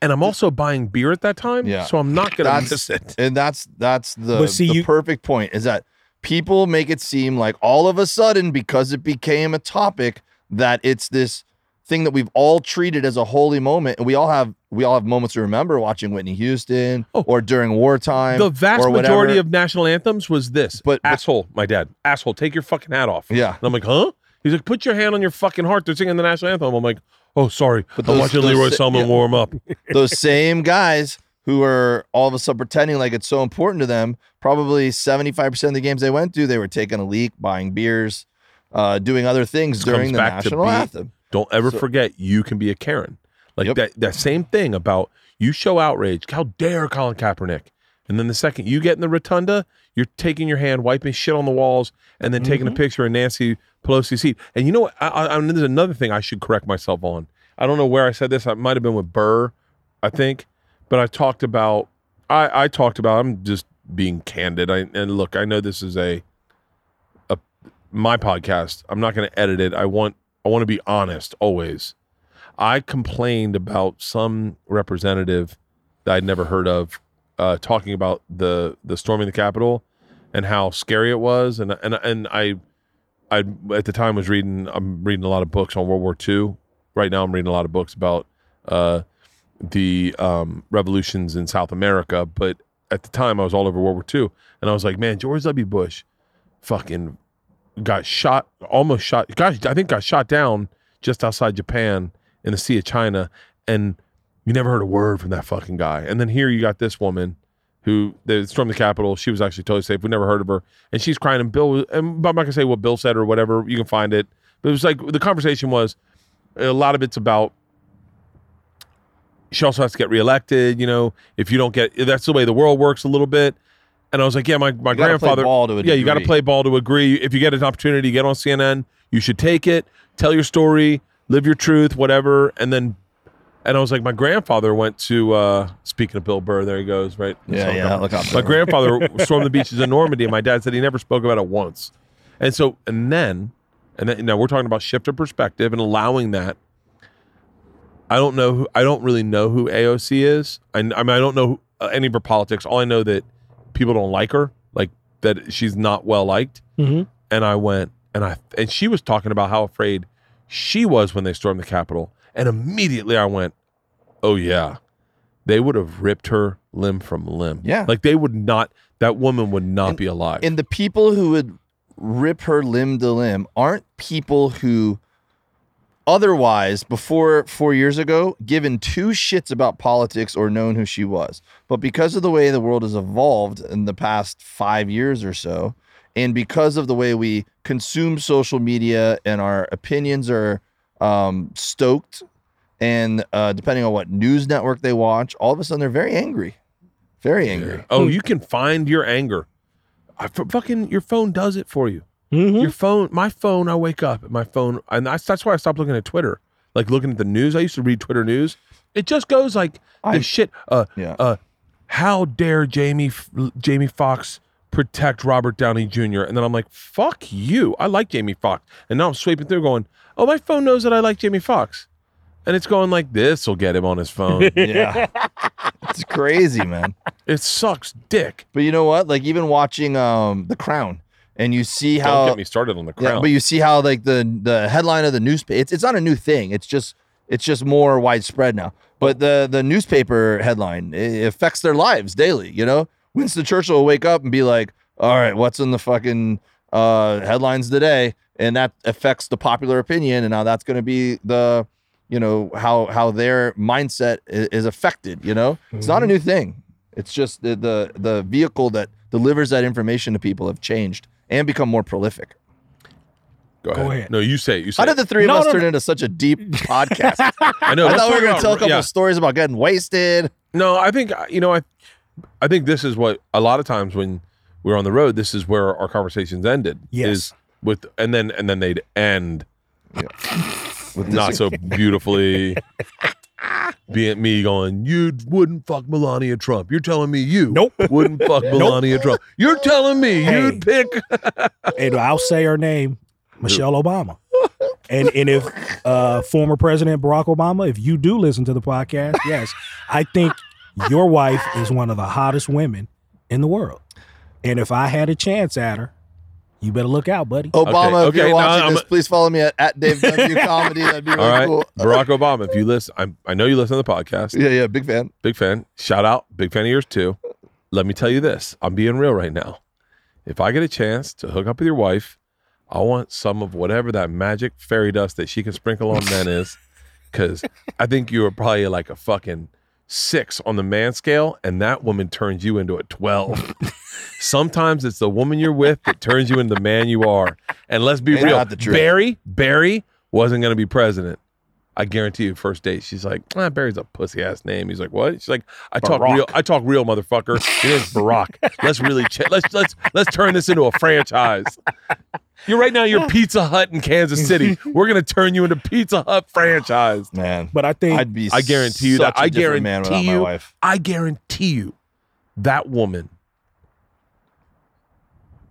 S1: and I'm also buying beer at that time.
S3: Yeah.
S1: So I'm not gonna
S3: That's-
S1: miss it. (laughs)
S3: and that's that's the,
S4: see,
S3: the
S4: you-
S3: perfect point is that people make it seem like all of a sudden because it became a topic that it's this thing that we've all treated as a holy moment and we all have we all have moments to remember watching Whitney Houston
S1: Oh.
S3: or during wartime
S1: The vast
S3: or
S1: majority of national anthems was this.
S3: But- but-
S1: asshole, my dad. Asshole, take your fucking hat off.
S3: Yeah.
S1: And I'm like, huh? He's like, put your hand on your fucking heart. They're singing the national anthem. I'm like, oh, sorry.
S3: But
S1: I'm watching
S3: those
S1: Leroy
S3: si-
S1: Selmon
S3: yeah.
S1: warm up. (laughs)
S3: those same guys who are all of a sudden pretending like it's so important to them probably 75% of the games they went to they were taking a leak buying beers uh, doing other things
S1: This
S3: during the national anthem
S1: Don't ever
S3: So-
S1: forget you can be a Karen. Like
S3: Yep.
S1: that that same thing about you show outrage. How dare Colin Kaepernick? And then the second you get in the rotunda, you're taking your hand, wiping shit on the walls, and then taking a mm-hmm. picture of Nancy Pelosi's seat. And you know what? I, I, I, there's another thing I should correct myself on. I don't know where I said this. I might have been with Burr, I think, but I talked about. I, I talked about. I'm just being candid. I, and look, I know this is a, a my podcast. I'm not going to edit it. I want I want to be honest always. I complained about some representative that I'd never heard of uh, talking about the the storming the Capitol and how scary it was, and and and I I at the time was reading I'm reading a lot of books on World War II. Right now, I'm reading a lot of books about uh, the um, revolutions in South America, but at the time I was all over World War II, and I was like, man, George W. Bush, fucking got shot, almost shot. I think got shot down just outside Japan in the Sea of China, and you never heard a word from that fucking guy. And then here you got this woman who stormed the Capitol. She was actually totally safe. We never heard of her, and she's crying. And Bill, and I'm not gonna say what Bill said or whatever. You can find it, but it was like the conversation was a lot of it's about. She also has to get reelected. You know, if you don't get, that's the way the world works a little bit. And I was like, yeah, my, my
S3: You gotta play
S1: grandfather.
S3: ball to a
S1: yeah, you got to play ball to agree. If you get an opportunity, get on CNN. You should take it. Tell your story. Live your truth. Whatever. And then, and I was like, my grandfather went to. uh Speaking of Bill Burr, there he goes. Right.
S3: yeah
S1: So-
S3: yeah
S1: my grandfather (laughs) stormed the beaches in Normandy, and my dad said he never spoke about it once. And so, and then, and then, now we're talking about shift of perspective and allowing that. I don't know who, I don't really know who AOC is. I, I mean, I don't know who, uh, any of her politics. All I know that people don't like her, like that she's not well liked.
S4: Mhm.
S1: And I went, and I, and she was talking about how afraid she was when they stormed the Capitol. And immediately I went, oh, yeah they would have ripped her limb from limb.
S3: Yeah.
S1: Like they would not, that woman would not be alive.
S3: and the people who would rip her limb to limb aren't people who otherwise before four years ago given two shits about politics or known who she was but because of the way the world has evolved in the past five years or so and because of the way we consume social media and our opinions are um, stoked and uh, depending on what news network they watch all of a sudden they're very angry very angry
S1: oh, you can find your anger. I, fucking, your phone does it for you.
S4: Mhm.
S1: Your phone, my phone, I wake up, my phone, and that's, that's why I stopped looking at Twitter. Like looking at the news. I used to read Twitter news. It just goes like
S3: I-
S1: the shit. Uh,
S3: Yeah.
S1: uh, how dare Jamie Jamie Foxx protect Robert Downey Jr. And then I'm like, fuck you. I like Jamie Foxx. And now I'm sweeping through, going, oh, my phone knows that I like Jamie Foxx, and it's going like this will get him on his phone. (laughs)
S3: yeah it's crazy man
S1: it sucks, dick.
S3: But you know what? Like even watching um The Crown, and you see how Don't
S1: get me started on the
S3: yeah,
S1: crown.
S3: but you see how like the the headline of the newspaper. It's it's not a new thing. It's just it's just more widespread now. But the the newspaper headline it affects their lives daily. You know, Winston Churchill will wake up and be like, "All right, what's in the fucking uh, headlines today?" And that affects the popular opinion, and now that's going to be the you know how how their mindset is, affected. You know, it's not a new thing. It's just the, the the vehicle that delivers that information to people have changed and become more prolific.
S1: Go ahead.
S4: ahead.
S1: No, you say it. You say
S3: How did
S1: it.
S3: the three of
S4: No,
S3: us
S4: no,
S3: turn
S4: no.
S3: into such a deep (laughs) podcast?
S1: I know.
S3: I
S1: let's
S3: thought we
S1: talk
S3: were gonna tell a couple
S1: yeah.
S3: of stories about getting wasted.
S1: No, I think uh, you know. I I think this is what a lot of times when we're on the road, this is where our conversations ended.
S4: Yes.
S1: Is with and then and then they'd end.
S3: With
S1: not so beautifully. (laughs) Being me going, you wouldn't fuck Melania Trump. You're telling me you
S4: Nope.
S1: wouldn't fuck (laughs) Melania Trump. You're telling me
S4: Hey.
S1: you'd pick. (laughs)
S4: and I'll say her name, Michelle Obama. And and if uh, former President Barack Obama, if you do listen to the podcast, yes, I think your wife is one of the hottest women in the world. And if I had a chance at her, you better look out, buddy.
S3: Obama, if
S1: okay,
S3: you're watching
S1: I'm-
S3: this, please follow me at, at Dave W (laughs) Comedy. That'd be really
S1: All right,
S3: cool.
S1: Barack (laughs) Obama. If you listen, I, I know you listen to the podcast.
S3: Yeah, yeah, big fan.
S1: Big fan. Shout out. Big fan of yours too. Let me tell you this. I'm being real right now. If I get a chance to hook up with your wife, I want some of whatever that magic fairy dust that she can sprinkle on men is. Cause I think you are probably like a fucking six on the man scale, and that woman turns you into a 12. (laughs) Sometimes it's the woman you're with that turns you into the man you are. And let's be
S3: Ain't
S1: real. Barry, Barry wasn't gonna be president. I guarantee you, first date, she's like, ah, Barry's a pussy ass name. He's like, what? She's like, I talk
S4: Barack.
S1: real. I talk real, motherfucker. It is Barack. let's really ch- let's let's let's turn this into a franchise. You're right now. You're (laughs) Pizza Hut in Kansas City. We're gonna turn you into Pizza Hut franchise.
S3: Man,
S4: But I think
S3: I'd be
S1: I guarantee you
S3: such
S1: that.
S3: a
S1: I
S3: different man
S1: guarantee
S3: without
S1: you.
S3: my wife.
S1: I guarantee you, that woman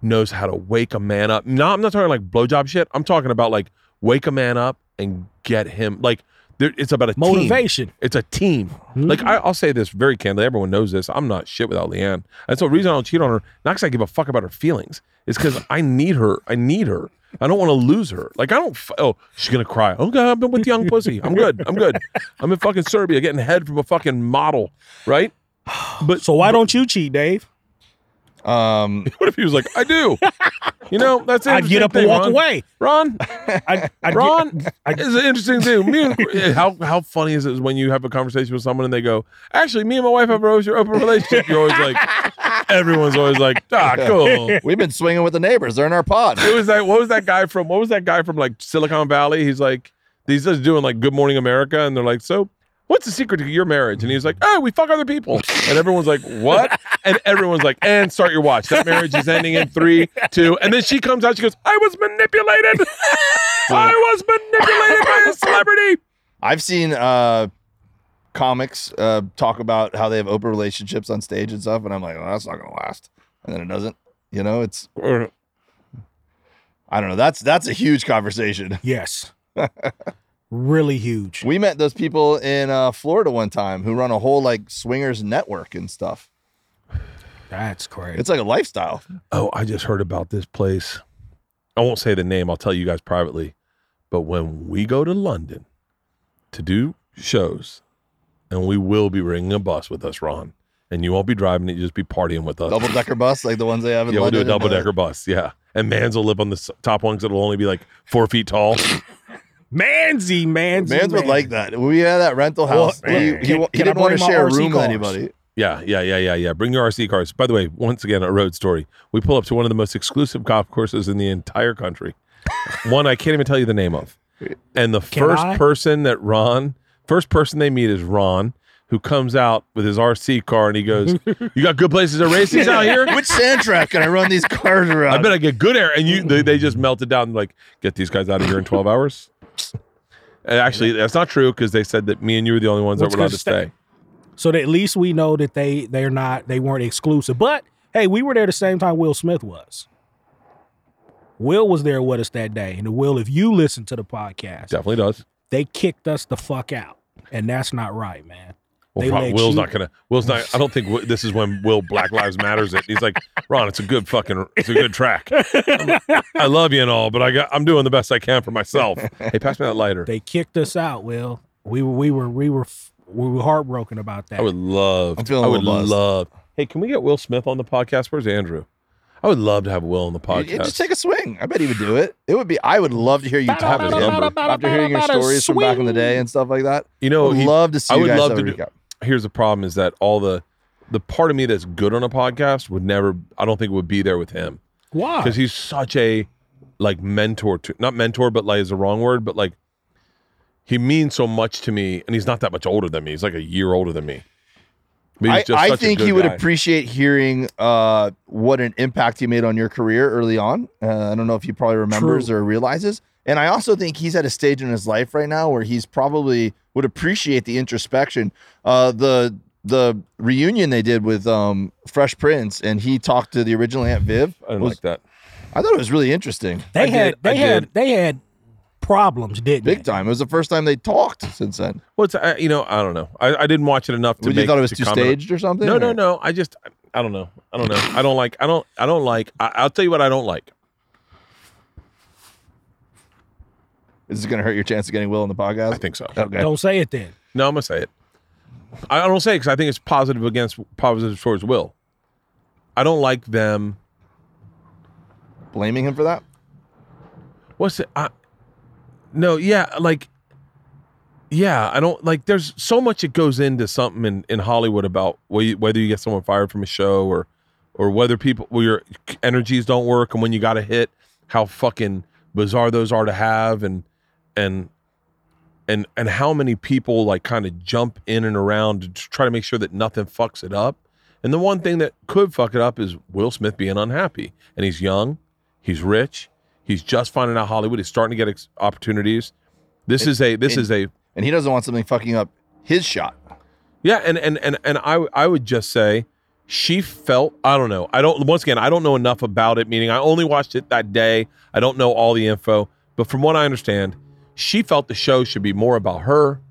S1: knows how to wake a man up. No, I'm not talking like blowjob shit. I'm talking about like wake a man up and get him like. There, it's about a team.
S4: motivation.
S1: It's a team. Hmm. Like I, I'll say this very candidly. Everyone knows this. I'm not shit without LeeAnn. That's the reason I don't cheat on her. Not because I give a fuck about her feelings. It's because I need her. I need her. I don't want to lose her. Like I don't. f- Oh, she's gonna cry. Okay, I've been with young pussy. I'm good. I'm good. I'm in fucking Serbia getting head from a fucking model. Right? But
S4: So why don't you cheat, Dave?
S3: Um, (laughs)
S1: what if he was like, I do? You know, that's an
S4: I'd get
S1: interesting
S4: up and walk
S1: Ron.
S4: away.
S1: Ron,
S4: I, I'd
S1: Ron,
S4: Get, I,
S1: it's an interesting thing. Me and, (laughs) how how funny is it when you have a conversation with someone and they go, "Actually, me and my wife have a open open relationship." You're always like, everyone's always like, "Ah, (laughs) cool."
S3: we've been swinging with the neighbors. They're in our pod.
S1: It was that. What was that guy from? What was that guy from like Silicon Valley? He's like, he's just doing like Good Morning America, and they're like, so. What's the secret to your marriage? And he's like, oh, we fuck other people. And everyone's like, what? And everyone's like, and start your watch. That marriage is ending in three, two. And then she comes out, she goes, I was manipulated. (laughs) I was manipulated by a celebrity.
S3: I've seen uh, comics uh, talk about how they have open relationships on stage and stuff, and I'm like, oh, that's not gonna last, and then it doesn't. You know, it's I don't know. That's that's a huge conversation. (laughs)
S4: yes. really huge.
S3: We met those people in uh, Florida one time who run a whole like swingers network and stuff.
S4: That's crazy.
S3: It's like a lifestyle.
S1: Oh, I just heard about this place. I won't say the name. I'll tell you guys privately. But when we go to London to do shows, and we will be bringing a bus with us, Ron, and you won't be driving it, you just be partying with us.
S3: Double decker bus, like the ones they have in
S1: yeah, we'll do a
S3: London and,
S1: double
S3: uh,
S1: decker bus. Yeah, and Mans will live on the s- top ones that'll only be like four feet tall.
S4: Mansy, Mansy.
S3: Mans would like that. We had that rental house.
S4: Well,
S3: he,
S4: man,
S3: he,
S4: can-
S3: he
S4: can
S3: didn't want to share a
S4: RC
S3: room with anybody.
S1: Yeah, yeah, yeah, yeah, yeah. Bring your RC cars. By the way, once again, a road story. We pull up to one of the most exclusive golf courses in the entire country. one I can't even tell you the name of. And the
S4: Can
S1: first
S4: I?
S1: person that Ron, first person they meet is Ron, who comes out with his RC car and he goes, "You got good places to race these out here." (laughs)
S3: Which sand track can I run these cars around?
S1: I bet I get good air. And you, they, they just melted down. Like, get these guys out of here in twelve hours. And actually, that's not true because they said that me and you were the only ones
S4: What's
S1: that were allowed
S4: gonna
S1: to
S4: stay?
S1: stay.
S4: So that at least we know that they they're not they weren't exclusive. But hey, we were there the same time Will Smith was. Will was there with us that day. And Will, if you listen to the podcast,
S1: Definitely does.
S4: they kicked us the fuck out. And that's not right, man.
S1: Well,
S4: They
S1: Ron- Will's
S4: you-
S1: not gonna. Will's not. I don't think Wi- this is when Will Black Lives Matters it. He's like, Ron, it's a good fucking, it's a good track. I'm- I love you and all, but I got, I'm doing the best I can for myself. Hey, pass me that lighter.
S4: They kicked us out, Will. We were we were we were we were heartbroken about that.
S1: I would love.
S3: I'm feeling
S1: I
S3: a
S1: would
S3: little buzzed.
S1: love. Hey, can we get Will Smith on the podcast? Where's Andrew? I would love to have Will on the
S3: Yeah,
S1: podcast.
S3: just take a swing. I bet he would do it. It would be. I would love to hear you talk
S1: his
S3: him
S1: number.
S3: after hearing your stories from back in the day and stuff like that.
S1: you
S3: I
S1: know,
S3: would
S1: he-
S3: love to see
S1: I
S3: you
S1: would
S3: guys
S1: love to do-
S3: recap.
S1: here's the problem: is that all the the part of me that's good on a podcast would never. I don't think it would be there with him.
S4: Why?
S1: because he's such a like mentor to not mentor but like is the wrong word but like he means so much to me and he's not that much older than me he's like a year older than me But he's
S3: I, I think he would
S1: guy.
S3: appreciate hearing uh, what an impact he made on your career early on. Uh, I don't know if he probably remembers
S4: True.
S3: or realizes. And I also think he's at a stage in his life right now where he's probably would appreciate the introspection. Uh, the the reunion they did with um, Fresh Prince, and he talked to the original Aunt Viv.
S1: I didn't
S3: was-
S1: like that.
S3: I thought it was really interesting,
S4: They
S1: I
S4: had
S1: did, I
S4: they had
S1: did.
S4: they had problems, didn't
S3: big
S4: they?
S3: time. It was the first time they talked since then.
S1: Well, it's, uh, you know, I don't know. I, I didn't watch it enough to
S3: Would you thought it was
S1: to
S3: too
S1: comment
S3: staged or something?
S1: No, no,
S3: or-
S1: no. I just, I don't know. I don't know. I don't like. I don't. I don't like. I, I'll tell you what I don't like.
S3: Is this going to hurt your chance of getting Will on the podcast?
S1: I think so.
S3: Okay.
S4: Don't say it then.
S1: No, I'm gonna say it. I I don't say it because I think it's positive against positive towards Will. I don't like them.
S3: Blaming him for that?
S1: What's it? I, no, yeah, like, yeah, I don't like. There's so much that goes into something in, in Hollywood about whether you, get someone fired from a show or or whether people where your energies don't work and when you got a hit, how fucking bizarre those are to have and and and and how many people like kind of jump in and around to try to make sure that nothing fucks it up. And the one thing that could fuck it up is Will Smith being unhappy. And he's young, he's rich, he's just finding out Hollywood, he's starting to get ex- opportunities. This
S3: And-
S1: is a this
S3: and-
S1: is a
S3: And he doesn't want something fucking up his shot.
S1: yeah, and and and and I I would just say she felt I don't know. I don't once again I don't know enough about it. Meaning I only watched it that day. I don't know all the info, but from what I understand, she felt the show should be more about her.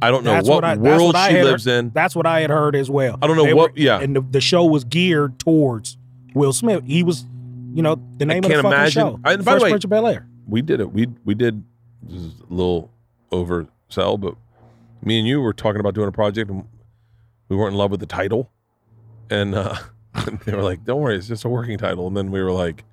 S1: I don't know
S4: That's
S1: what,
S4: I-
S1: world
S4: what
S1: she
S4: had
S1: lives
S4: heard-
S1: in.
S4: That's what I had heard as well.
S1: I don't know
S4: They
S1: what-
S4: were-
S1: yeah.
S4: and the, the show was geared towards Will Smith. He was, you know, the name of the
S1: can't
S4: fucking
S1: imagine-
S4: show.
S1: I- by the way-
S4: Prince of Bel Air.
S1: We did it. We we did this is a little oversell, but me and you were talking about doing a project and we weren't in love with the title. And uh (laughs) they were like, Don't worry, it's just a working title. And then we were like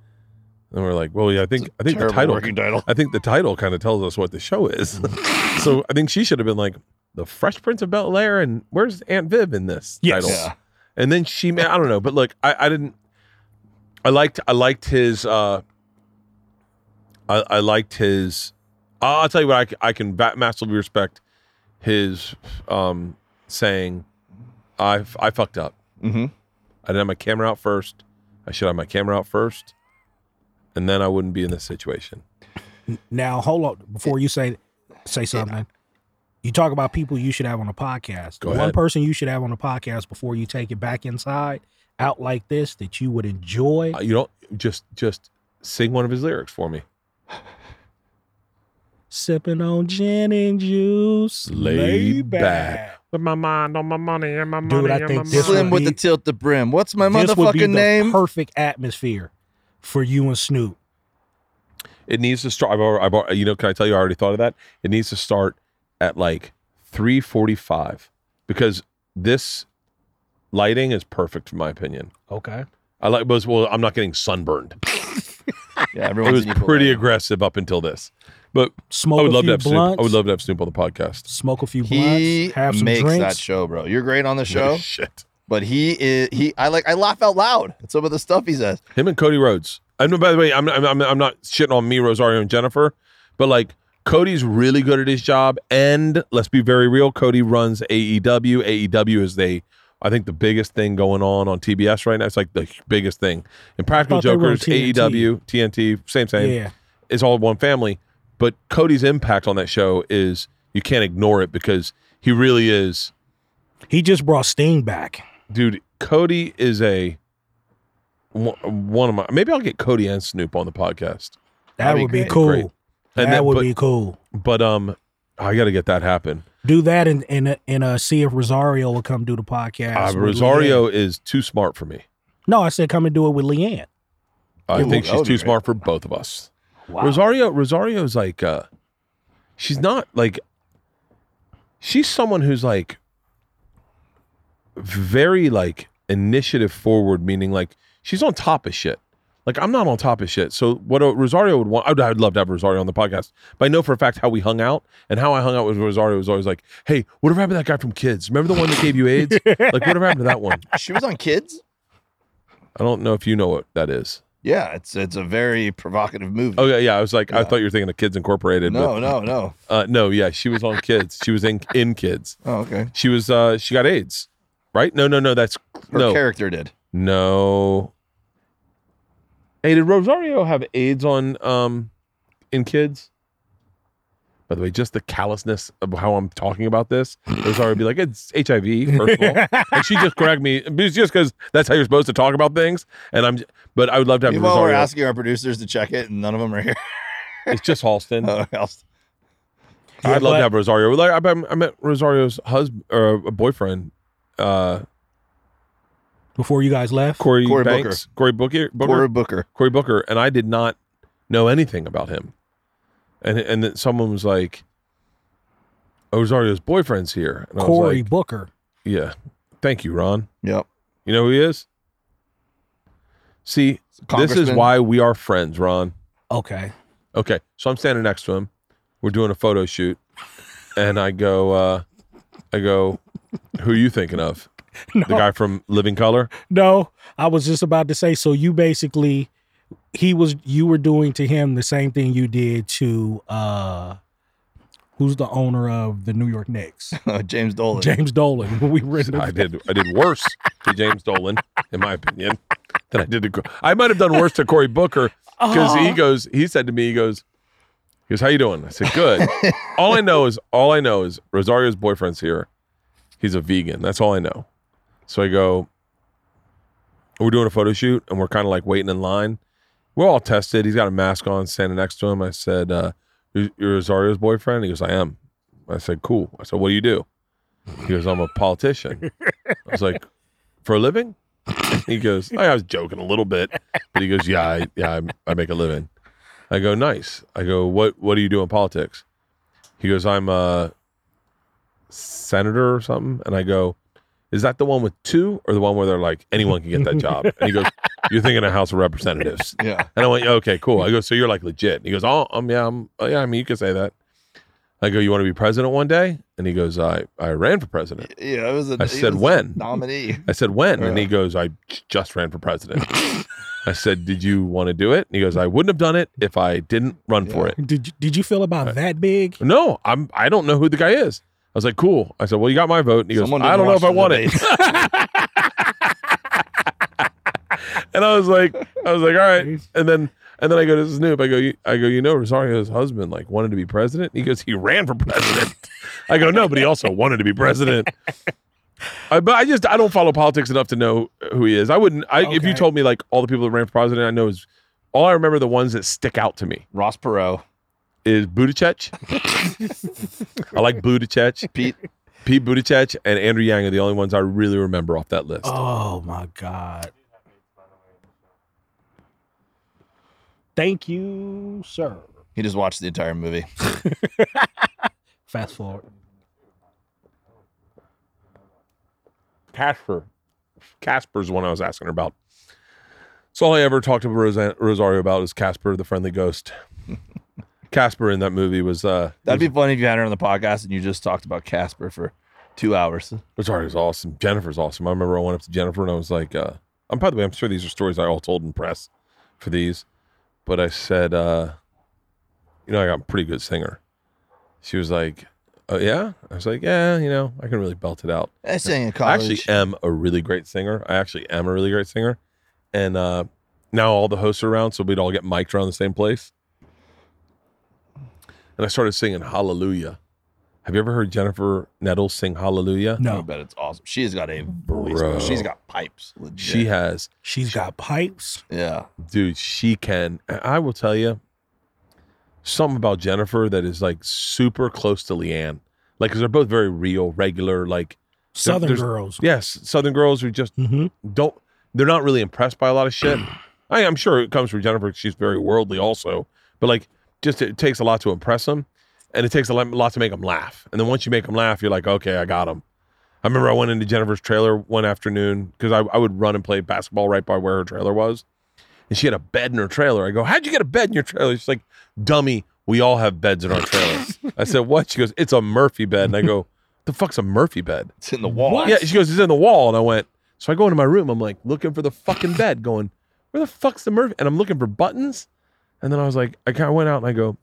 S1: and we are like, Well, yeah, I think I think the title
S3: working title.
S1: I think the title kind of tells us what the show is. (laughs) so I think she should have been like the Fresh Prince of Bel Air, and where's Aunt Viv in this
S4: Yes.
S1: title?
S3: Yeah.
S1: And then she, I don't know, but look, I, I didn't. I liked, I liked his. uh I, I liked his. I'll I'll tell you what, I can va- massively respect his um saying, "I f- I fucked up.
S3: Mm-hmm.
S1: I didn't have my camera out first. I should have my camera out first, and then I wouldn't be in this situation."
S4: Now, hold on before you say say something. You talk about people you should have on a podcast.
S1: Go
S4: One
S1: ahead.
S4: person you should have on a podcast before you take it back inside, out like this, that you would enjoy.
S1: Uh, You don't just just sing one of his lyrics for me.
S4: Sipping on gin and juice,
S1: Lay back. With my mind on my money and my
S4: Dude,
S1: money
S4: I
S1: and
S4: think
S1: my
S4: this
S3: Slim
S4: would
S3: with the tilt the brim. What's my
S4: This would be the
S3: motherfucking name?
S4: perfect atmosphere for you and Snoop.
S1: It needs to start. I've already, I've already, you know, can I tell you? I already thought of that. It needs to start at like three forty-five because this lighting is perfect, in my opinion.
S4: Okay.
S1: I like, but well, I'm not getting sunburned. (laughs)
S3: yeah,
S1: It
S3: everyone's
S1: was pretty aggressive up until this, but
S4: Smoke
S1: I would
S4: a
S1: love
S4: few
S1: to have Snoop.
S4: blunts.
S1: I would love to have Snoop on the podcast.
S4: smoke a few
S3: He
S4: blunts, have some
S3: makes
S4: drinks.
S3: that show, bro. You're great on the show,
S1: shit.
S3: but he is he. I like. I laugh out loud at some of the stuff he says.
S1: Him and Cody Rhodes. I know. By the way, I'm I'm I'm, I'm not shitting on me, Rosario, and Jennifer, but like Cody's really good at his job. And let's be very real, Cody runs AEW. AEW is the I think the biggest thing going on on TBS right now. It's like the biggest thing. And Practical
S4: thought they were on
S1: Jokers,
S4: TNT.
S1: AEW, TNT, same same.
S4: Yeah.
S1: It's all one family. But Cody's impact on that show is you can't ignore it because he really is,
S4: He just brought Sting back.
S1: dude. Cody is a one one of my. Maybe I'll get Cody and Snoop on the podcast.
S4: That
S3: That'd be
S4: would be
S3: great.
S4: cool.
S1: Great. And
S4: that
S1: then-
S4: would
S1: but-
S4: be cool.
S1: But um, I got to get that happen.
S4: Do that and and and uh, see if Rosario will come do the podcast.
S1: Uh, Rosario
S4: LeeAnn.
S1: is too smart for me.
S4: No, I said come and do it with LeeAnn.
S1: I
S3: Ooh,
S1: think
S3: that
S1: she's too
S3: great.
S1: smart for both of us.
S4: Wow.
S1: Rosario, Rosario's like, uh, she's not like, she's someone who's like very like initiative forward, meaning like she's on top of shit. Like I'm not on top of shit. So what a, Rosario would want, I'd, I'd love to have Rosario on the podcast, but I know for a fact how we hung out and how I hung out with Rosario was always like, hey, whatever happened to that guy from Kids? Remember the one that gave you AIDS? like whatever happened to that one? (laughs)
S3: She was on Kids.
S1: I don't know if you know what that is.
S3: Yeah, it's it's a very provocative movie.
S1: Oh yeah, yeah. I was like, I thought you were thinking of Kids Incorporated.
S3: no, no, no. (laughs)
S1: uh, no, yeah, she was on Kids. She was in in Kids.
S3: Oh, okay.
S1: She was uh she got AIDS, right? No, no, no. That's
S3: Her
S1: no,
S3: character did.
S1: no. Hey, did Rosario have AIDS on um in Kids? By the way, just the callousness of how I'm talking about this, Rosario would be like, "It's HIV." First of all, and she just correct me, just because that's how you're supposed to talk about things. And I'm, but I would love to have
S3: Meanwhile, we're asking our producers to check it, and none of them are here.
S1: It's just Halston. (laughs)
S3: Oh.
S4: Yeah,
S1: I'd love to have Rosario. Like I, met- I met Rosario's husband or a boyfriend, uh,
S4: Before you guys left,
S1: Corey,
S3: Cory
S1: Banks, Cory Booker, Booker,
S3: Cory Booker.
S1: Cory Booker, and I did not know anything about him. And and then someone was like, "Oh, "Rosario's boyfriend's here." And I was
S4: Cory
S1: like,
S4: Booker.
S1: "Yeah, thank you, Ron.
S3: Yep.
S1: You know who he is? See, this is why we are friends, Ron.
S4: Okay.
S1: Okay, so I'm standing next to him. We're doing a photo shoot, and I go, uh, I go, who are you thinking of? (laughs)
S4: No,
S1: The guy from Living Color?
S4: no, I was just about to say. So you basically, he was, you were doing to him the same thing you did to, uh who's the owner of the New York Knicks, (laughs)
S3: James Dolan.
S4: James Dolan. When (laughs) we were in the,
S1: I did. I did worse to James Dolan, in my opinion, than I did to. Co- I might have done worse to Cory Booker because he goes. He said to me, he goes, he goes, "How you doing?" I said, "Good." all I know is all I know is Rosario's boyfriend's here. He's a vegan. That's all I know. So I go. We're doing a photo shoot and we're kind of like waiting in line. We're all tested. He's got a mask on, standing next to him. I said, uh, "You're you're Rosario's boyfriend?" He goes, "I am." I said, "Cool." I said, "What do you do?" He goes, "I'm a politician." I was like, "For a living?" He goes, "I was joking a little bit," but he goes, "Yeah, I, yeah, I, I make a living." I go, "Nice." I go, "What What do you do in politics?" He goes, "I'm a senator or something," and I go, "Is that the one with two, or the one where they're like anyone can get that job?" And he goes, (laughs) "You're thinking of House of Representatives."
S3: Yeah.
S1: And I went, okay, cool. I go, so you're like legit. And he goes, oh, um, yeah, I'm, oh, yeah. I mean, you can say that. I go, you want to be president one day? And he goes, I, I ran for president.
S3: Yeah. It was a,
S1: I said,
S3: was a
S1: when?
S3: Nominee.
S1: I said, when? And he goes, I just ran for president. (laughs) I said, did you want to do it? And he goes, I wouldn't have done it if I didn't run for it.
S4: did you, did you feel about that big?
S1: No, I'm. I don't know who the guy is. I was like, cool. I said, well, you got my vote. And he goes, I don't know if I want it. (laughs) and I was like, I was like, all right. And then and then I go to Snoop. I go, I go, you know, Rosario's husband like wanted to be president. He goes, he ran for president. (laughs) I go, no, but he also wanted to be president. I, but I just I don't follow politics enough to know who he is. I wouldn't. I, If you told me like all the people that ran for president, I know is all I remember the ones that stick out to me
S3: Ross Perot.
S1: Is Buttigieg. I like Buttigieg.
S3: Pete.
S1: Pete Buttigieg and Andrew Yang are the only ones I really remember off that list.
S4: Oh my God. Thank you, sir.
S3: He just watched the entire movie. (laughs)
S4: Fast forward.
S1: Casper. Casper's the one I was asking her about. So all I ever talked to Rosa- Rosario about is Casper, the friendly ghost. Casper in that movie was uh
S3: That'd be funny if you had her on the podcast and you just talked about Casper for two hours.
S1: Rosario's awesome. Jennifer's awesome. I remember I went up to Jennifer and I was like, uh I'm by the way, I'm sure these are stories I all told in press for these. But I said, uh, you know, I got a pretty good singer. She was like, Oh yeah? I was like, Yeah, you know, I can really belt it out.
S3: I sang in college.
S1: I actually am a really great singer. I actually am a really great singer. And uh, now all the hosts are around, so we'd all get mic'd around the same place. And I started singing Hallelujah. Have you ever heard Jennifer Nettles sing Hallelujah?
S3: I
S4: No,
S3: bet it's awesome. She has got a voice.
S1: Bro.
S3: She's got pipes. Legit.
S1: She has,
S4: she's got pipes.
S3: Yeah.
S1: dude, she can. and I will tell you something about Jennifer that is like super close to LeeAnn. Like, because they're both very real, regular, like,
S4: Southern
S1: there's-
S4: girls.
S1: yes, Southern girls who just
S4: hmm
S1: don't they're not really impressed by a lot of shit. (clears throat) I, I'm sure it comes from Jennifer. She's very worldly also, but like just it takes a lot to impress them, and it takes a lot, lot to make them laugh. And then once you make them laugh, you're like, okay, I got them. I remember I went into Jennifer's trailer one afternoon because I, I would run and play basketball right by where her trailer was, and she had a bed in her trailer. I go, how'd you get a bed in your trailer? She's like, dummy, we all have beds in our trailers. (laughs) I said, what? She goes, it's a Murphy bed, and I go, the fuck's a Murphy bed?
S3: It's in the wall.
S4: What?
S1: Yeah, she goes, it's in the wall. And I went, so I go into my room. I'm like looking for the fucking bed, going, where the fuck's the Murphy? And I'm looking for buttons. And then I was like, I kind of went out and I go,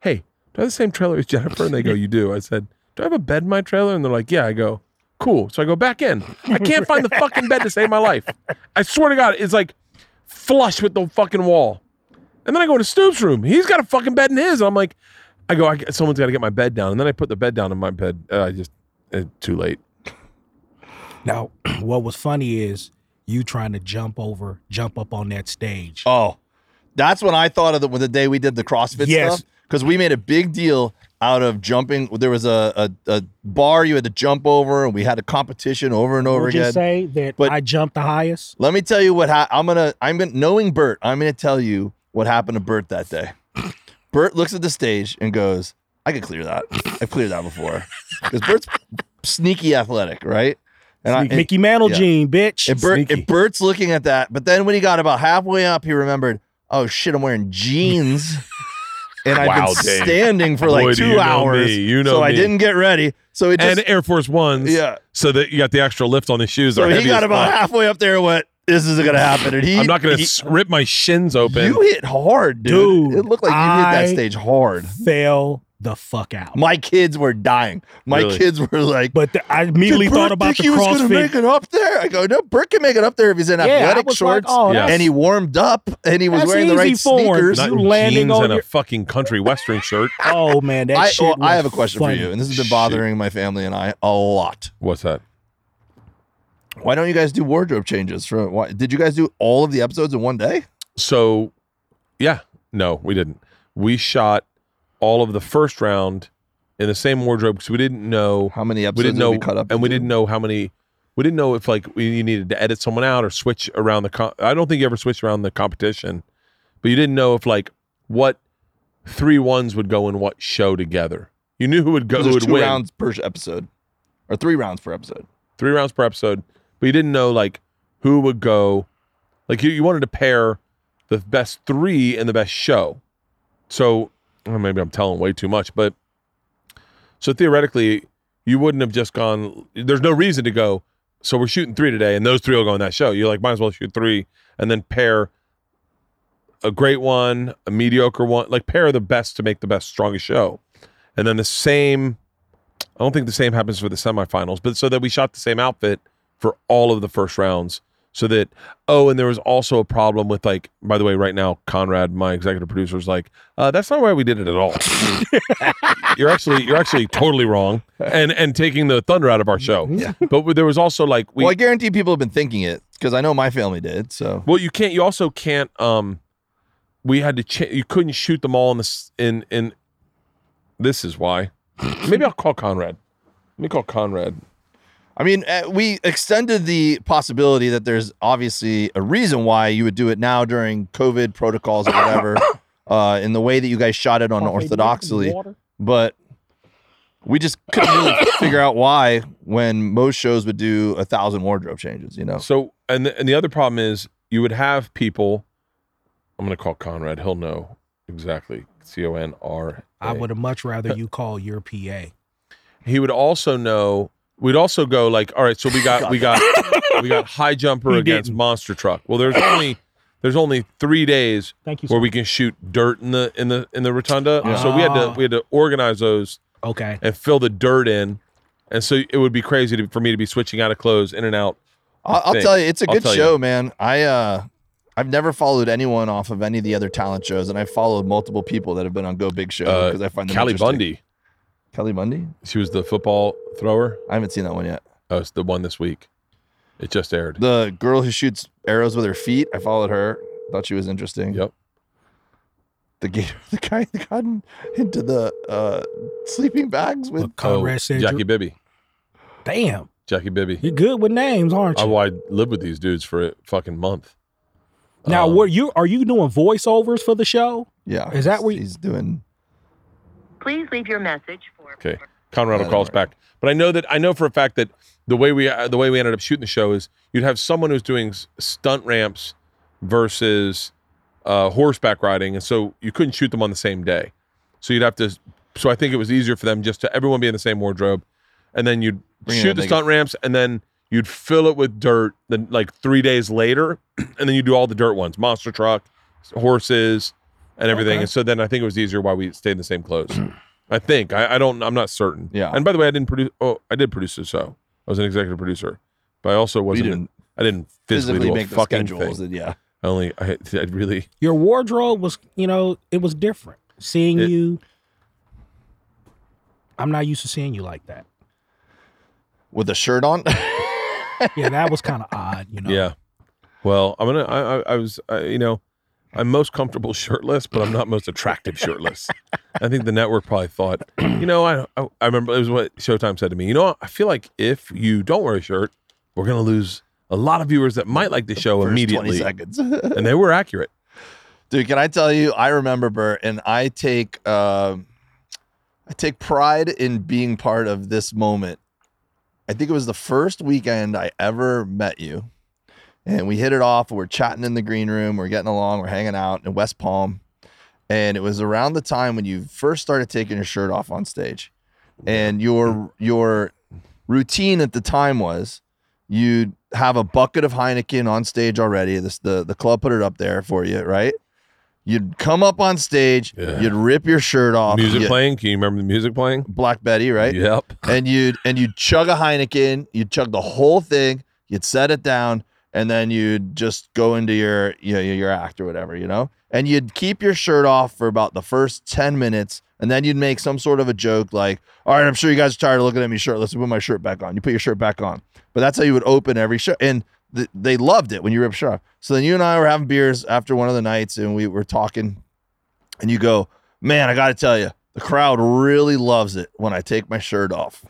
S1: hey, do I have the same trailer as Jennifer? And they go, you do. I said, do I have a bed in my trailer? And they're like, yeah. I go, cool. So I go back in. I can't find the (laughs) fucking bed to save my life. I swear to God, it's like flush with the fucking wall. And then I go to Snoop's room. He's got a fucking bed in his. And I'm like, I go, I, someone's got to get my bed down, and then I put the bed down in my bed. Uh, I just uh, too late.
S4: Now, (clears throat) what was funny is you trying to jump over, jump up on that stage.
S3: Oh, that's when I thought of the, the day we did the CrossFit
S4: Yes.
S3: stuff because we made a big deal out of jumping. There was a, a, a bar you had to jump over, and we had a competition over and over again
S4: Would you
S3: again.
S4: say that
S3: But-
S4: I jumped the highest?
S3: Let me tell you what ha- I'm gonna. I'm gonna knowing Bert. I'm gonna tell you what happened to Bert that day. Bert looks at the stage and goes, "I could clear that. I've cleared that before." Because Bert's sneaky athletic, right? And I,
S4: Mickey Mantle
S3: yeah.
S4: Jean, bitch.
S3: And, Bert, and Bert's looking at that, but then when he got about halfway up, he remembered, oh shit, I'm wearing jeans. (laughs) And I've
S1: Wow,
S3: been
S1: Dave.
S3: standing for like
S1: do
S3: two
S1: you know
S3: hours.
S1: me. You know
S3: so I didn't get ready. So it just
S1: and Air Force Ones.
S3: yeah.
S1: So that you got the extra lift on the shoes.
S3: So he got about halfway up there and went, This isn't gonna happen. And he
S1: I'm not
S3: he-
S1: to rip my shins open.
S3: You hit hard, dude.
S4: Dude,
S3: it looked like you hit that stage hard.
S4: fell the fuck out.
S3: My kids were dying. My
S1: Really?
S3: kids were like,
S4: But the, I immediately
S3: "Did
S4: thought about
S3: think
S4: the
S3: he was gonna make it up there. I go, no, Bert can make it up there if he's in
S4: Yeah,
S3: athletic shorts.
S4: like, oh,
S1: Yeah.
S4: that's,
S3: and he warmed up and he was
S4: That's
S3: wearing the right
S4: easy
S3: sneakers.
S1: Not
S4: you
S1: in
S4: landing
S1: jeans
S4: on
S1: and
S4: your-
S1: a fucking country western shirt. (laughs)
S4: oh man, that
S3: I,
S4: shit.
S3: well, I have a question
S4: funny.
S3: for you, and this has been
S1: Shit.
S3: bothering my family and I a lot.
S1: What's that?
S3: Why don't you guys do wardrobe changes? For why, did you guys do all of the episodes in one day?
S1: So, yeah, no, we didn't. We shot all of the first round in the same wardrobe because we didn't know
S3: How many episodes we
S1: didn't
S3: did
S1: know
S3: we cut up?
S1: and we didn't know how many we didn't know if like we you needed to edit someone out or switch around the com- i don't think you ever switched around the competition but you didn't know if like what three ones would go in what show together you knew who would go. who would
S3: two
S1: win
S3: rounds per episode, or three rounds per episode.
S1: three rounds per episode but you didn't know like who would go like you, you wanted to pair the best three in the best show so well, maybe i'm telling way too much but so theoretically you wouldn't have just gone there's no reason to go so we're shooting three today and those three will go in that show. You're like might as well shoot three and then pair a great one a mediocre one like pair the best to make the best strongest show. And then the same i don't think the same happens for the semifinals but so that we shot the same outfit for all of the first rounds so that oh and there was also a problem with like by the way right now conrad my executive producer is like uh, that's not why we did it at all (laughs) you're actually you're actually totally wrong and and taking the thunder out of our show
S3: Yeah.
S1: but there was also like we
S3: well, I guarantee people have been thinking it because I know my family did. So
S1: well, you can't. You also can't. Um, we had to. Ch- you couldn't shoot them all in this. In in. This is why. Maybe I'll call Conrad. Let me call Conrad.
S3: I mean, uh, we extended the possibility that there's obviously a reason why you would do it now during COVID protocols or whatever, (coughs) uh, in the way that you guys shot it on unorthodoxly. But we just couldn't really (coughs) figure out why when most shows would do a thousand wardrobe changes. You know,
S1: So and the, and the other problem is you would have people. I'm going to call Conrad. He'll know exactly. C O N R.
S4: I would have much rather you call your PA.
S1: He would also know. We'd also go like, all right. So we got we got (laughs) we got high jumper
S4: He
S1: against
S4: didn't.
S1: monster truck. Well, there's only there's only three days
S4: Thank you.
S1: where
S4: Sir.
S1: we can shoot dirt in the in the in the rotunda. So we had to
S4: Ah.
S1: we had to organize those
S4: okay.
S1: and fill the dirt in. And so it would be crazy to, for me to be switching out of clothes in and out.
S3: I'll, I'll
S1: thing.
S3: tell you, it's a
S1: I'll
S3: good
S1: tell you.
S3: show, man. I uh, I've never followed anyone off of any of the other talent shows, and I've followed multiple people that have been on Go Big Show
S1: Uh,
S3: because I find them
S1: Callie
S3: interesting.
S1: Bundy,
S3: Kelly Bundy.
S1: she was the football thrower.
S3: I haven't seen that one yet.
S1: Oh, it's the one this week. It just aired.
S3: The girl who shoots arrows with her feet. I followed her. Thought she was interesting.
S1: Yep.
S3: The gator, (laughs) the guy that got in- into the uh, sleeping bags with.
S4: But Conrad
S1: oh, Jackie
S4: you-
S1: Bibby.
S4: "Damn,
S1: Jackie Bibby.
S4: you're good with names, aren't you?"
S1: Oh, I lived with these dudes for a fucking month.
S4: now,
S1: Um,
S4: what you are you doing voiceovers for the show?
S3: Yeah.
S4: Is that where you-
S3: he's doing?
S5: Please leave your message for.
S1: Okay. Conrad will
S3: I
S1: call us back. But I know that I know for a fact that the way we uh, the way we ended up shooting the show is you'd have someone who's doing stunt ramps versus uh, horseback riding, and so you couldn't shoot them on the same day. So you'd have to. So I think it was easier for them just to everyone be in the same wardrobe, and then you'd
S3: Bring
S1: shoot the
S3: they
S1: stunt ramps, and then you'd fill it with dirt. Then like three days later, (clears throat) and then you do all the dirt ones: monster truck, horses, and everything.
S4: Okay.
S1: And so then I think it was easier why we stayed in the same clothes. (clears throat) I think I, I don't. I'm not certain.
S3: Yeah.
S1: And by the way, I didn't produce. Oh, I did produce the show. I was an executive producer, but I also wasn't.
S3: didn't
S1: I didn't physically,
S3: physically
S1: do a
S3: make the
S1: fucking
S3: schedules.
S1: thing.
S3: And yeah.
S1: I only. I, I really.
S4: Your wardrobe was, you know, it was different. Seeing
S1: It-
S4: you, I'm not used to seeing you like that.
S3: with a shirt on. (laughs)
S4: Yeah, that was kind of odd, you know.
S1: Yeah. Well, I'm gonna. I, I, I was. I, you know, I'm most comfortable shirtless, but I'm not most attractive shirtless. I think the network probably thought. (clears throat) You know, I, I I remember it was what Showtime said to me. You know, I feel like if you don't wear a shirt, we're gonna lose a lot of viewers that might like the show
S3: First
S1: immediately.
S3: 20 seconds. (laughs)
S1: And they were accurate.
S3: Dude, can I tell you? I remember Bert, and I take uh, I take pride in being part of this moment. I think it was the first weekend I ever met you, and we hit it off. We're chatting in the green room. We're getting along. We're hanging out in West Palm, and it was around the time when you first started taking your shirt off on stage, and your your routine at the time was you'd have a bucket of Heineken on stage already. This the the club put it up there for you, right? You'd come up on stage,
S1: Yeah.
S3: you'd rip your shirt off,
S1: music playing. Can you remember the music playing?
S3: Black Betty, right?
S1: Yep.
S3: And you'd and you'd chug a Heineken, you'd chug the whole thing, you'd set it down, and then you'd just go into your you know, your act or whatever, you know? And you'd keep your shirt off for about the first 10 minutes, and then you'd make some sort of a joke like, all right, I'm sure you guys are tired of looking at me shirtless. Let's put my shirt back on. You put your shirt back on. But that's how you would open every show. And th- they loved it when you ripped shirt off. So then you and I were having beers after one of the nights, and we were talking, and you go, man, I got to tell you, the crowd really loves it when I take my shirt off.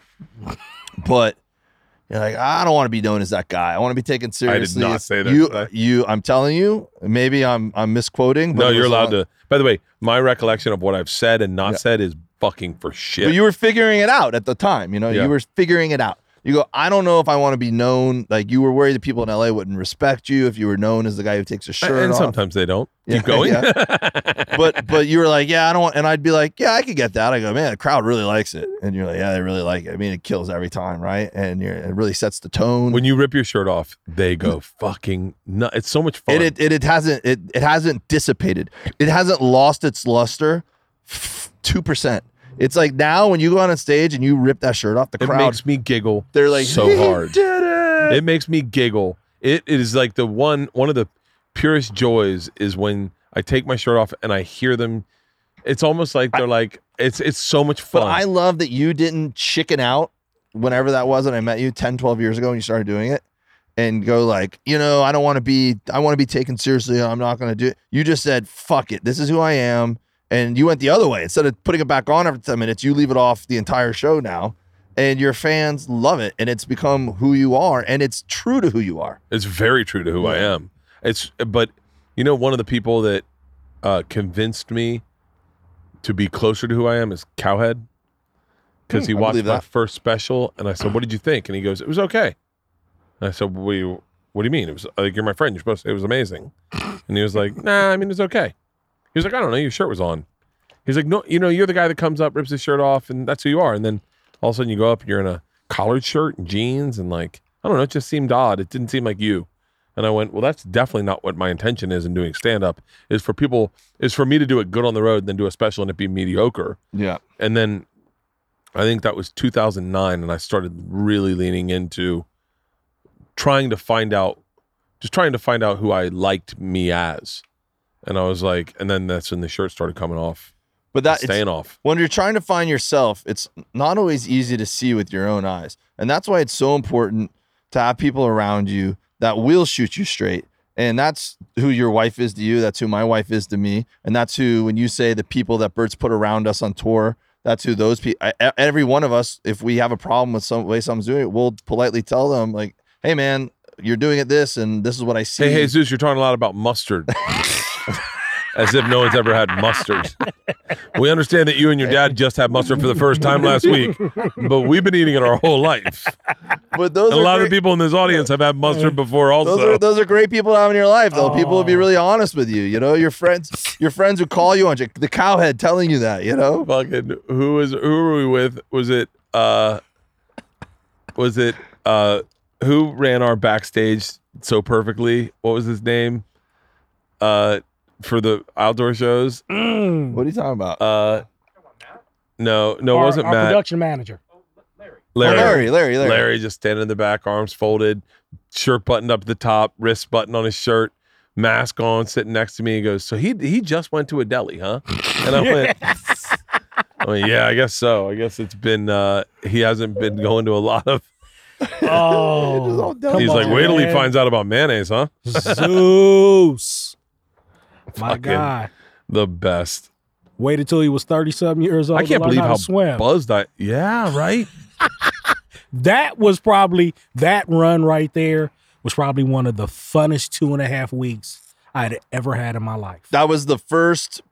S3: but you're like, I don't want to be known as that guy. I want to be taken seriously.
S1: I did not say that,
S3: You,
S1: I?
S3: you, I'm telling you, maybe I'm, I'm misquoting. But
S1: No, you're allowed
S3: on-
S1: to. By the way, my recollection of what I've said and not
S3: Yeah.
S1: said is fucking for shit.
S3: But you were figuring it out at the time. You know,
S1: Yeah.
S3: you were figuring it out. You go, I don't know if I want to be known. Like you were worried that people in LA wouldn't respect you if you were known as the guy who takes a shirt
S1: and
S3: off.
S1: sometimes they don't.
S3: Yeah,
S1: Keep going. (laughs)
S3: but but you were like, yeah, I don't want, and I'd be like, yeah, I could get that. I go, man, the crowd really likes it, and you're like, yeah, they really like it. I mean, it kills every time, right? And you're, it really sets the tone.
S1: when you rip your shirt off, they go fucking nuts. It's so much fun.
S3: it, it, it it hasn't it it hasn't dissipated. It hasn't lost its luster. Two percent. It's like now when you go on a stage and you rip that shirt off, the
S1: It
S3: crowd
S1: makes me giggle.
S3: they're like
S1: so
S3: "He
S1: hard.
S3: Did it.
S1: It makes me giggle. It, is like the one one of the purest joys is when I take my shirt off and I hear them. It's almost like they're like it's it's so much fun.
S3: But I love that you didn't chicken out whenever that was that I met you 10, 12 years ago and you started doing it and go like, you know, I don't want to be, I want to be taken seriously. I'm not going to do it. You just said, fuck it. This is who I am. And you went the other way. Instead of putting it back on every 10 minutes, you leave it off the entire show now. And your fans love it. And it's become who you are. And it's true to who you are.
S1: It's very true to who I am. It's but you know one of the people that uh, convinced me to be closer to who I am is Cowhead because he
S3: Hmm,
S1: watched my
S3: that.
S1: first special and I said, "What did you think?" And he goes, "It was okay." And I said, "What do you, what do you mean? It was like you're my friend. You're supposed to. It was amazing." And he was like, "Nah, I mean it's okay." He was like, "I don't know. Your shirt was on." He's like, "No, you know, you're the guy that comes up, rips his shirt off, and that's who you are." And then all of a sudden you go up and you're in a collared shirt and jeans and like I don't know. It just seemed odd. It didn't seem like you. And I went, well, that's definitely not what my intention is in doing stand up. Is for people is for me to do it good on the road, and then do a special and it be mediocre.
S3: Yeah.
S1: And then I think that was 2009, and I started really leaning into trying to find out, just trying to find out who I liked me as. And I was like, and then that's when the shirt started coming off,
S3: But that,
S1: staying off.
S3: when you're trying to find yourself, it's not always easy to see with your own eyes. And that's why it's so important to have people around you that will shoot you straight. And that's who your wife is to you. That's who my wife is to me. And that's who, when you say the people that Bert's put around us on tour, that's who those people, every one of us, if we have a problem with some way someone's doing it, we'll politely tell them, like, hey, man, you're doing it this, and this is what I see.
S1: Hey, Jesus, you're talking a lot about mustard. (laughs) As if no one's ever had mustard. We understand that you and your dad just had mustard for the first time last week, but we've been eating it our whole life.
S3: but those
S1: a lot
S3: great-
S1: of people in this audience have had mustard before also.
S3: Those are those are great people to have in your life, though. People will be
S4: Oh.
S3: really honest with you. You know, your friends, your friends who call you on the cowhead telling you that. You know,
S1: fucking who was who were we with? Was it uh was it uh who ran our backstage so perfectly? What was his name? Uh for the outdoor shows?
S4: Mm.
S3: what are you talking about?
S1: Uh no, no, it wasn't
S4: our
S1: Matt.
S4: production manager.
S1: Larry.
S3: Larry, Larry, Larry.
S1: Larry just standing in the back, arms folded, shirt buttoned up at the top, wrist button on his shirt, mask on, sitting next to me. He goes, "So he he just went to a deli, huh?" And I (laughs) went, I mean, yeah, I guess so. I guess it's been uh he hasn't been going to a lot of
S4: Oh, (laughs)
S1: he's like,
S4: on,
S1: wait till he finds out about mayonnaise, huh?
S4: Zeus. My
S1: Fucking
S4: God.
S1: The best.
S4: Waited till he was 30 something years old.
S1: I can't believe
S4: how
S1: how
S4: to swim.
S1: buzzed I yeah, right? (laughs)
S4: that was probably that run right there was probably one of the funnest two and a half weeks I'd ever had in my life.
S3: That was the first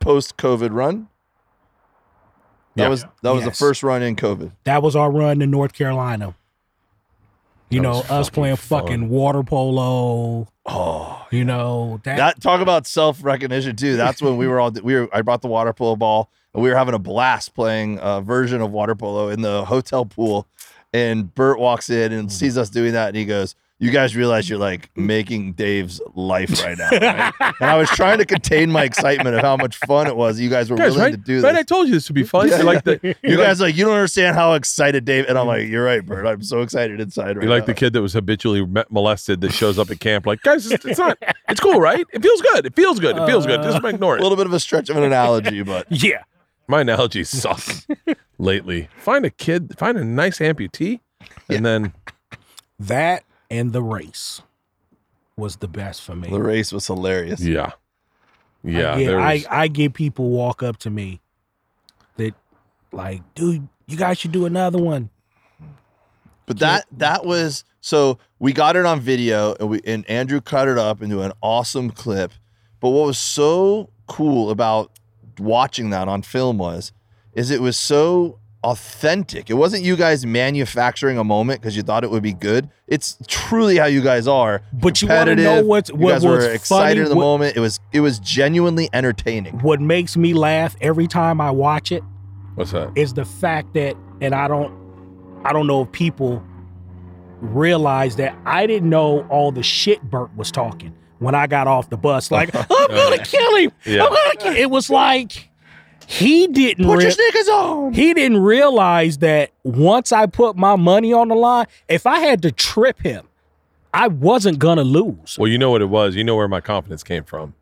S3: post COVID run. That
S1: Yeah.
S3: was that was
S4: Yes.
S3: the first run in COVID.
S4: That was our run in North Carolina. You
S1: That
S4: know, us
S1: fucking
S4: playing
S1: fun.
S4: fucking water polo.
S3: Oh,
S4: You know that,
S3: that talk about self recognition too. That's when we were all we were. I brought the water polo ball and we were having a blast playing a version of water polo in the hotel pool. And Bert walks in and mm. sees us doing that, and he goes, "You guys realize you're like making Dave's life right now." right?" and I was trying to contain my excitement of how much fun it was. You guys were
S1: Guys,
S3: willing
S1: right?
S3: to do
S1: Right,
S3: this.
S1: I told you this would be fun.
S3: Yeah,
S1: you like the (laughs)
S3: You
S1: you like,
S3: guys like you don't understand how excited Dave and I'm like you're right, Bert. I'm so excited inside right
S1: you like
S3: now.
S1: the kid that was habitually molested that shows up at camp like, guys, it's, it's not (laughs) it's cool, right? It feels good. It feels good. It feels good. Just uh,
S3: ignore
S1: it.
S3: a little bit of a stretch of an analogy, (laughs) but
S4: yeah.
S1: My analogies suck lately. Find a kid, find a nice amputee, and then
S4: That and the race was the best for me.
S3: the race was hilarious.
S1: yeah, yeah.
S4: I get, I, I get people walk up to me that like, dude, you guys should do another one.
S3: But that that was so we got it on video and we and Andrew cut it up into an awesome clip. But what was so cool about watching that on film was is it was so authentic. It wasn't you guys manufacturing a moment because you thought it would be good. It's truly how you guys are.
S4: But you want to know
S3: Competitive.
S4: what's
S3: You
S4: what
S3: guys
S4: was
S3: were excited
S4: funny?
S3: in the
S4: what,
S3: moment. It was it was genuinely entertaining.
S4: what makes me laugh every time I watch it
S1: what's that?
S4: is the fact that, and I don't, I don't know if people realize that I didn't know all the shit Bert was talking when I got off the bus. Like, (laughs) I'm gonna kill him.
S1: Yeah.
S4: I'm gonna kill. It was like he didn't.
S3: Put
S4: rea-
S3: your sneakers on.
S4: he didn't realize that once I put my money on the line, if I had to trip him, I wasn't gonna lose.
S1: Well, you know what it was. You know where my confidence came from.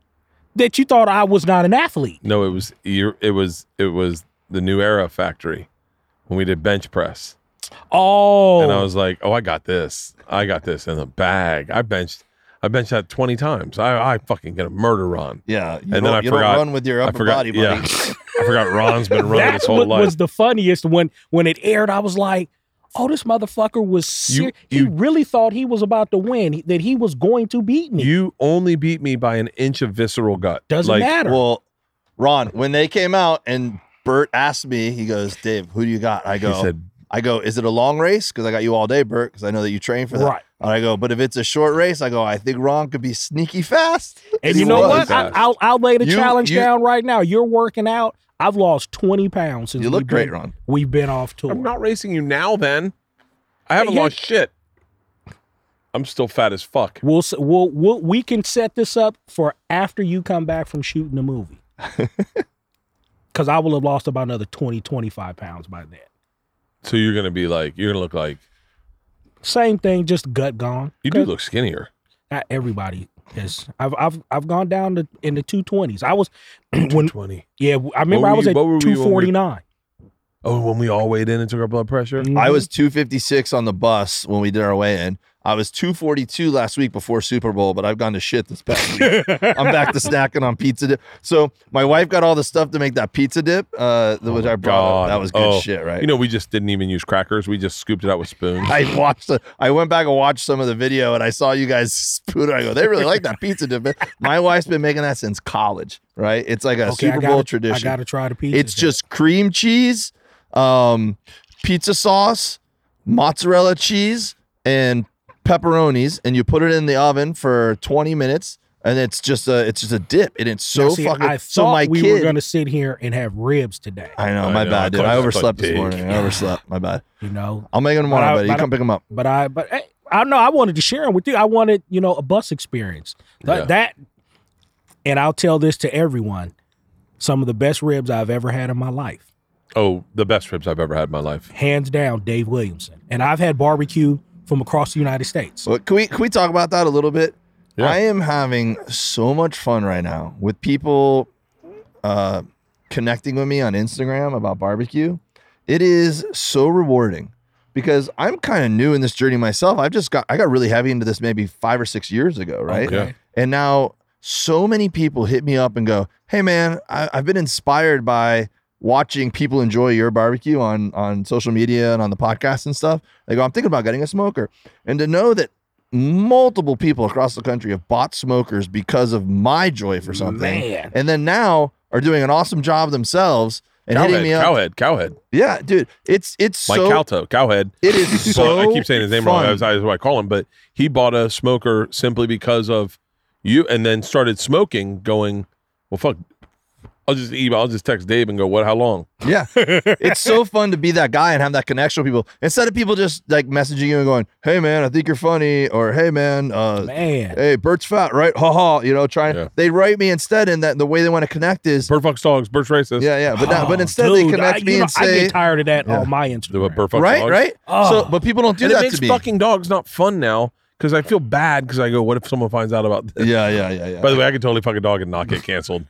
S4: That you thought I was not an athlete.
S1: No, it was you- it was it was the New Era factory when we did bench press,
S4: Oh,
S1: and I was like, oh, I got this. I got this in the bag. I benched. I benched that twenty times. I I fucking get a murder run.
S3: Yeah, you
S1: And
S3: don't,
S1: then I
S3: you
S1: forgot-
S3: don't run with your
S1: I
S3: upper
S1: forgot.
S3: body, buddy.
S1: Yeah, I forgot. Ron's been (laughs) running his
S4: that's
S1: whole
S4: what
S1: life.
S4: was the funniest when when it aired. I was like, "Oh, this motherfucker was ser-
S1: You-
S4: he
S1: you-
S4: really thought he was about to win. he- that he was going to beat me.
S1: You only beat me by an inch of visceral gut.
S4: Doesn't
S1: like,
S4: matter.
S3: Well, Ron, when they came out and Bert asked me, he goes, Dave, who do you got? I
S1: He
S3: go,
S1: said,
S3: I go, is it a long race? Because I got you all day, Bert, because I know that you train for that.
S4: Right.
S3: And I go, but if it's a short race, I go, I think Ron could be sneaky fast.
S4: and you know what? I,
S1: fast.
S4: I'll I'll lay the
S3: You-
S4: challenge
S3: you-
S4: down right now. You're working out. I've lost twenty pounds since
S3: You look
S4: we've
S3: great,
S4: been-
S3: Ron.
S4: We've been off tour.
S1: I'm not racing you now. Then I haven't
S4: Yeah.
S1: lost shit. I'm still fat as fuck.
S4: We'll, we'll we'll we can set this up for after you come back from shooting the movie. (laughs) Because I will have lost about another 20, 25 pounds by then.
S1: So you're gonna be like, you're gonna look like
S4: Same thing, just gut gone.
S1: you do look skinnier.
S4: Not everybody is. I've I've I've gone down to in the two twenties. I was (clears throat) when
S1: Twenty.
S4: yeah. I remember
S1: were
S4: I was
S1: you-
S4: at
S1: what were you when we-
S4: two forty nine.
S1: Oh, when we all weighed in and took our blood pressure.
S4: Mm-hmm.
S3: I was 256 on the bus when we did our weigh in. I was 242 last week before Super Bowl, but I've gone to shit this past week. I'm back to (laughs) snacking on pizza dip. So my wife got all the stuff to make that pizza dip, uh, which I brought. That was good
S1: Oh,
S3: shit, right?
S1: You know, we just didn't even use crackers. We just scooped it out with spoons. (laughs)
S3: I watched the, I went back and watched some of the video and I saw you guys spoon it. I go, they really like that pizza dip. (laughs) My wife's been making that since college, right? It's like a
S4: Okay,
S3: Super
S4: gotta-
S3: Bowl tradition.
S4: I got to try the pizza.
S3: it's
S4: then.
S3: just cream cheese, um, pizza sauce, mozzarella cheese, and pepperonis, and you put it in the oven for 20 minutes. And it's just a it's just a dip, and it's so
S4: Now, see,
S3: fucking.
S4: I
S3: so
S4: thought
S3: my
S4: we
S3: kid,
S4: were going to sit here and have ribs today.
S3: I know,
S1: I
S3: my
S1: know,
S3: bad,
S1: I
S3: dude.
S1: thought
S3: I overslept this
S1: pig.
S3: morning. I overslept. My bad. (laughs)
S4: You know,
S3: I'll make them
S4: But
S3: tomorrow,
S4: I-
S3: buddy. You
S4: I-
S3: come pick them up.
S4: but I but hey, I know I wanted to share them with you. I wanted you know a bus experience. That,
S1: Yeah.
S4: that and I'll tell this to everyone. Some of the best ribs I've ever had in my life.
S1: oh, the best ribs I've ever had in my life.
S4: hands down Dave Williamson. And I've had barbecue from across the United States.
S3: Well, can we can we talk about that a little bit?
S1: Yeah.
S3: I am having so much fun right now with people uh, connecting with me on Instagram about barbecue, it is so rewarding because I'm kind of new in this journey myself. I've just got I got really heavy into this maybe five or six years ago, right?
S4: Okay.
S3: And now so many people hit me up and go, "Hey, man, I, I've been inspired by watching people enjoy your barbecue on on social media and on the podcast and stuff." They go, "I'm thinking about getting a smoker," and to know that multiple people across the country have bought smokers because of my joy for something,
S4: Man.
S3: and then now are doing an awesome job themselves and hitting
S1: Cowhead,
S3: me up.
S1: cowhead, cowhead.
S3: Yeah, dude, it's it's
S1: Mike
S3: so
S1: Calta, cowhead.
S3: it is (laughs) so.
S1: I keep saying his name wrong.
S3: fun.
S1: That's that's what I call him. But he bought a smoker simply because of you, and then started smoking. Going, well, fuck. I'll just email. I'll just text Dave and go, "What? How long?"
S3: Yeah. (laughs) it's so fun to be that guy and have that connection with people instead of people just like messaging you and going, Hey man, I think you're funny, or hey man, uh
S4: Man.
S3: hey, Bert's fat, right? Ha ha. You know, trying
S1: Yeah.
S3: they write me instead and that the way they want to connect is
S1: Bird fucks dogs. Bird's racist.
S3: Yeah, yeah. But now, but
S4: Oh,
S3: instead they
S4: dude,
S3: connect
S4: I,
S3: me
S4: you know,
S3: and
S4: I get tired of that
S3: Yeah.
S4: on my
S1: The
S4: Instagram.
S1: bird fucks
S3: Right,
S1: dogs.
S3: right?
S4: Oh.
S3: So but people don't do
S1: and
S3: that
S1: it makes
S3: to me.
S1: fucking dogs not fun now because I feel bad because I go, "What if someone finds out about this?"
S3: yeah, yeah, yeah, yeah.
S1: By the way, I could totally fuck a dog and not get canceled.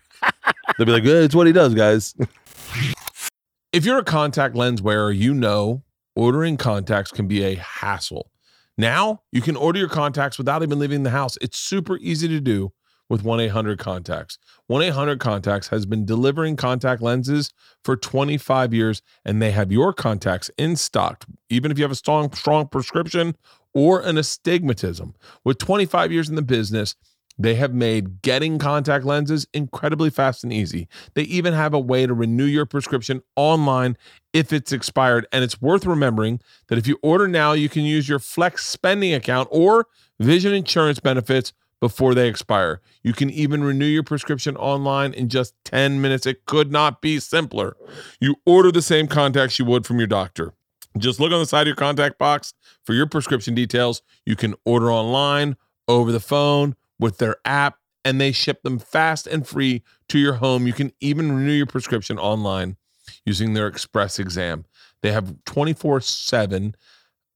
S1: They'll be like, "Eh, "It's what he does, guys." (laughs) if you're a contact lens wearer, you know ordering contacts can be a hassle. Now you can order your contacts without even leaving the house. It's super easy to do with 1 800 Contacts. 1 800 Contacts has been delivering contact lenses for 25 years, and they have your contacts in stock, even if you have a strong, strong prescription or an astigmatism. With 25 years in the business, they have made getting contact lenses incredibly fast and easy. They even have a way to renew your prescription online if it's expired. And it's worth remembering that if you order now, you can use your Flex spending account or vision insurance benefits before they expire. You can even renew your prescription online in just 10 minutes. It could not be simpler. You order the same contacts you would from your doctor. Just look on the side of your contact box for your prescription details. You can order online, over the phone, with their app, and they ship them fast and free to your home. You can even renew your prescription online using their express exam. They have 24 7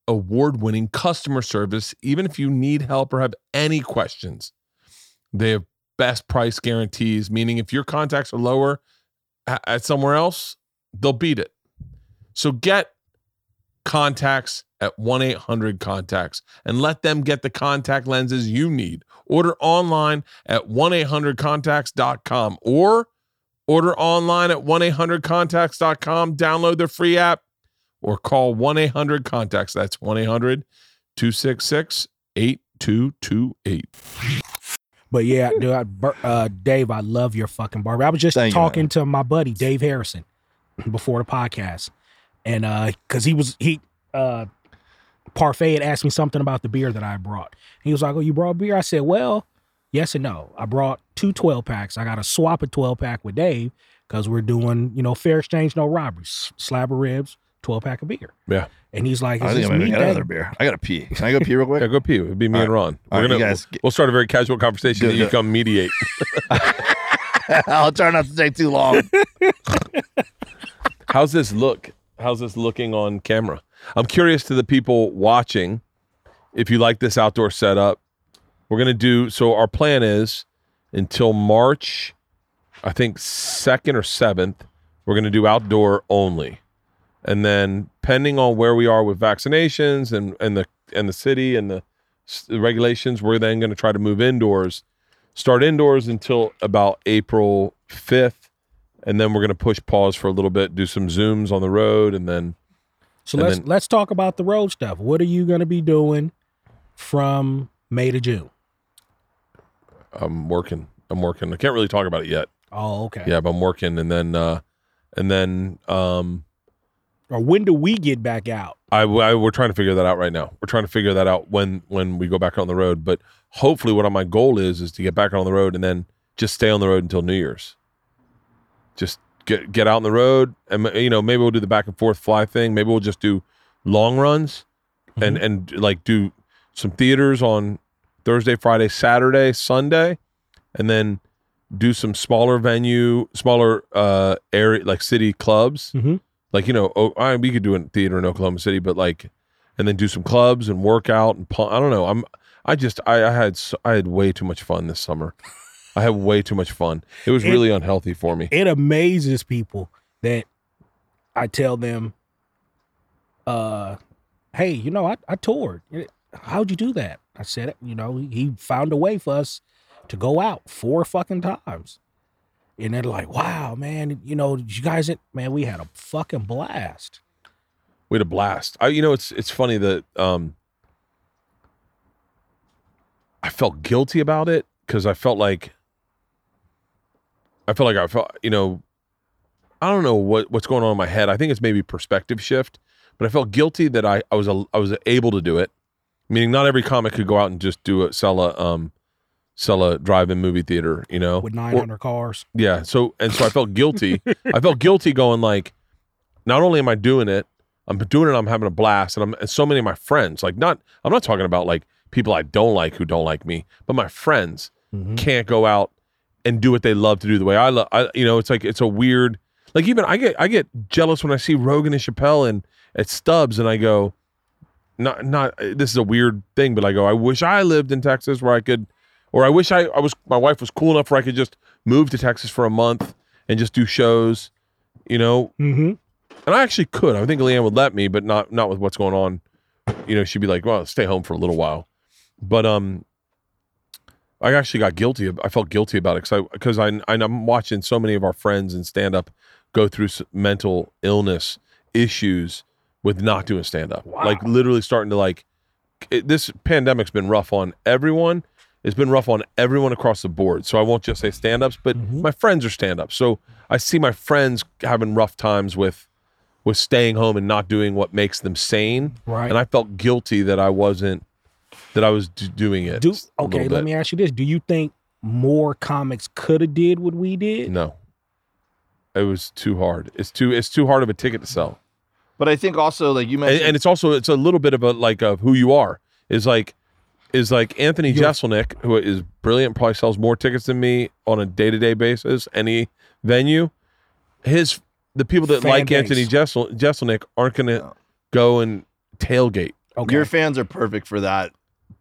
S1: award winning customer service, even if you need help or have any questions. They have best price guarantees, meaning if your contacts are lower at somewhere else, they'll beat it. So get contacts at 1 800 contacts and let them get the contact lenses you need. Order online at 1 800 contacts.com or order online at 1 800 contacts.com. Download their free app or call 1 800 contacts. That's 1 800 266 8228.
S4: But yeah, dude, I, uh, Dave, I love your fucking barber. I was just
S3: Thank you,
S4: talking to my buddy Dave Harrison before the podcast, and uh, because he was he uh, Parfait had asked me something about the beer that I brought. He was like, "Oh, you brought beer?" I said, "Well, yes and no. I brought two 12 packs. I got to swap a 12 pack with Dave because we're doing you know fair exchange, no robberies, slab of ribs, 12 pack of beer."
S1: Yeah.
S4: And he's like,
S3: I
S4: "Is
S3: think
S4: this
S3: I'm gonna get another beer. I gotta pee. Can I go pee real quick? (laughs)
S1: Yeah, go pee. It'd be me
S3: All
S1: and Ron.
S3: All
S1: We're
S3: right,
S1: gonna
S3: you guys-
S1: we'll start a very casual conversation
S3: Do
S1: that you come mediate. (laughs) (laughs)
S3: I'll try not to take too long.
S1: How's this look? How's this looking on camera? I'm curious to the people watching if you like this outdoor setup. We're going to do so our plan is until March I think 2nd or 7th, we're going to do outdoor only. And then pending on where we are with vaccinations and and the and the city and the, the regulations, we're then going to try to move indoors. Start indoors until about April 5th and then we're going to push pause for a little bit, do some zooms on the road, and then
S4: So
S1: And
S4: let's
S1: then-
S4: let's talk about the road stuff. What are you going to be doing from May to June?
S1: I'm working. I'm working. I can't really talk about it yet.
S4: Oh, okay.
S1: Yeah, but I'm working, and then uh, and then um,
S4: Or when do we get back out?
S1: I, I we're trying to figure that out right now. We're trying to figure that out when when we go back on the road. But hopefully, what my goal is is to get back on the road and then just stay on the road until New Year's. Just get get out on the road, and you know maybe we'll do the back and forth fly thing. Maybe we'll just do long runs, and and like do some theaters on Thursday, Friday, Saturday, Sunday, and then do some smaller venue, smaller uh area like city clubs
S4: Mhm.
S1: like you know oh, I, we could do a theater in oklahoma city but like and then do some clubs and work out and i don't know i'm i just i, I had i had way too much fun this summer I had way too much fun. It was
S4: It-
S1: really unhealthy for me.
S4: it amazes people that I tell them, uh, hey, you know, I, I toured. How'd you do that? I said, you know, he found a way for us to go out four fucking times. And they're like, wow, man, you know, you guys, man, we had a fucking blast.
S1: We had a blast. I, you know, it's it's funny that um, I felt guilty about it because I felt like I felt like I felt, you know, I don't know what what's going on in my head. I think it's maybe perspective shift, but I felt guilty that I I was a, I was able to do it. Meaning, not every comic could go out and just do a sell a um, sell a drive-in movie theater. You know,
S4: with 900 cars.
S1: yeah. So and so I felt guilty. I felt guilty going like, not only am I doing it, I'm doing it. I'm having a blast, and I'm and so many of my friends. Like not, I'm not talking about like people I don't like who don't like me, but my friends
S4: Mhm.
S1: can't go out and do what they love to do the way I love. I you know, it's like it's a weird. Like even I get I get jealous when I see Rogan and Chappelle and at Stubbs, and I go, not not this is a weird thing, but I go, I wish I lived in Texas where I could, or I wish I I was my wife was cool enough where I could just move to Texas for a month and just do shows, you know.
S4: Mm-hmm.
S1: And I actually could. I think LeeAnn would let me, but not not with what's going on. You know, she'd be like, "Well, stay home for a little while." But um, I actually got guilty. Of, I felt guilty about it because I because I, I'm watching so many of our friends in stand up go through mental illness issues with not doing stand up.
S4: Wow.
S1: Like literally starting to like it, this pandemic's been rough on everyone. It's been rough on everyone across the board. So I won't just say stand ups, but
S4: Mhm.
S1: my friends are stand ups. So I see my friends having rough times with with staying home and not doing what makes them sane.
S4: Right.
S1: And I felt guilty that I wasn't that I was d- doing it.
S4: Do, okay, let me ask you this. Do you think more comics could have did what we did?
S1: No. It was too hard. It's too it's too hard of a ticket to sell.
S3: But I think also like you
S1: And,
S3: mentioned,
S1: and it's also it's a little bit of a like of who you are. Is like is like Anthony
S4: You're-
S1: Jeselnik, who is brilliant, probably sells more tickets than me on a day to day basis, any venue. His the people that like
S4: base.
S1: Anthony Jessel, Jeselnik aren't gonna
S3: No.
S1: go and tailgate.
S4: Okay.
S3: your fans are perfect for that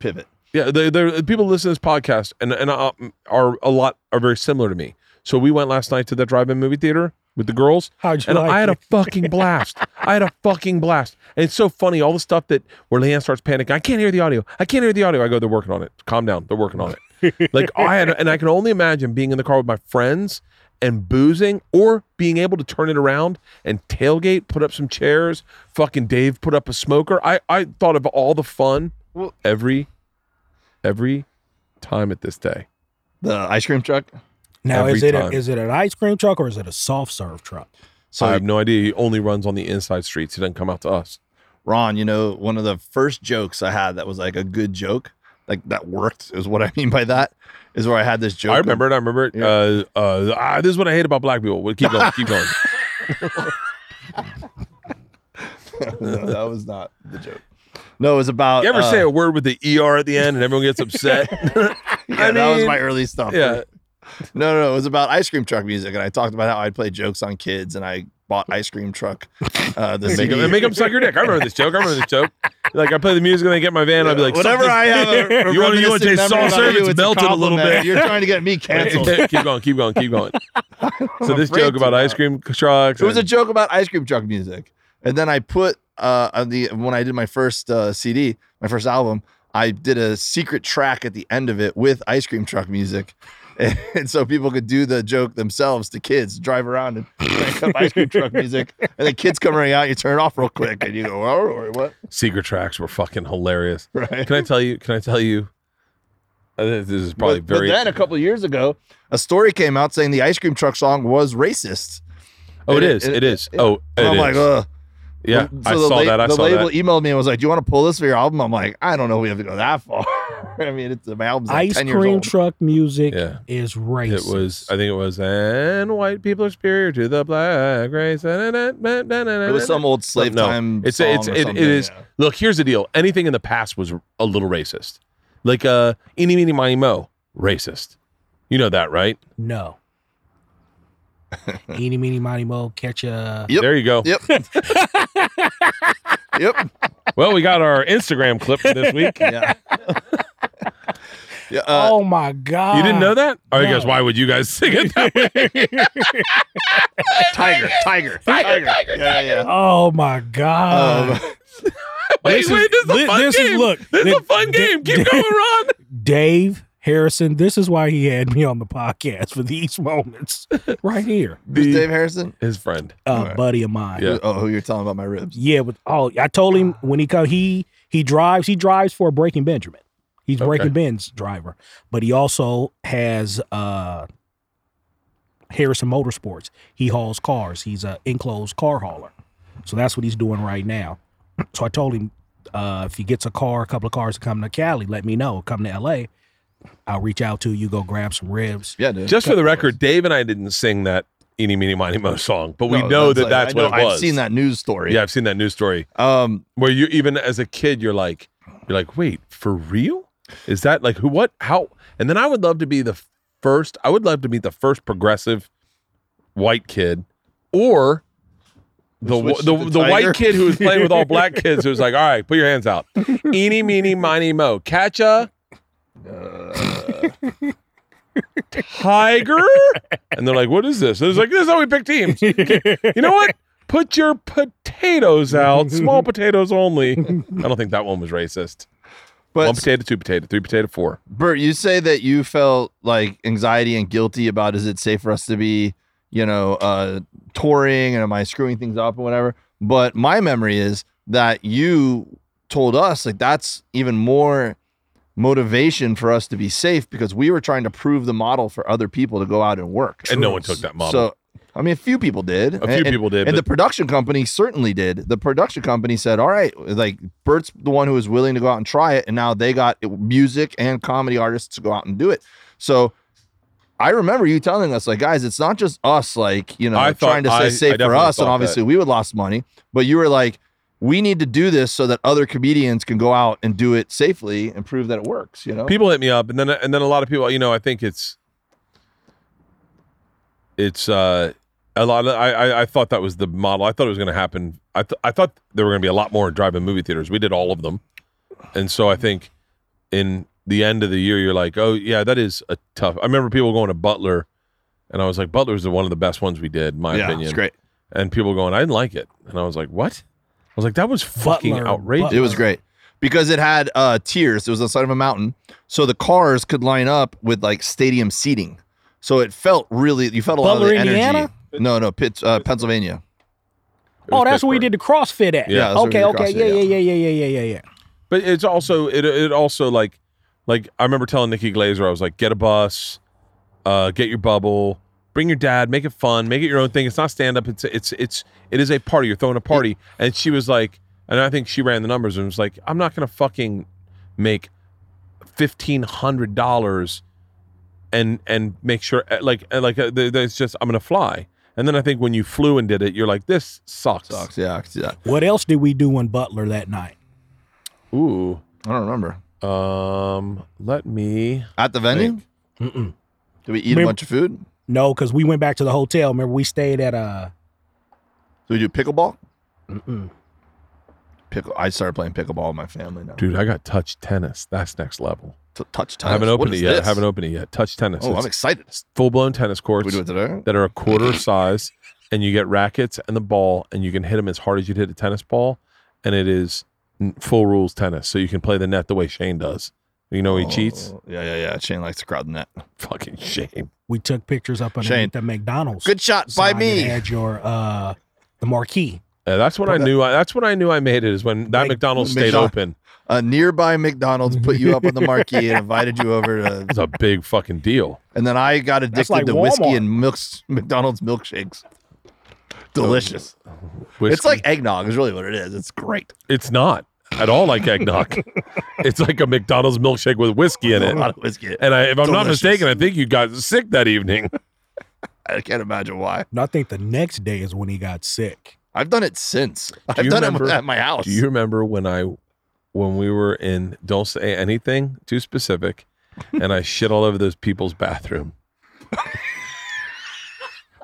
S3: pivot.
S1: Yeah, they they're people listen to this podcast and and uh, are a lot are very similar to me. So we went last night to the drive-in movie theater with the girls,
S4: How'd you
S1: and
S4: like
S1: I had
S4: it?
S1: a fucking blast. I had a fucking blast. And it's so funny, all the stuff that where LeeAnn starts panicking. I can't hear the audio. I can't hear the audio. I go, they're working on it. Calm down. They're working on it. (laughs) like I had, and I can only imagine being in the car with my friends and boozing, or being able to turn it around and tailgate, put up some chairs. Fucking Dave put up a smoker. I I thought of all the fun
S3: Well-
S1: every every time at this day.
S3: The ice cream truck.
S4: Now
S1: every
S4: is it a,
S1: time.
S4: is it an ice cream truck or is it a soft serve truck?
S3: So
S1: I have no idea. He only runs on the inside streets. He doesn't come out to us.
S3: Ron, you know, one of the first jokes I had that was like a good joke, like that worked is what I mean by that, is where I had this joke.
S1: I remember it. I remember it.
S3: Yeah.
S1: Uh, uh, ah, this is what I hate about black people. Well, keep going. Keep going. (laughs)
S3: no, that was not the joke. No, it was about.
S1: You ever
S3: uh,
S1: say a word with the er at the end and everyone gets upset? (laughs)
S3: Yeah,
S1: I
S3: that was my early stuff.
S1: yeah.
S3: No, no, no, it was about ice cream truck music, and I talked about how I'd play jokes on kids, and I bought ice cream truck. Uh, the
S1: Make them, make them suck your dick. I remember this joke. I remember this joke. Like I play the music and they get my van. I'd be like, whatever
S3: I have a, a (laughs)
S1: You wanna
S3: reminiscing
S1: taste
S3: memory
S1: sauce
S3: about
S1: serve?
S3: you,
S1: It's
S3: a
S1: melted a little bit.
S3: You're trying to get me (laughs)
S1: this."
S3: canceled.
S1: keep going. Keep going. Keep going. So this joke about ice cream trucks.
S3: It was a joke about ice cream truck music, and then I put uh on the when I did my first uh, CD, my first album, I did a secret track at the end of it with ice cream truck music. (laughs) And so people could do the joke themselves to kids, drive around and crank up ice cream truck music. (laughs) And then kids come running out, you turn it off real quick, and you go, "Oh, what?"
S1: secret tracks were fucking hilarious.
S3: Right.
S1: Can I tell you? Can I tell you? I this is probably
S3: but, but then a couple of years ago, a story came out saying the ice cream truck song was racist.
S1: oh, it
S3: and
S1: is.
S3: it-
S1: It is.
S3: it-
S1: Oh,
S3: And
S1: it
S3: I'm like, ugh.
S1: Yeah,
S3: So
S1: I
S3: the
S1: saw
S3: la-
S1: that. I
S3: the
S1: saw
S3: label
S1: that.
S3: emailed me and was like, "Do you want to pull this for your album?" I'm like, "I don't know. We have to go that far." (laughs) I mean, it's my album's like
S4: ice
S3: 10 years
S4: cream
S3: old.
S4: truck music
S1: Yeah.
S4: is racist.
S1: It was. I think it was. And white people are superior to the black race. It
S3: It was some old slave
S1: No,
S3: time.
S1: it's
S3: song
S1: it's
S3: or
S1: it, it
S3: something,
S1: is.
S3: yeah.
S1: Look, here's the deal. Anything in the past was a little racist, like uh, eeny meeny miny mo, racist. You know that, right?
S4: no. (laughs) Eeny, meeny, miny, mo, catch a.
S3: Yep.
S1: There you go.
S3: Yep. (laughs) yep.
S1: Well, we got our Instagram clip for this week.
S3: Yeah. (laughs) Yeah, uh,
S4: oh my god!
S1: You didn't know that? Oh, you guys, why would you guys sing it that way?
S3: tiger, tiger, tiger, Yeah, yeah, yeah.
S4: Oh my god!
S3: Um,
S1: wait,
S4: This is-
S1: wait, this is a fun
S4: this is-
S1: game.
S4: look,
S1: this is a fun game. Keep going, Ron.
S4: Dave Harrison. This is why he had me on the podcast for these moments (laughs) right here.
S3: who's Dave Harrison?
S1: His friend.
S4: A
S3: Alright.
S4: buddy of mine.
S1: Yeah.
S3: Oh, who you're telling about my ribs?
S4: Yeah, but oh, I told him when he come, he he drives. He drives for Breaking Benjamin. He's
S1: Okay.
S4: Breaking Ben's driver, but he also has uh Harrison Motorsports. He hauls cars. He's a enclosed car hauler. So that's what he's doing right now. (clears throat) So I told him uh, if he gets a car, a couple of cars to come to Cali, let me know. Come to LA. I'll reach out to you. Go grab some ribs.
S3: Yeah, dude.
S1: Just for the record, Dave and I didn't sing that Eeny Meeny Miny Mo song, but we
S3: No,
S1: know that
S3: like-
S1: that's
S3: I know-
S1: what it was.
S3: I've seen that news story.
S1: Yeah, I've seen that news story
S3: Um,
S1: where you even as a kid, you're like, you're like, wait, for real? Is that like who? What? How? And then I would love to be the first. I would love to be the first progressive white kid, or the
S3: Switch
S1: the, the,
S3: the tiger?
S1: white kid who was playing with all black (laughs) kids who was like, all right, put your hands out, eeny meeny miny mo, catch a (laughs) tiger, and they're like, what is this? And it's like, this is how we pick teams. You know what? Put your potatoes out, small (laughs) potatoes only. I don't think that one was racist.
S3: but
S1: one potato, two potato, three potato, four.
S3: Bert, you say that you felt like anxiety and guilty about is it safe for us to be, you know, uh, touring and am I screwing things up and whatever? But my memory is that you told us like that's even more motivation for us to be safe because we were trying to prove the model for other people to go out and work.
S1: And no one took that model.
S3: So I mean, a few people did.
S1: A few
S3: And-
S1: people did,
S3: and the production company certainly did. The production company said, "All right, like Bert's the one who was willing to go out and try it, and now they got music and comedy artists to go out and do it." So I remember you telling us, like, guys, it's not just us, like you know,
S1: I
S3: trying to
S1: I-
S3: stay
S1: I
S3: safe for us, and obviously we would lost money, but you were like. We need to do this so that other comedians can go out and do it safely and prove that it works. You know,
S1: people hit me up and then and then a lot of people you know i think it's it's uh a lot of I, I i thought that was the model. I thought it was going to happen. I th- i thought there were going to be a lot more drive-in movie theaters. We did all of them. And so i think in the end of the year you're like oh yeah that is a tough i remember people going to butler and i was like butler's the one of the best ones we did in my
S3: yeah,
S1: opinion.
S3: it's great.
S1: and people going i didn't like it. And i was like what? i was like that was fucking
S4: Butler,
S1: outrageous
S4: Butler.
S3: It was great because it had uh, tiers. It was on the side of a mountain, so the cars could line up with like stadium seating. So it felt really. You felt a lot of the energy.
S4: Indiana?
S3: No, no, Pitts, uh, Pennsylvania.
S4: Oh, that's where we did the CrossFit at.
S1: Yeah,
S3: that's
S4: okay, okay, yeah,
S3: yeah.
S4: yeah, yeah, yeah, yeah, yeah, yeah, yeah.
S1: But it's also it it also like like I remember telling Nikki Glazer I was like get a bus, uh, get your bubble, bring your dad, make it fun, make it your own thing. It's not stand up. It's it's it's it is a party. You're throwing a party, and she was like, and I think she ran the numbers and was like, I'm not gonna fucking make fifteen hundred dollars and and make sure uh, like uh, like uh, th- th- it's just I'm gonna fly. And then I think when you flew and did it, you're like, this sucks.
S3: Sucks. Yeah, I can see that.
S4: What else did we do in Butler that night?
S1: Ooh.
S3: I don't remember.
S1: Um, let me
S3: At the venue.
S4: Mm-mm.
S3: did we eat a bunch of food?
S4: No, because we went back to the hotel. Remember, we stayed at uh
S3: Did we do pickleball?
S4: mm-mm.
S3: Pickle. I started playing pickleball with my family now.
S1: Dude, I got touch tennis. That's next level.
S3: T- touch tennis.
S1: I haven't opened
S3: What
S1: it
S3: is
S1: yet. I haven't opened it yet. Touch tennis.
S3: Oh, I'm excited.
S1: full blown tennis
S3: Did
S1: courts
S3: we do it today?
S1: that are a quarter (laughs) size, and you get rackets and the ball, and you can hit them as hard as you'd hit a tennis ball, and it is full rules tennis. So you can play the net the way Shane does. You know he cheats.
S3: Oh, Yeah, yeah, yeah. Shane likes to crowd the net. (laughs)
S1: Fucking Shane.
S4: we took pictures up
S3: Shane.
S4: underneath the McDonald's.
S3: Good shot by
S4: sign that
S3: me.
S4: Had your uh the marquee.
S1: Yeah, that's when I knew. I, that's when I knew I made it. Is when that
S4: Mc-
S1: McDonald's stayed
S3: McDo-
S1: open.
S3: A nearby McDonald's put you up on the marquee and invited you over to,
S1: It's a big fucking deal.
S3: and then I got addicted
S4: like
S3: to whiskey
S4: Walmart.
S3: and milks, McDonald's milkshakes. Delicious.
S1: Whiskey.
S3: It's like eggnog, is really what it is. It's great.
S1: it's not at all like eggnog. (laughs) it's like a McDonald's milkshake with whiskey in
S3: A
S1: it.
S3: lot of whiskey.
S1: And I, if I'm not
S3: Delicious.
S1: mistaken, I think you got sick that evening. (laughs)
S3: I can't imagine why.
S4: And I think the next day is when he got sick.
S3: I've done it since. I've
S1: you
S3: done
S1: remember-
S3: it at my house.
S1: Do you remember when I, when we were in, don't say anything too specific, and I shit all over those people's bathroom? (laughs)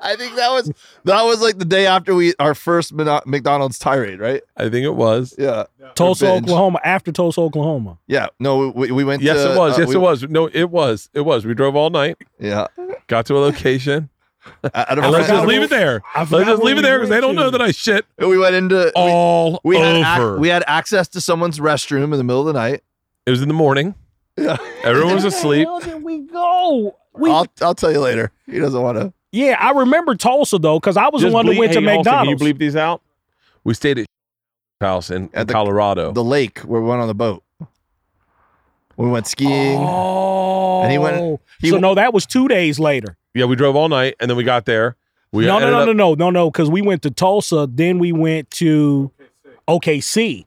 S3: I think that was that was like the day after we our first McDonald's tirade, right?
S1: I think it was.
S3: Yeah,
S4: Tulsa,
S3: binge.
S4: Oklahoma. After Tulsa, Oklahoma.
S3: yeah. No, we, we went.
S1: Yes,
S3: to,
S1: it was.
S3: uh,
S1: Yes,
S3: we-
S1: it was. No, it was. It was. We drove all night,
S3: Yeah,
S1: got to a location, (laughs)
S3: at a
S1: and let's just leave it there.
S4: I
S1: Let's just
S4: where
S1: leave it there because they don't know that I shit
S3: we went into we,
S1: all
S3: we had ac- we had access to someone's restroom in the middle of the night.
S1: it was in the morning.
S3: Yeah,
S1: Everyone was asleep.
S4: Where did we go? We,
S3: I'll I'll tell you later. He doesn't want to.
S4: Yeah, I remember Tulsa though, because I was
S1: Just
S4: the one that went to
S1: hey, Halston,
S4: McDonald's.
S1: Can you bleep these out? We stayed at house in,
S3: At
S1: in
S3: the-
S1: Colorado.
S3: The lake where we went on the boat. We went skiing.
S4: Oh,
S3: And he went- oh. he
S4: so
S3: w-
S4: no, that was two days later.
S1: yeah, we drove all night, and then we got there. We
S4: no, no, no,
S1: up-
S4: no, no, no, no, because we went to Tulsa, then we went to OKC,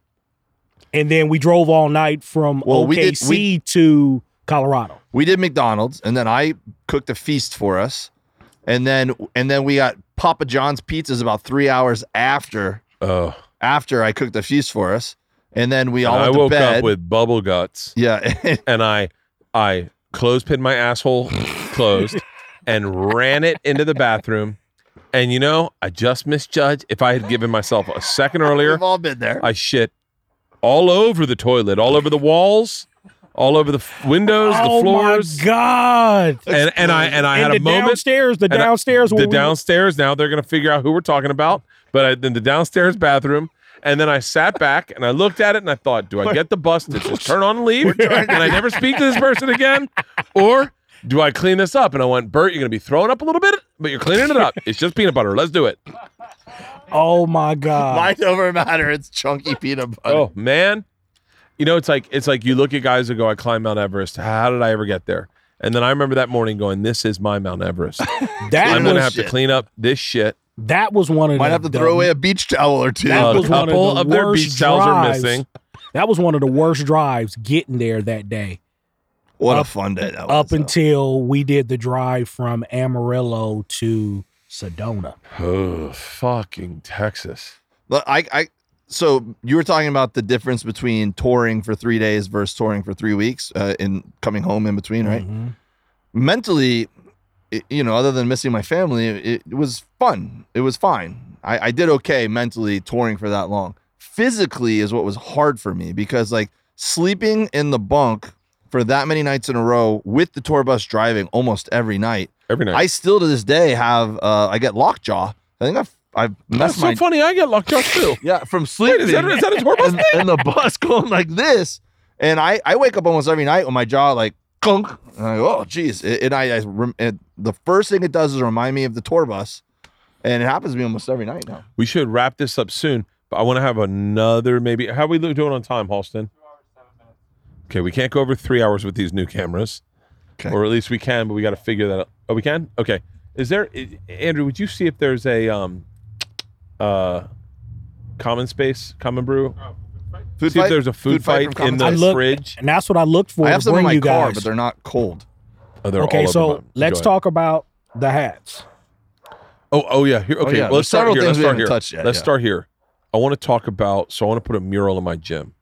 S4: and then we drove all night from
S3: Well, we did-
S4: OKC
S3: we-
S4: to Colorado.
S3: we did McDonald's, and then I cooked a feast for us, and then and then we got Papa John's pizzas about three hours after
S1: Oh,
S3: after I cooked the feast for us, and then we all
S1: I
S3: went
S1: woke
S3: to bed.
S1: up with bubble guts,
S3: yeah, (laughs)
S1: and I, I clothespin my asshole closed, and ran it into the bathroom. And you know, I just misjudged. If I had given myself a second (laughs) earlier,
S3: we've all been there.
S1: I shit all over the toilet, all over the walls, all over the f- windows,
S4: oh
S1: the floors.
S4: Oh my god!
S1: And and I and I
S4: and
S1: had
S4: the
S1: a moment.
S4: downstairs, the
S1: and I-
S4: downstairs,
S1: the downstairs. Now they're gonna figure out who we're talking about. But I, then the downstairs bathroom, and then I sat back and I looked at it and I thought, do I get the bus to just turn on and leave, (laughs) and I never speak to this person again, or do I clean this up? And I went, Bert, you're gonna be throwing up a little bit, but you're cleaning it up. It's just peanut butter. Let's do it.
S4: Oh my god!
S3: Mind over matter. It's chunky peanut butter.
S1: Oh man, you know it's like it's like you look at guys who go, I climbed Mount Everest. How did I ever get there? And then I remember that morning going, This is my Mount Everest. (laughs)
S4: that
S1: I'm gonna have to clean up this shit.
S4: that was one of
S3: Might
S4: the,
S3: have to
S4: the-
S3: throw away a beach towel or two.
S4: That uh,
S1: a
S4: was one of the
S1: of, their
S4: worst
S1: beach towels are
S4: drives.
S1: missing.
S4: That was one of the worst drives getting there that day.
S3: what a fun day that was.
S4: up
S3: though.
S4: until we did the drive from Amarillo to Sedona.
S1: Oh, (sighs) fucking Texas.
S3: Look, I, I, so you were talking about the difference between touring for three days versus touring for three weeks, uh, in coming home in between, right?
S4: Mhm.
S3: Mentally, it, you know, other than missing my family, it, it was fun. It was fine. I, I did okay mentally touring for that long. Physically is what was hard for me because like sleeping in the bunk for that many nights in a row with the tour bus driving almost every night.
S1: Every night.
S3: I still to this day have uh, I get lockjaw. I think I've I've
S1: That's
S3: messed
S1: so
S3: my
S1: funny. I get locked up too.
S3: yeah from sleeping.
S1: Wait, is that, is that a tour bus
S3: and,
S1: thing?
S3: and the bus (laughs) going like this. And I, I wake up almost every night with my jaw like clunk. And I go, oh, geez. And I, I rem- and the first thing it does is remind me of the tour bus. And it happens to me almost every night now.
S1: We should wrap this up soon, but I want to have another maybe. How are we doing on time, Halston? Okay, we can't go over three hours with these new cameras,
S3: Okay.
S1: or at least we can, but we got to figure that out. Oh, we can. Okay. Is there, Andrew? Would you see if there's a um, uh, common space, common brew?
S3: Food
S1: see if there's a food,
S3: Food fight
S1: fight, in the
S4: look-
S1: fridge.
S4: And that's what I looked for
S3: I have
S4: to
S3: some in my
S4: you
S3: car,
S4: guys.
S3: but they're not cold.
S1: Oh, they're
S4: okay,
S1: over
S4: so let's talk about the hats.
S1: Oh, oh yeah. Here, okay,
S3: yeah,
S1: well,
S3: there's
S1: let's start
S3: several
S1: here.
S3: things
S1: Let's
S3: we
S1: start
S3: haven't
S1: here.
S3: touched yet,
S1: let's
S3: yeah.
S1: start here. I want to talk about. So I want to put a mural in my gym.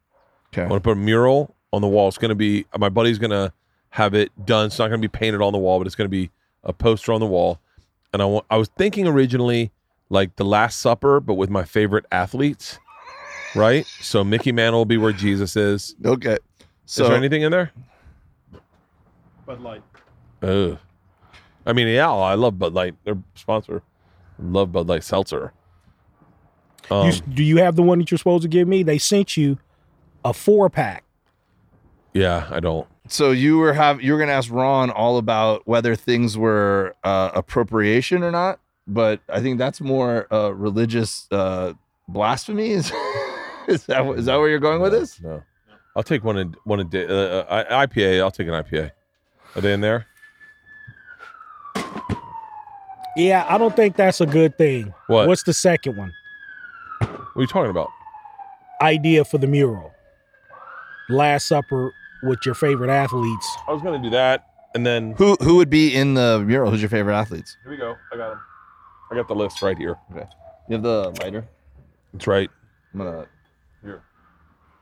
S3: Okay.
S1: I want to put a mural on the wall. It's going to be my buddy's going to have it done. It's not going to be painted on the wall, but it's going to be a poster on the wall. And I want. I was thinking originally like the Last Supper, but with my favorite athletes. Right. So Mickey Mantle will be where Jesus is.
S3: Okay. So
S1: is there anything in there?
S6: Bud Light.
S1: Ugh. I mean, yeah, I love Bud Light. Their sponsor. Love Bud Light Seltzer. Um,
S4: you, do you have the one that you're supposed to give me? They sent you a four pack.
S1: yeah, I don't.
S3: so you were have you were gonna ask Ron all about whether things were uh, appropriation or not, but I think that's more uh, religious uh, blasphemy. (laughs) Is is that is that where you're going with this?
S1: No, I'll take one a one a day. Uh, uh, IPA. I'll take an IPA. Are they in there?
S4: Yeah, I don't think that's a good thing.
S1: What?
S4: What's the second one?
S1: What are you talking about?
S4: Idea for the mural. Last Supper with your favorite athletes.
S1: I was gonna do that, and then
S3: Who who would be in the mural? Who's your favorite athletes?
S1: here we go. I got them. I got the list right here.
S3: You have the lighter.
S1: It's right
S3: I'm gonna
S1: here.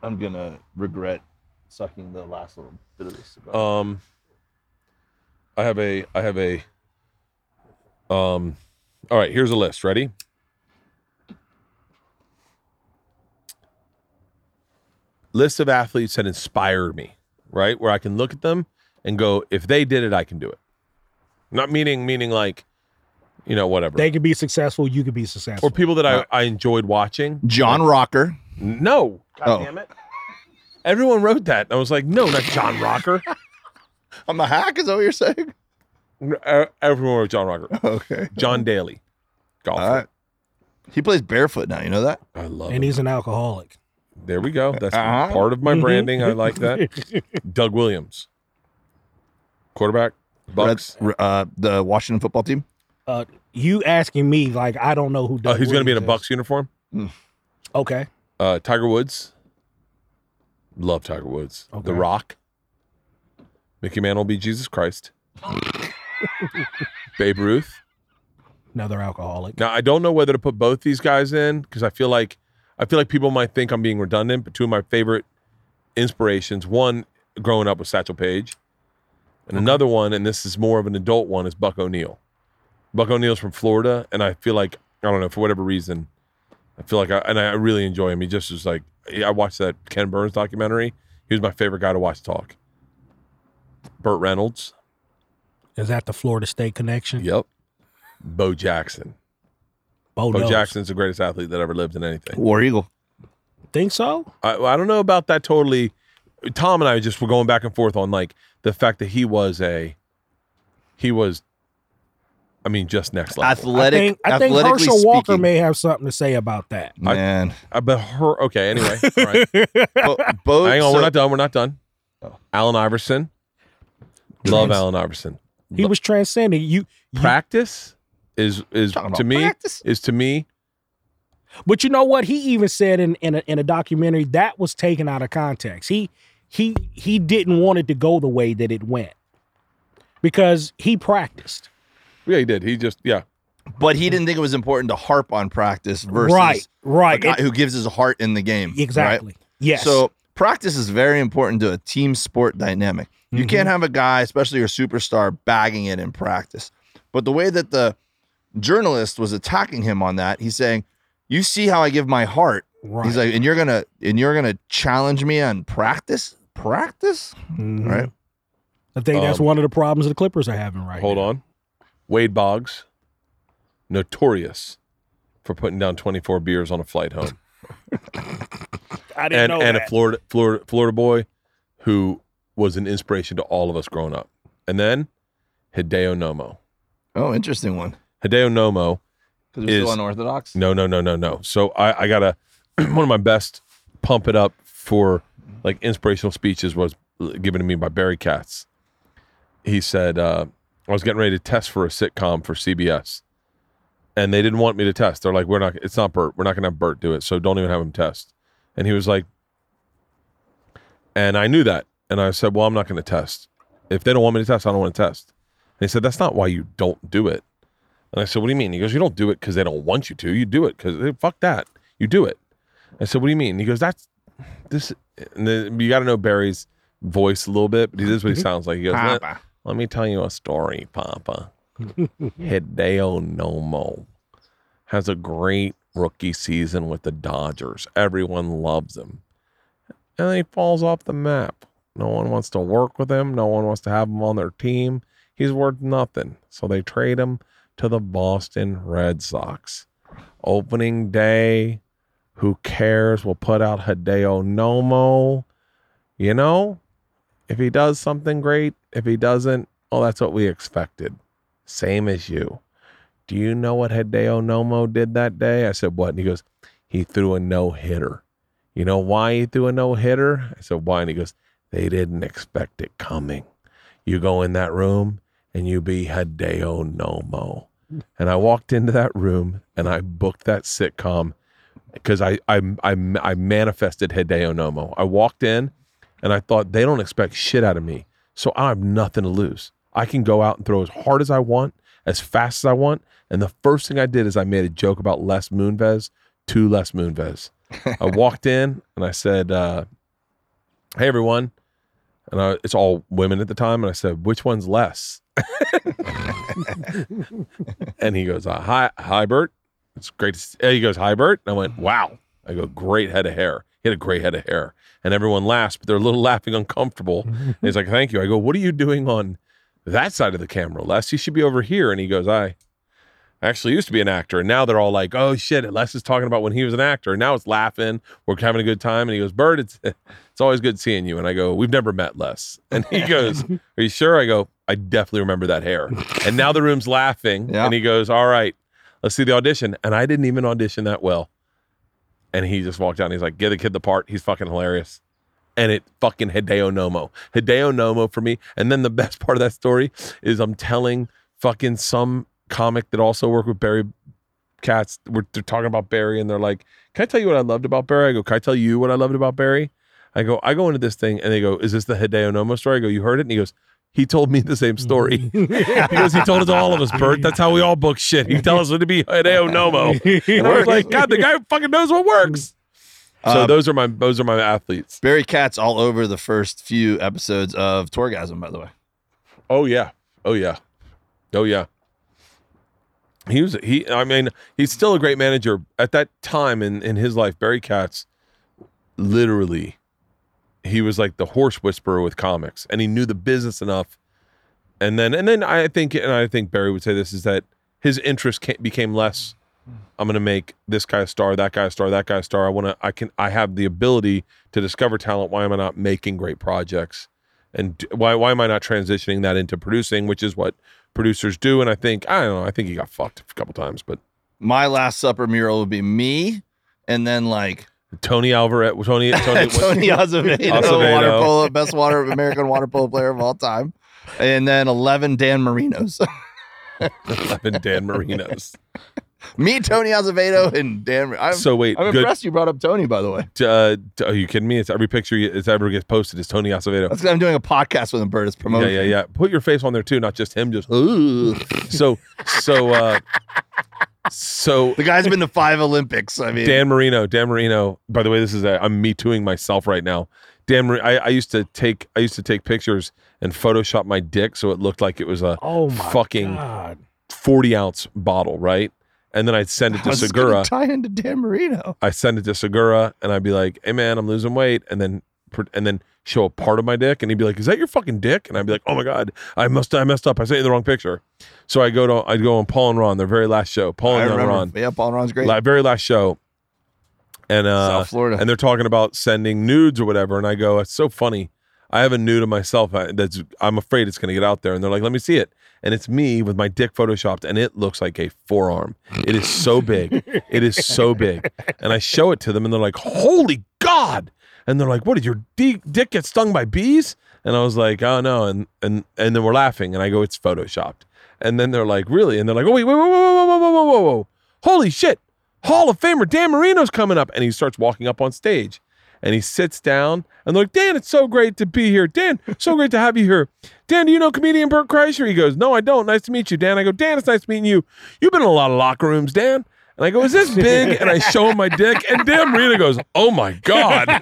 S3: I'm gonna regret sucking the last little bit of this cigar.
S1: Um, I have a I have a um All right, here's a list. Ready? List of athletes that inspired me, right? Where I can look at them and go, if they did it, I can do it. Not meaning meaning like, you know, whatever.
S4: They could be successful. You could be successful.
S1: or people that I, I enjoyed watching.
S3: John Rocker.
S1: No. God
S3: Oh.
S1: damn it. Everyone wrote that. I was like, no, not John Rocker. (laughs)
S3: I'm a hack. Is that what you're saying?
S1: Uh, Everyone wrote John Rocker. (laughs)
S3: Okay.
S1: John Daly. Golfer.
S3: All right. He plays barefoot now. You know that?
S1: I love
S4: and
S1: him.
S4: he's an alcoholic.
S1: There we go. That's
S3: Uh-huh.
S1: part of my
S4: Mhm.
S1: branding. I like that. (laughs) Doug Williams, quarterback, Bucks.
S3: Red- uh, the Washington football team.
S4: Uh, you asking me like I don't know who.
S1: Uh,
S4: Doug
S1: he's going to be in a
S4: Williams
S1: Bucks uniform.
S4: is. Okay.
S1: Uh, Tiger Woods. Love Tiger Woods.
S4: Okay.
S1: The Rock. Mickey Mantle will be Jesus Christ. (laughs) Babe Ruth.
S4: Another alcoholic.
S1: Now I don't know whether to put both these guys in because I feel like I feel like people might think I'm being redundant. But two of my favorite inspirations: one, growing up with Satchel Paige, and another one, and this is more of an adult one, is Buck O'Neil. Buck O'Neil's from Florida, and I feel like I don't know for whatever reason, I feel like I and I really enjoy him. He just was like I watched that Ken Burns documentary. He was my favorite guy to watch talk. Burt Reynolds.
S4: Is that the Florida State connection?
S1: Yep. Bo Jackson.
S4: Bo,
S1: Bo
S4: knows.
S1: Jackson's the greatest athlete that ever lived in anything.
S3: War Eagle.
S4: Think so?
S1: I, I don't know about that totally. Tom and I just were going back and forth on like the fact that he was a, he was, I mean, just next level.
S3: Athletic.
S4: I think, I think
S3: athletically
S4: Herschel Walker
S3: speaking.
S4: may have something to say about that.
S3: Man.
S1: I bet her. Okay, anyway, (laughs) all right.
S3: Bo, Bo-
S1: hang on,
S3: so-
S1: we're not done. We're not done.
S3: Oh.
S1: Allen Iverson, love
S4: Trans-
S1: Allen Iverson.
S4: He was transcending. You, you
S1: Practice is is to me
S3: practice?
S1: is to me.
S4: But you know what? He even said in in a, in a documentary that was taken out of context. He he he didn't want it to go the way that it went because he practiced.
S1: Yeah, he did. He just yeah.
S3: But he didn't think it was important to harp on practice versus
S4: right,
S3: a
S4: right,
S3: guy
S4: It-
S3: who gives his heart in the game. right?
S4: exactly. Yes.
S3: So practice is very important to a team sport dynamic. You
S4: Mhm.
S3: can't have a guy, especially your superstar, bagging it in practice. But the way that the journalist was attacking him on that, he's saying, "You see how I give my heart."
S4: right.
S3: He's like, "And you're gonna and you're gonna challenge me on practice, practice,
S4: Mhm.
S3: right?"
S4: I think that's
S1: Um,
S4: one of the problems the Clippers are having right
S1: Hold
S4: now.
S1: on, Wade Boggs, notorious for putting down twenty four beers on a flight home. (laughs)
S4: I didn't
S1: and
S4: know
S1: and
S4: that.
S1: a Florida Florida Florida boy who was an inspiration to all of us growing up. And then Hideo Nomo.
S3: Oh, interesting one.
S1: Hideo Nomo.
S3: Because we're
S1: Is-
S3: still unorthodox.
S1: No, no, no, no, no. So I, I gotta (clears throat) one of my best pump it up for like inspirational speeches was given to me by Barry Katz. He said uh, I was getting ready to test for a sitcom for CBS, and they didn't want me to test. They're like, "We're not. It's not Bert. We're not gonna have Bert do it. So don't even have him test." And he was like, and I knew that, and I said, "Well, I'm not gonna test. If they don't want me to test, I don't want to test." And he said, "That's not why you don't do it." And I said, "What do you mean?" He goes, "You don't do it because they don't want you to. You do it because eh, fuck that. You do it." I said, "What do you mean?" He goes, "That's this." Eh, and then you got to know Barry's voice a little bit, but this is what he mm-hmm. sounds like. He goes, ah,
S3: Papa.
S1: Let me tell you a story, Papa. (laughs) Hideo Nomo has a great rookie season with the Dodgers. Everyone loves him, and then he falls off the map. No one wants to work with him. No one wants to have him on their team. He's worth nothing, so they trade him to the Boston Red Sox. Opening day, who cares? We'll put out Hideo Nomo. You know, if he does something great, if he doesn't, well, that's what we expected. Same as you. Do you know what Hideo Nomo did that day? I said, What? And he goes, He threw a no hitter. You know why he threw a no hitter? I said, Why? And he goes, They didn't expect it coming. You go in that room and you be Hideo Nomo. And I walked into that room and I booked that sitcom because I, I I I manifested Hideo Nomo. I walked in and I thought they don't expect shit out of me, so I have nothing to lose. I can go out and throw as hard as I want, as fast as I want. And the first thing I did is I made a joke about Les Moonves to Les Moonves. I (laughs) walked in and I said, uh, "Hey everyone, and I, it's all women at the time. And I said, which one's less? (laughs) and he goes, uh, hi, hi, Bert. It's great. To see. He goes, hi, Bert. And I went, wow. I go, great head of hair. He had a gray head of hair. And everyone laughs, but they're a little (laughs) laughing uncomfortable. And (laughs) he's like, thank you. I go, what are you doing on that side of the camera, Les? You should be over here. And he goes, I actually used to be an actor. And now they're all like, oh shit, Les is talking about when he was an actor. And now it's laughing. We're having a good time. And he goes, Bert, it's (laughs) it's always good seeing you. And I go, we've never met Les. And he goes, are you sure? I go, I definitely remember that hair. And now the room's laughing.
S3: Yeah.
S1: And he goes, all right, let's see the audition. And I didn't even audition that well. And he just walked out and he's like, give the kid the part. He's fucking hilarious. And it fucking Hideo Nomo. Hideo Nomo for me. And then the (laughs) best part of that story is I'm telling fucking some comic that also worked with Barry Katz. We're, they're talking about Barry and they're like, Can I tell you what I loved about Barry? I go, Can I tell you what I loved about Barry? I go, I go into this thing and they go, Is this the Hideo Nomo story? I go, You heard it? And he goes, he told me the same story. (laughs) (laughs) because he told it to all of us, Bert. That's how we all book shit. He tell us when to be Hideo Nomo. (laughs) And I was like, God, the guy fucking knows what works. So
S3: Uh,
S1: those are my those are my athletes.
S3: Barry Katz all over the first few episodes of Torgasm, by the way.
S1: Oh yeah. Oh yeah. Oh yeah. He was he I mean, he's still a great manager. At that time in in his life, Barry Katz literally he was like the horse whisperer with comics and he knew the business enough. And then and then I think and I think Barry would say this is that his interest ca- became less I'm going to make this guy a star, that guy a star, that guy a star. I want to I can I have the ability to discover talent. Why am I not making great projects? and why why am I not transitioning that into producing, which is what producers do? And I think I don't know. I think he got fucked a couple times, but
S3: My Last Supper mural would be me, and then like
S1: Tony Alvarez, Tony (laughs) Tony,
S3: Tony Azevedo,
S1: Azevedo.
S3: water polo, best water American water polo player of all time, and then eleven Dan Marinos. (laughs)
S1: and Dan Marinos. (laughs)
S3: me, Tony Azevedo, and Dan. I'm,
S1: So wait,
S3: I'm
S1: good.
S3: impressed you brought up Tony. By the way,
S1: Uh, are you kidding me? It's every picture you- it's ever gets posted is Tony Azevedo.
S3: that's 'cause I'm doing a podcast with him. Bert is
S1: Yeah,
S3: promoting.
S1: yeah, yeah. Put your face on there too, not just him. Just "Ooh." so so uh so (laughs)
S3: The guy's been to five Olympics. I mean,
S1: Dan Marino, Dan Marino. By the way, this is a, I'm me tooing myself right now. Dan, Mar- I, I used to take I used to take pictures and Photoshop my dick so it looked like it was a
S4: Oh my
S1: fucking
S4: god.
S1: 40 ounce bottle, right? And then I'd send it (laughs) to
S3: How's this gonna
S1: Segura.
S3: tie into Dan Marino.
S1: I send it to Segura, and I'd be like, "Hey man, I'm losing weight," and then pr- and then show a part of my dick, and he'd be like, "Is that your fucking dick?" And I'd be like, "Oh my god, I must I messed up. I sent you the wrong picture." So I go to I'd go on Paul and Ron, their very last show. Paul
S3: I
S1: and
S3: remember.
S1: Ron,
S3: Yeah, Paul and Ron's great.
S1: la- very last show, and uh,
S3: South Florida.
S1: and they're talking about sending nudes or whatever, and I go, "It's so funny." I have a nude of myself that's I'm afraid it's going to get out there, and they're like, "Let me see it." And it's me with my dick photoshopped, and it looks like a forearm. It is so big. It is so big. And I show it to them, and they're like, "Holy God!" And they're like, "What did your di- dick get stung by bees?" And I was like, "Oh no!" And and and then we're laughing, and I go, "It's photoshopped." And then they're like, "Really?" And they're like, "Oh wait, wait, wait, wait, whoa, whoa, whoa, whoa, whoa, whoa! Holy shit! Hall of Famer Dan Marino's coming up!" And he starts walking up on stage, and he sits down, and they're like, "Dan, it's so great to be here. Dan, so great to have you here. Dan, do you know comedian Bert Kreischer?" He goes, "No, I don't. Nice to meet you, Dan." I go, "Dan, it's nice meeting you. You've been in a lot of locker rooms, Dan." And I go, "Is this big?" And I show him my dick, and Dan Rita goes, "Oh my god!"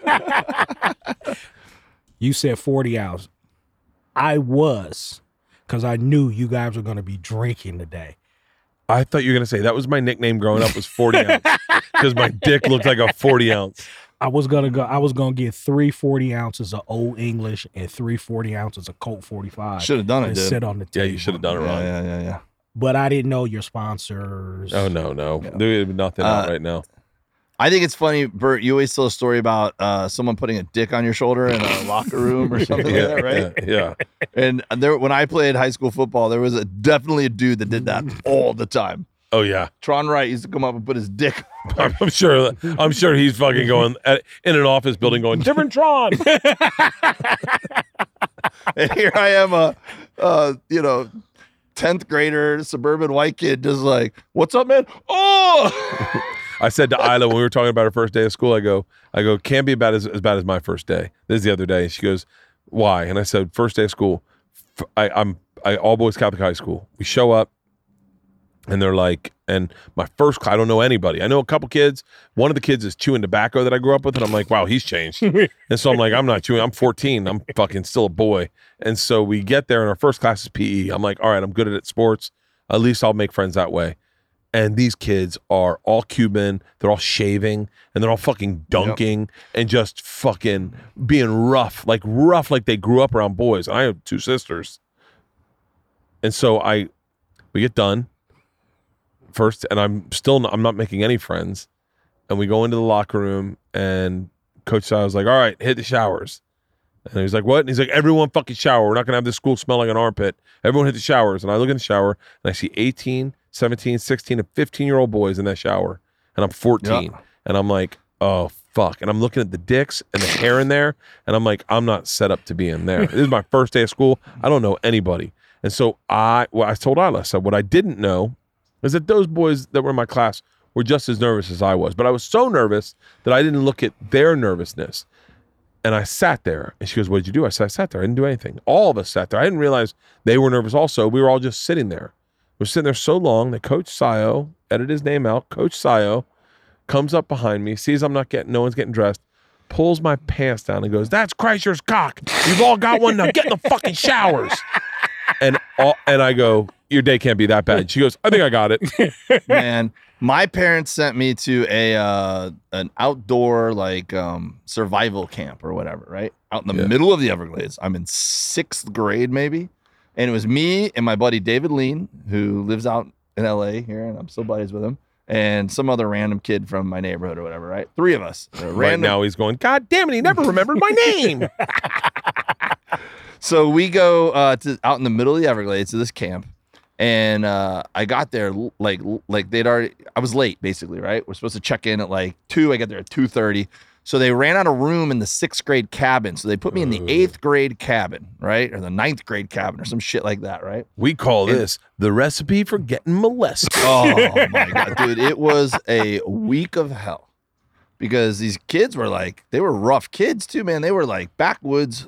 S4: You said 40 hours. I was, because I knew you guys were going to be drinking today.
S1: I thought you were gonna say that was my nickname growing up was forty ounce because my dick looked like a forty ounce.
S4: I was gonna go. I was gonna get three 40 ounces of Old English and three 40 ounces of Colt 45.
S3: Should have done it, dude.
S4: sit on the
S1: Yeah, you should have done it
S3: Yeah,
S1: wrong.
S3: yeah, yeah, yeah.
S4: But I didn't know your sponsors.
S1: Oh no, no, there's nothing out
S3: Uh,
S1: right now.
S3: I think it's funny, Bert. You always tell a story about uh, someone putting a dick on your shoulder in a locker room or (laughs) something
S1: Yeah,
S3: like that, right?
S1: yeah, yeah.
S3: And there, when I played high school football, there was a definitely a dude that did that (laughs) all the time.
S1: Oh yeah.
S3: Tron Wright used to come up and put his dick. (laughs)
S1: I'm, I'm sure. I'm sure he's fucking going at, in an office building, going different Tron.
S3: and here I am, a, uh, you know, tenth grader, suburban white kid, just like, "What's up, man? Oh, (laughs)
S1: I said to Ila when we were talking about her first day of school, I go, I go, can't be bad as, as bad as my first day. This is the other day. She goes, why? And I said, first day of school, f- I, I'm I all boys Catholic high school. We show up, and they're like, and my first class, I don't know anybody. I know a couple kids. One of the kids is chewing tobacco that I grew up with, and I'm like, wow, he's changed. (laughs) and so I'm like, I'm not chewing. I'm 14. I'm fucking still a boy. And so we get there, and our first class is PE. I'm like, all right, I'm good at it, sports. At least I'll make friends that way. And these kids are all Cuban. They're all shaving, and they're all fucking dunking, and just fucking being rough, like rough, like they grew up around boys. And I have two sisters, and so I, we get done first, and I'm still not, I'm not making any friends. And we go into the locker room, and Coach Sal was like, "All right, hit the showers." And he's like, "What?" And he's like, "Everyone fucking shower. We're not gonna have this school smell like an armpit. Everyone hit the showers." And I look in the shower, and I see 18, 17, 16, and 15 year old boys in that shower, and I'm 14, and I'm like, "Oh fuck!" And I'm looking at the dicks and the hair in there, and I'm like, "I'm not set up to be in there. this is my first day of school. I don't know anybody." And so I, well, I told Ila, I said, "What I didn't know is that those boys that were in my class were just as nervous as I was. But I was so nervous that I didn't look at their nervousness. And I sat there and she goes, What did you do? I said, I sat there. I didn't do anything. All of us sat there. I didn't realize they were nervous also. We were all just sitting there. We were sitting there so long that Coach Sayo, edit his name out, Coach Sayo comes up behind me, sees I'm not getting, no one's getting dressed, pulls my pants down and goes, That's Kreischer's cock. You've all got one now. Get in the fucking showers. And all, and I go, Your day can't be that bad. She goes, I think I got it. (laughs)
S3: man my parents sent me to a uh an outdoor like um survival camp or whatever right? Out in the
S1: Yeah.
S3: middle of the everglades. I'm in sixth grade maybe. And it was me and my buddy david lean who lives out in la here and i'm still buddies with him and some other random kid from my neighborhood or whatever right? Three of us. Uh,
S1: Right
S3: random
S1: now he's going, God damn it, he never remembered my name. (laughs)
S3: So we go uh, to out in the middle of the Everglades to this camp, and uh, I got there like like they'd already. I was late basically, right? We're supposed to check in at like two. I get there at two thirty. So they ran out of room in the sixth grade cabin. So they put me in the eighth grade cabin, right, or the ninth grade cabin, or some shit like that, right?
S1: We call
S3: And-
S1: this the recipe for getting molested. (laughs)
S3: Oh my god, (laughs) dude! It was a week of hell because these kids were like they were rough kids too, man. They were like backwoods,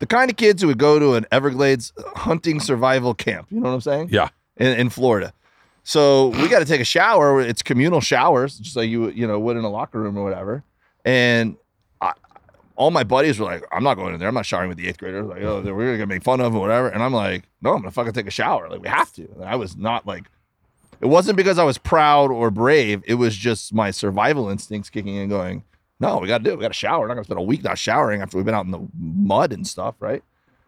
S3: the kind of kids who would go to an Everglades hunting survival camp. You know what I'm saying?
S1: Yeah.
S3: in, in Florida. So we got to take a shower. It's communal showers, just like you you know would in a locker room or whatever. And I, all my buddies were like, "I'm not going in there. I'm not showering with the eighth graders. Like, oh, they're- we're gonna make fun of or whatever." And I'm like, "No, I'm gonna fucking take a shower. Like, we have to." And I was not like, it wasn't because I was proud or brave. It was just my survival instincts kicking in, going, "No, we got to do it. We got to shower. We're not gonna spend a week not showering after we've been out in the mud and stuff, right?"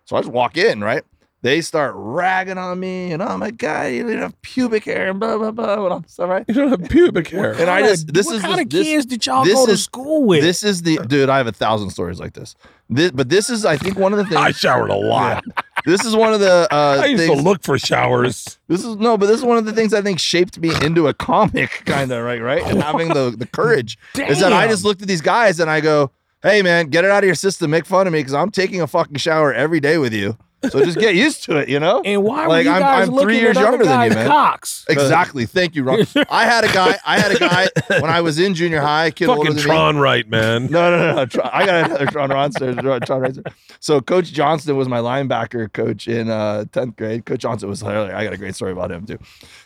S3: So I just walk in, right? They start ragging on me, and oh my god, you don't have pubic hair, and blah blah blah, and all this stuff, right?
S1: You don't have pubic hair.
S3: And I just this
S4: what
S3: is
S4: kind
S3: the,
S4: of
S3: this,
S4: kids did y'all
S3: this
S4: go to school with?
S3: this is the dude. I have a thousand stories like this. This, but this is, I think, one of the (laughs) things.
S1: I showered a lot.
S3: This is one of the uh, (laughs)
S1: I used
S3: things.
S1: to look for showers.
S3: This is no, but this is one of the things I think shaped me into a comic, (laughs) kind of right, right, and having the the courage (laughs) is that I just looked at these guys and I go, "Hey, man, get it out of your system. Make fun of me because I'm taking a fucking shower every day with you. So just get used to it, you know."
S4: and why were
S3: like,
S4: you
S3: I'm-
S4: guys
S3: I'm
S4: looking
S3: three years
S4: at
S3: younger than you,
S4: guys'
S3: man.
S4: Cocks.
S3: Exactly. Thank you, Ron. (laughs) I had a guy. I had a guy when I was in junior high. Kid older
S1: Fucking
S3: than me.
S1: Tron right, man.
S3: No, no, no, no. I got another Tron Ronster. Tron Tron Racer. So Coach Johnston was my linebacker coach in uh, 10th grade. Coach Johnston was hilarious. I got a great story about him too.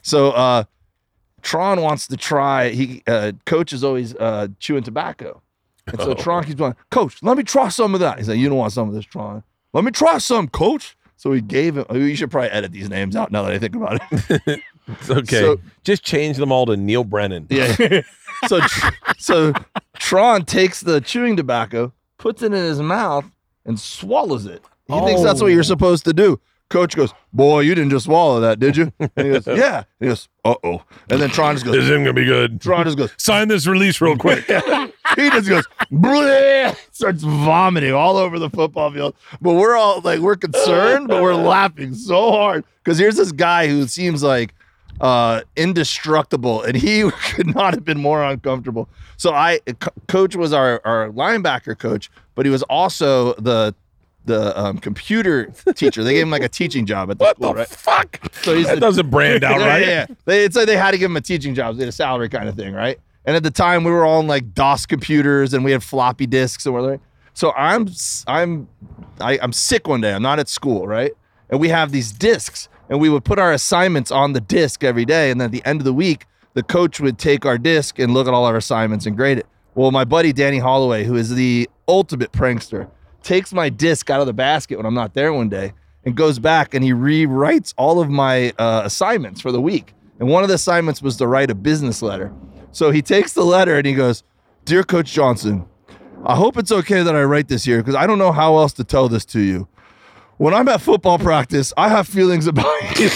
S3: So uh, Tron wants to try. He uh, coach is always uh, chewing tobacco, and so
S1: Oh.
S3: Tron keeps going. Coach, let me try some of that. He's like, you don't want some of this, Tron. Let me try some, Coach. So he gave him. You should probably edit these names out now that I think about it.
S1: Okay.
S3: So-
S1: Just change them all to Neal Brennan.
S3: Yeah. (laughs) so so Tron takes the chewing tobacco, puts it in his mouth, and swallows it. He thinks that's what
S4: Oh.
S3: you're supposed to do. Coach goes, "Boy, you didn't just swallow that, did you?" And he goes, (laughs) "Yeah." And he goes, "Uh oh." And then Tron just
S1: This
S3: goes,
S1: isn't gonna be good.
S3: Tron just goes,
S1: Sign this release real quick. (laughs)
S3: he just goes, Bleh! starts vomiting all over the football field. But we're all like, we're concerned, but we're laughing so hard because here's this guy who seems like uh indestructible and he (laughs) could not have been more uncomfortable so i co- coach was our our linebacker coach but he was also the the um, computer teacher they gave him like a teaching job at the
S1: what
S3: school
S1: the
S3: right
S1: fuck?
S3: so he's
S1: that
S3: the-
S1: doesn't brand (laughs) out right.
S3: Yeah, yeah. They, it's like they had to give him a teaching job, they had a salary kind of thing, right? And at the time, we were all on like DOS computers and we had floppy disks and we're so I'm I'm I, I'm sick one day. I'm not at school, right? And we have these disks and we would put our assignments on the disc every day. And then at the end of the week, the coach would take our disc and look at all our assignments and grade it. Well, my buddy Danny Holloway, who is the ultimate prankster, takes my disc out of the basket when I'm not there one day and goes back and he rewrites all of my uh, assignments for the week. And one of the assignments was to write a business letter. So he takes the letter and he goes, Dear Coach Johnson, I hope it's okay that I write this here because I don't know how else to tell this to you. When I'm at football practice, I have feelings (laughs) about you.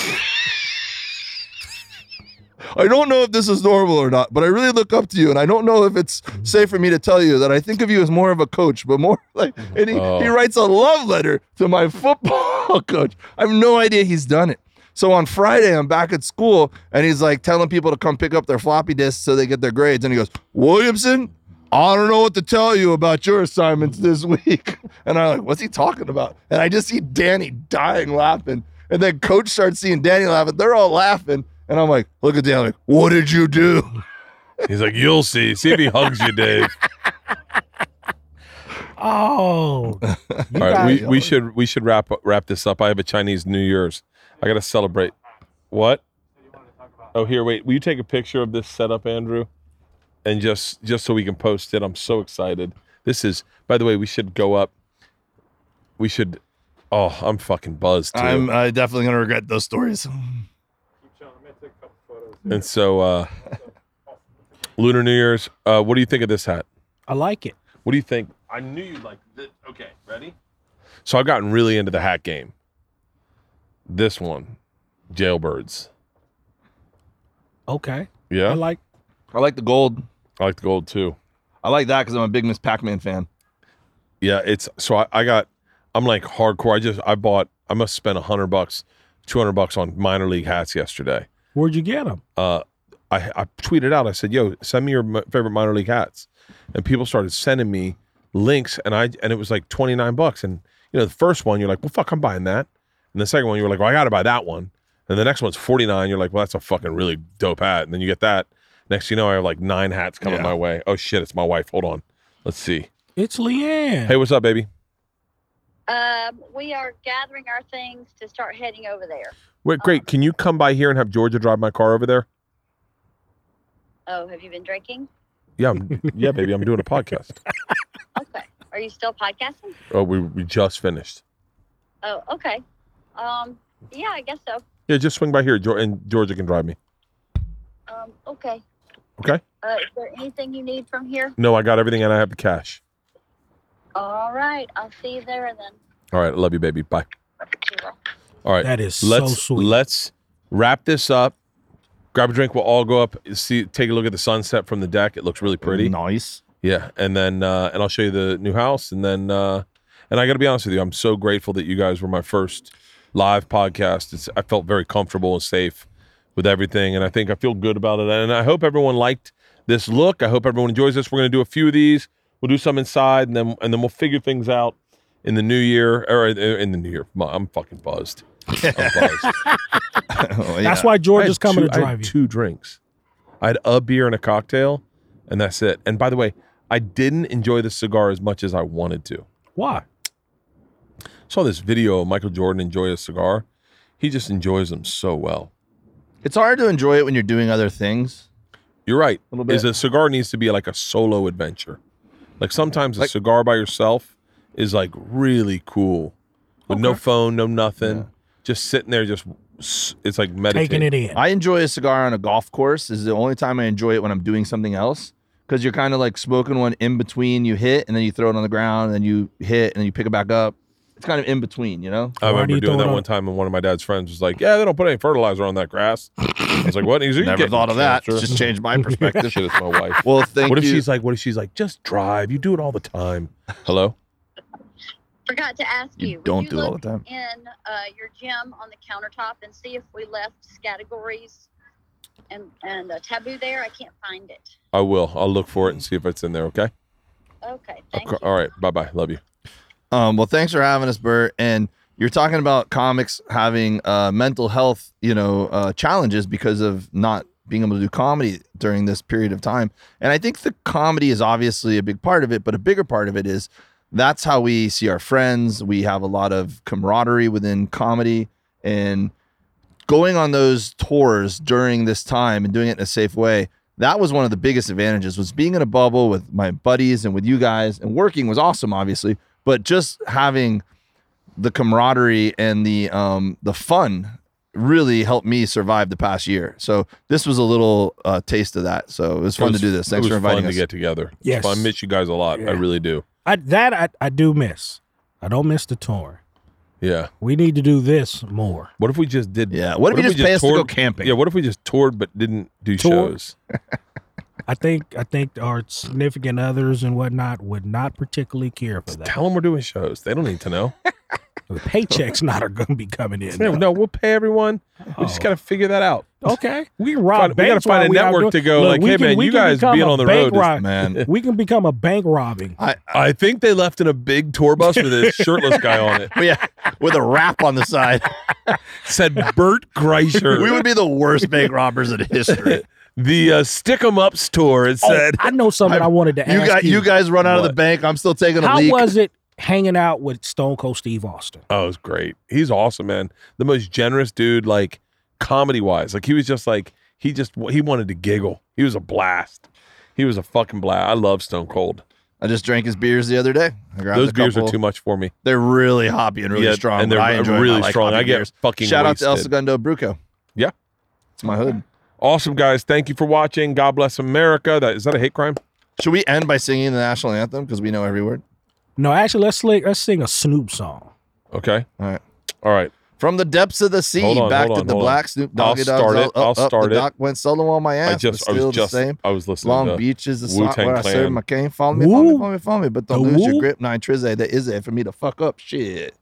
S3: I don't know if this is normal or not, but I really look up to you, and I don't know if it's safe for me to tell you that I think of you as more of a coach, but more (laughs) like. And he,
S1: Oh.
S3: he writes a love letter to my football (laughs) coach. I have no idea he's done it. So on Friday, I'm back at school, and he's like telling people to come pick up their floppy disks so they get their grades, and he goes, Williamson. I don't know what to tell you about your assignments this (laughs) week. And I'm like, what's he talking about? And I just see Danny dying laughing. And then coach starts seeing Danny laughing. They're all laughing. And I'm like, look at Danny, like, what did you do? (laughs)
S1: He's like, you'll see. See if he hugs you, Dave. (laughs)
S4: Oh,
S1: All right, we, we should we should wrap wrap this up. I have a Chinese New Year's. I got to celebrate. What? Oh, here, wait. Will you take a picture of this setup, Andrew? And just just so we can post it. I'm so excited. This is, by the way, we should go up. We should. Oh, I'm fucking buzzed too.
S3: I'm uh, definitely going to regret those stories.
S1: and so, uh Lunar New Year's. Uh, what do you think of this hat?
S4: I like it.
S1: What do you think? I knew you'd like this. Okay, ready? So I've gotten really into the hat game. This one, Jailbirds.
S4: Okay.
S1: Yeah,
S4: I like.
S3: I like the gold.
S1: I like the gold too.
S3: I like that because I'm a big Miss Pac Man fan.
S1: Yeah, it's so I, I got. I'm like hardcore. I just I bought. I must spend a hundred bucks, two hundred bucks on minor league hats yesterday.
S4: Where'd you get them?
S1: Uh, I I tweeted out. I said, "Yo, send me your m- favorite minor league hats," and people started sending me links, and I and it was like twenty nine bucks. And you know, the first one you're like, "Well, fuck, I'm buying that," and the second one you were like, "Well, I got to buy that one," and the next one's forty nine. You're like, "Well, that's a fucking really dope hat," and then you get that. Next, you know, I have like nine hats coming
S3: Yeah.
S1: my way. Oh shit, it's my wife. Hold on, let's see.
S4: It's LeeAnn.
S1: Hey, what's up, baby?
S7: Um, we are gathering our things to start heading over there.
S1: Wait, great. Can you come by here and have Georgia drive my car over there?
S7: Oh, have you been drinking?
S1: Yeah, I'm, yeah, baby. I'm doing a podcast. (laughs)
S7: Okay. Are you still podcasting?
S1: Oh, we we just finished.
S7: Oh, okay. Um, yeah, I guess so.
S1: Yeah, just swing by here, and Georgia can drive me.
S7: Um, okay.
S1: Okay.
S7: Uh, is there anything you need from here?
S1: No, I got everything, and I have the cash.
S7: All right. I'll see you there then.
S1: All right, I love you, baby. Bye. All right,
S4: That is
S1: let's
S4: so sweet.
S1: let's wrap this up. Grab a drink. We'll all go up. See, take a look at the sunset from the deck. It looks really pretty.
S3: Nice.
S1: Yeah, and then uh, and I'll show you the new house, and then uh, and I got to be honest with you, I'm so grateful that you guys were my first live podcast. It's, I felt very comfortable and safe with everything, and I think I feel good about it. And I hope everyone liked this look. I hope everyone enjoys this. We're going to do a few of these. We'll do some inside, and then and then we'll figure things out in the new year or in- in the new year. I'm fucking buzzed. I'm (laughs) buzzed.
S3: Oh, yeah.
S4: That's why George
S1: is
S4: coming
S1: two-
S4: to
S1: I had
S4: drive you.
S1: two drinks. I had a beer and a cocktail, and that's it. And by the way, I didn't enjoy the cigar as much as I wanted to.
S4: Why?
S1: Saw this video of Michael Jordan enjoy a cigar. He just enjoys them so well.
S3: It's hard to enjoy it when you're doing other things.
S1: You're right.
S3: Little bit.
S1: Is a cigar needs to be like a solo adventure. Like sometimes a
S3: Like-
S1: cigar by yourself is like really cool, with no phone, no nothing, just sitting there, just it's like meditating.
S4: Taking it in.
S3: I enjoy a cigar on a golf course. Is the only time I enjoy it when I'm doing something else because you're kind of like smoking one in between you hit and then you throw it on the ground and then you hit and then you pick it back up. It's kind of in between, you know.
S1: I remember doing that
S4: on-
S1: one time, and one of my dad's friends was like, "Yeah, they don't put any fertilizer on that grass." I was like, "What?" He's like, "You
S3: Never
S1: getting
S3: thought of that.
S1: cancer."
S3: Just changed my (laughs) perspective.
S1: Shit, it's my wife.
S3: well, thank
S1: what if she's like, what if she's like, just drive? You do it all the time. Hello?
S7: Forgot to ask you.
S3: you don't
S7: you
S3: do it all the time.
S7: in uh, your gym on the countertop and see if we left categories and and a taboo there. I can't find it.
S1: I will. I'll look for it and see if it's in there. Okay.
S7: Okay. Thank
S1: Okay.
S7: you.
S1: All right. Bye bye. Love you.
S3: Um, well, thanks for having us, Bert. And you're talking about comics having uh, mental health, you know, uh, challenges because of not being able to do comedy during this period of time. And I think the comedy is obviously a big part of it, but a bigger part of it is that's how we see our friends. We have a lot of camaraderie within comedy, and going on those tours during this time and doing it in a safe way that was one of the biggest advantages was being in a bubble with my buddies and with you guys and working was awesome obviously but just having the camaraderie and the um the fun really helped me survive the past year so this was a little uh, taste of that so it was fun
S1: It was-
S3: to do this thanks
S1: it
S3: for
S1: was fun
S3: inviting
S1: to get together. It's
S4: Yes.
S1: fun. I miss you guys a lot. I really do.
S4: I, that I, I do miss. I don't miss the tour.
S1: Yeah.
S4: We need to do this more.
S1: What if we just did?
S3: yeah what if you just pay us to go camping
S1: Yeah. What if we just toured but didn't do
S4: Tour?
S1: shows? (laughs)
S4: I think I think our significant others and whatnot would not particularly care for that.
S1: Tell them we're doing shows. They don't need to know. (laughs)
S4: The paychecks not are going to be coming in.
S1: no, no, we'll pay everyone. We just
S4: Oh.
S1: got to figure that out.
S4: Okay, we rob
S1: Find- we gotta find a network to go, like,
S4: we
S1: hey, man, you guys being on the
S4: bank
S1: road is-
S3: man (laughs)
S4: we can become a bank robbing.
S3: I,
S1: I think they left in a big tour bus with a (laughs) shirtless guy on it.
S3: yeah, with a wrap on the side.
S1: Said Bert Kreischer.
S3: we would be the worst bank robbers in history.
S1: The uh, Stick 'em Up store. It
S4: Oh,
S1: said.
S4: I know something I, wanted to
S3: You
S4: ask
S3: got
S4: you.
S3: you guys run out of the bank. I'm still taking a
S4: How
S3: leak.
S4: was it hanging out with Stone Cold Steve Austin?
S1: Oh, it was great. He's awesome, man. The most generous dude, like comedy wise. Like he was just like he just he wanted to giggle. He was a blast. He was a fucking blast. I love Stone Cold.
S3: I just drank his beers the other day.
S1: Those
S3: a
S1: beers are too much for me.
S3: They're really hoppy and really
S1: Yeah,
S3: strong.
S1: and they're
S3: I enjoy
S1: really
S3: like
S1: strong.
S3: hoppy
S1: I get
S3: beers.
S1: fucking
S3: Shout out to El
S1: wasted.
S3: Segundo Bruco.
S1: Yeah.
S3: It's my hood.
S1: Awesome guys. Thank you for watching. God bless America. That is that a hate crime?
S3: Should we end by singing the national anthem because we know every word?
S4: No, actually, let's sing, let's sing a Snoop song.
S1: Okay.
S3: All right.
S1: All right.
S3: From the depths of the sea,
S1: on,
S3: back
S1: hold
S3: to the black
S1: on.
S3: Snoop
S1: I'll start
S3: Dogs.
S1: it. I'll
S3: Up, up,
S1: start
S3: the
S1: it.
S3: doc went solo on my ass.
S1: I just
S3: but
S1: I
S3: still
S1: was just
S3: the same.
S1: I was listening
S3: Long
S1: to
S3: Beach is the spot
S1: Wu-Tang
S3: where I serve
S1: Clan.
S3: my cane. Follow me, follow me,
S4: Woo.
S3: follow me, follow me. But don't
S4: The
S3: lose your grip. Nine Trizay. That is it for me to fuck up. Shit.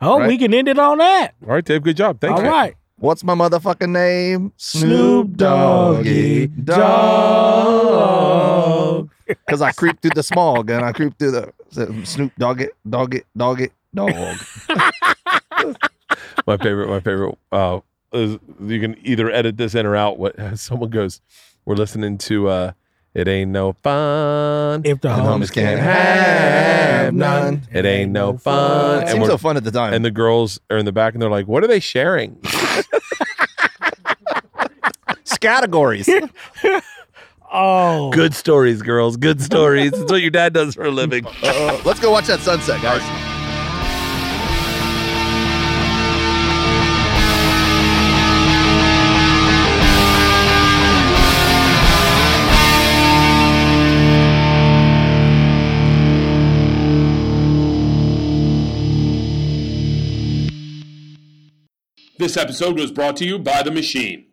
S4: Oh,
S3: Right.
S4: we can end it on that.
S1: All right, Dave. Good job. Thank
S4: All
S1: you.
S4: right.
S3: What's my motherfucking name?
S4: Snoop Doggy
S3: Dogg. Because (laughs) I creep through the smog and I creep through the Snoop Doggy, Doggy, Doggy, Dog. It dog. (laughs)
S1: My favorite. My favorite. Uh, is you can either edit this in or out. What (laughs) someone goes, we're listening to. uh It ain't no fun.
S4: If the
S3: And
S4: homies
S3: homies can't have none.
S1: It ain't no fun.
S3: It
S1: And
S3: seems
S1: we're-
S3: so fun at the time.
S1: and the girls are in the back and they're like, "What are they sharing?"
S3: Categories. (laughs)
S4: Oh,
S1: Good stories, girls. Good stories. It's what your dad does for a living.
S3: Uh, let's go watch that sunset, guys.
S8: This episode was brought to you by The Machine.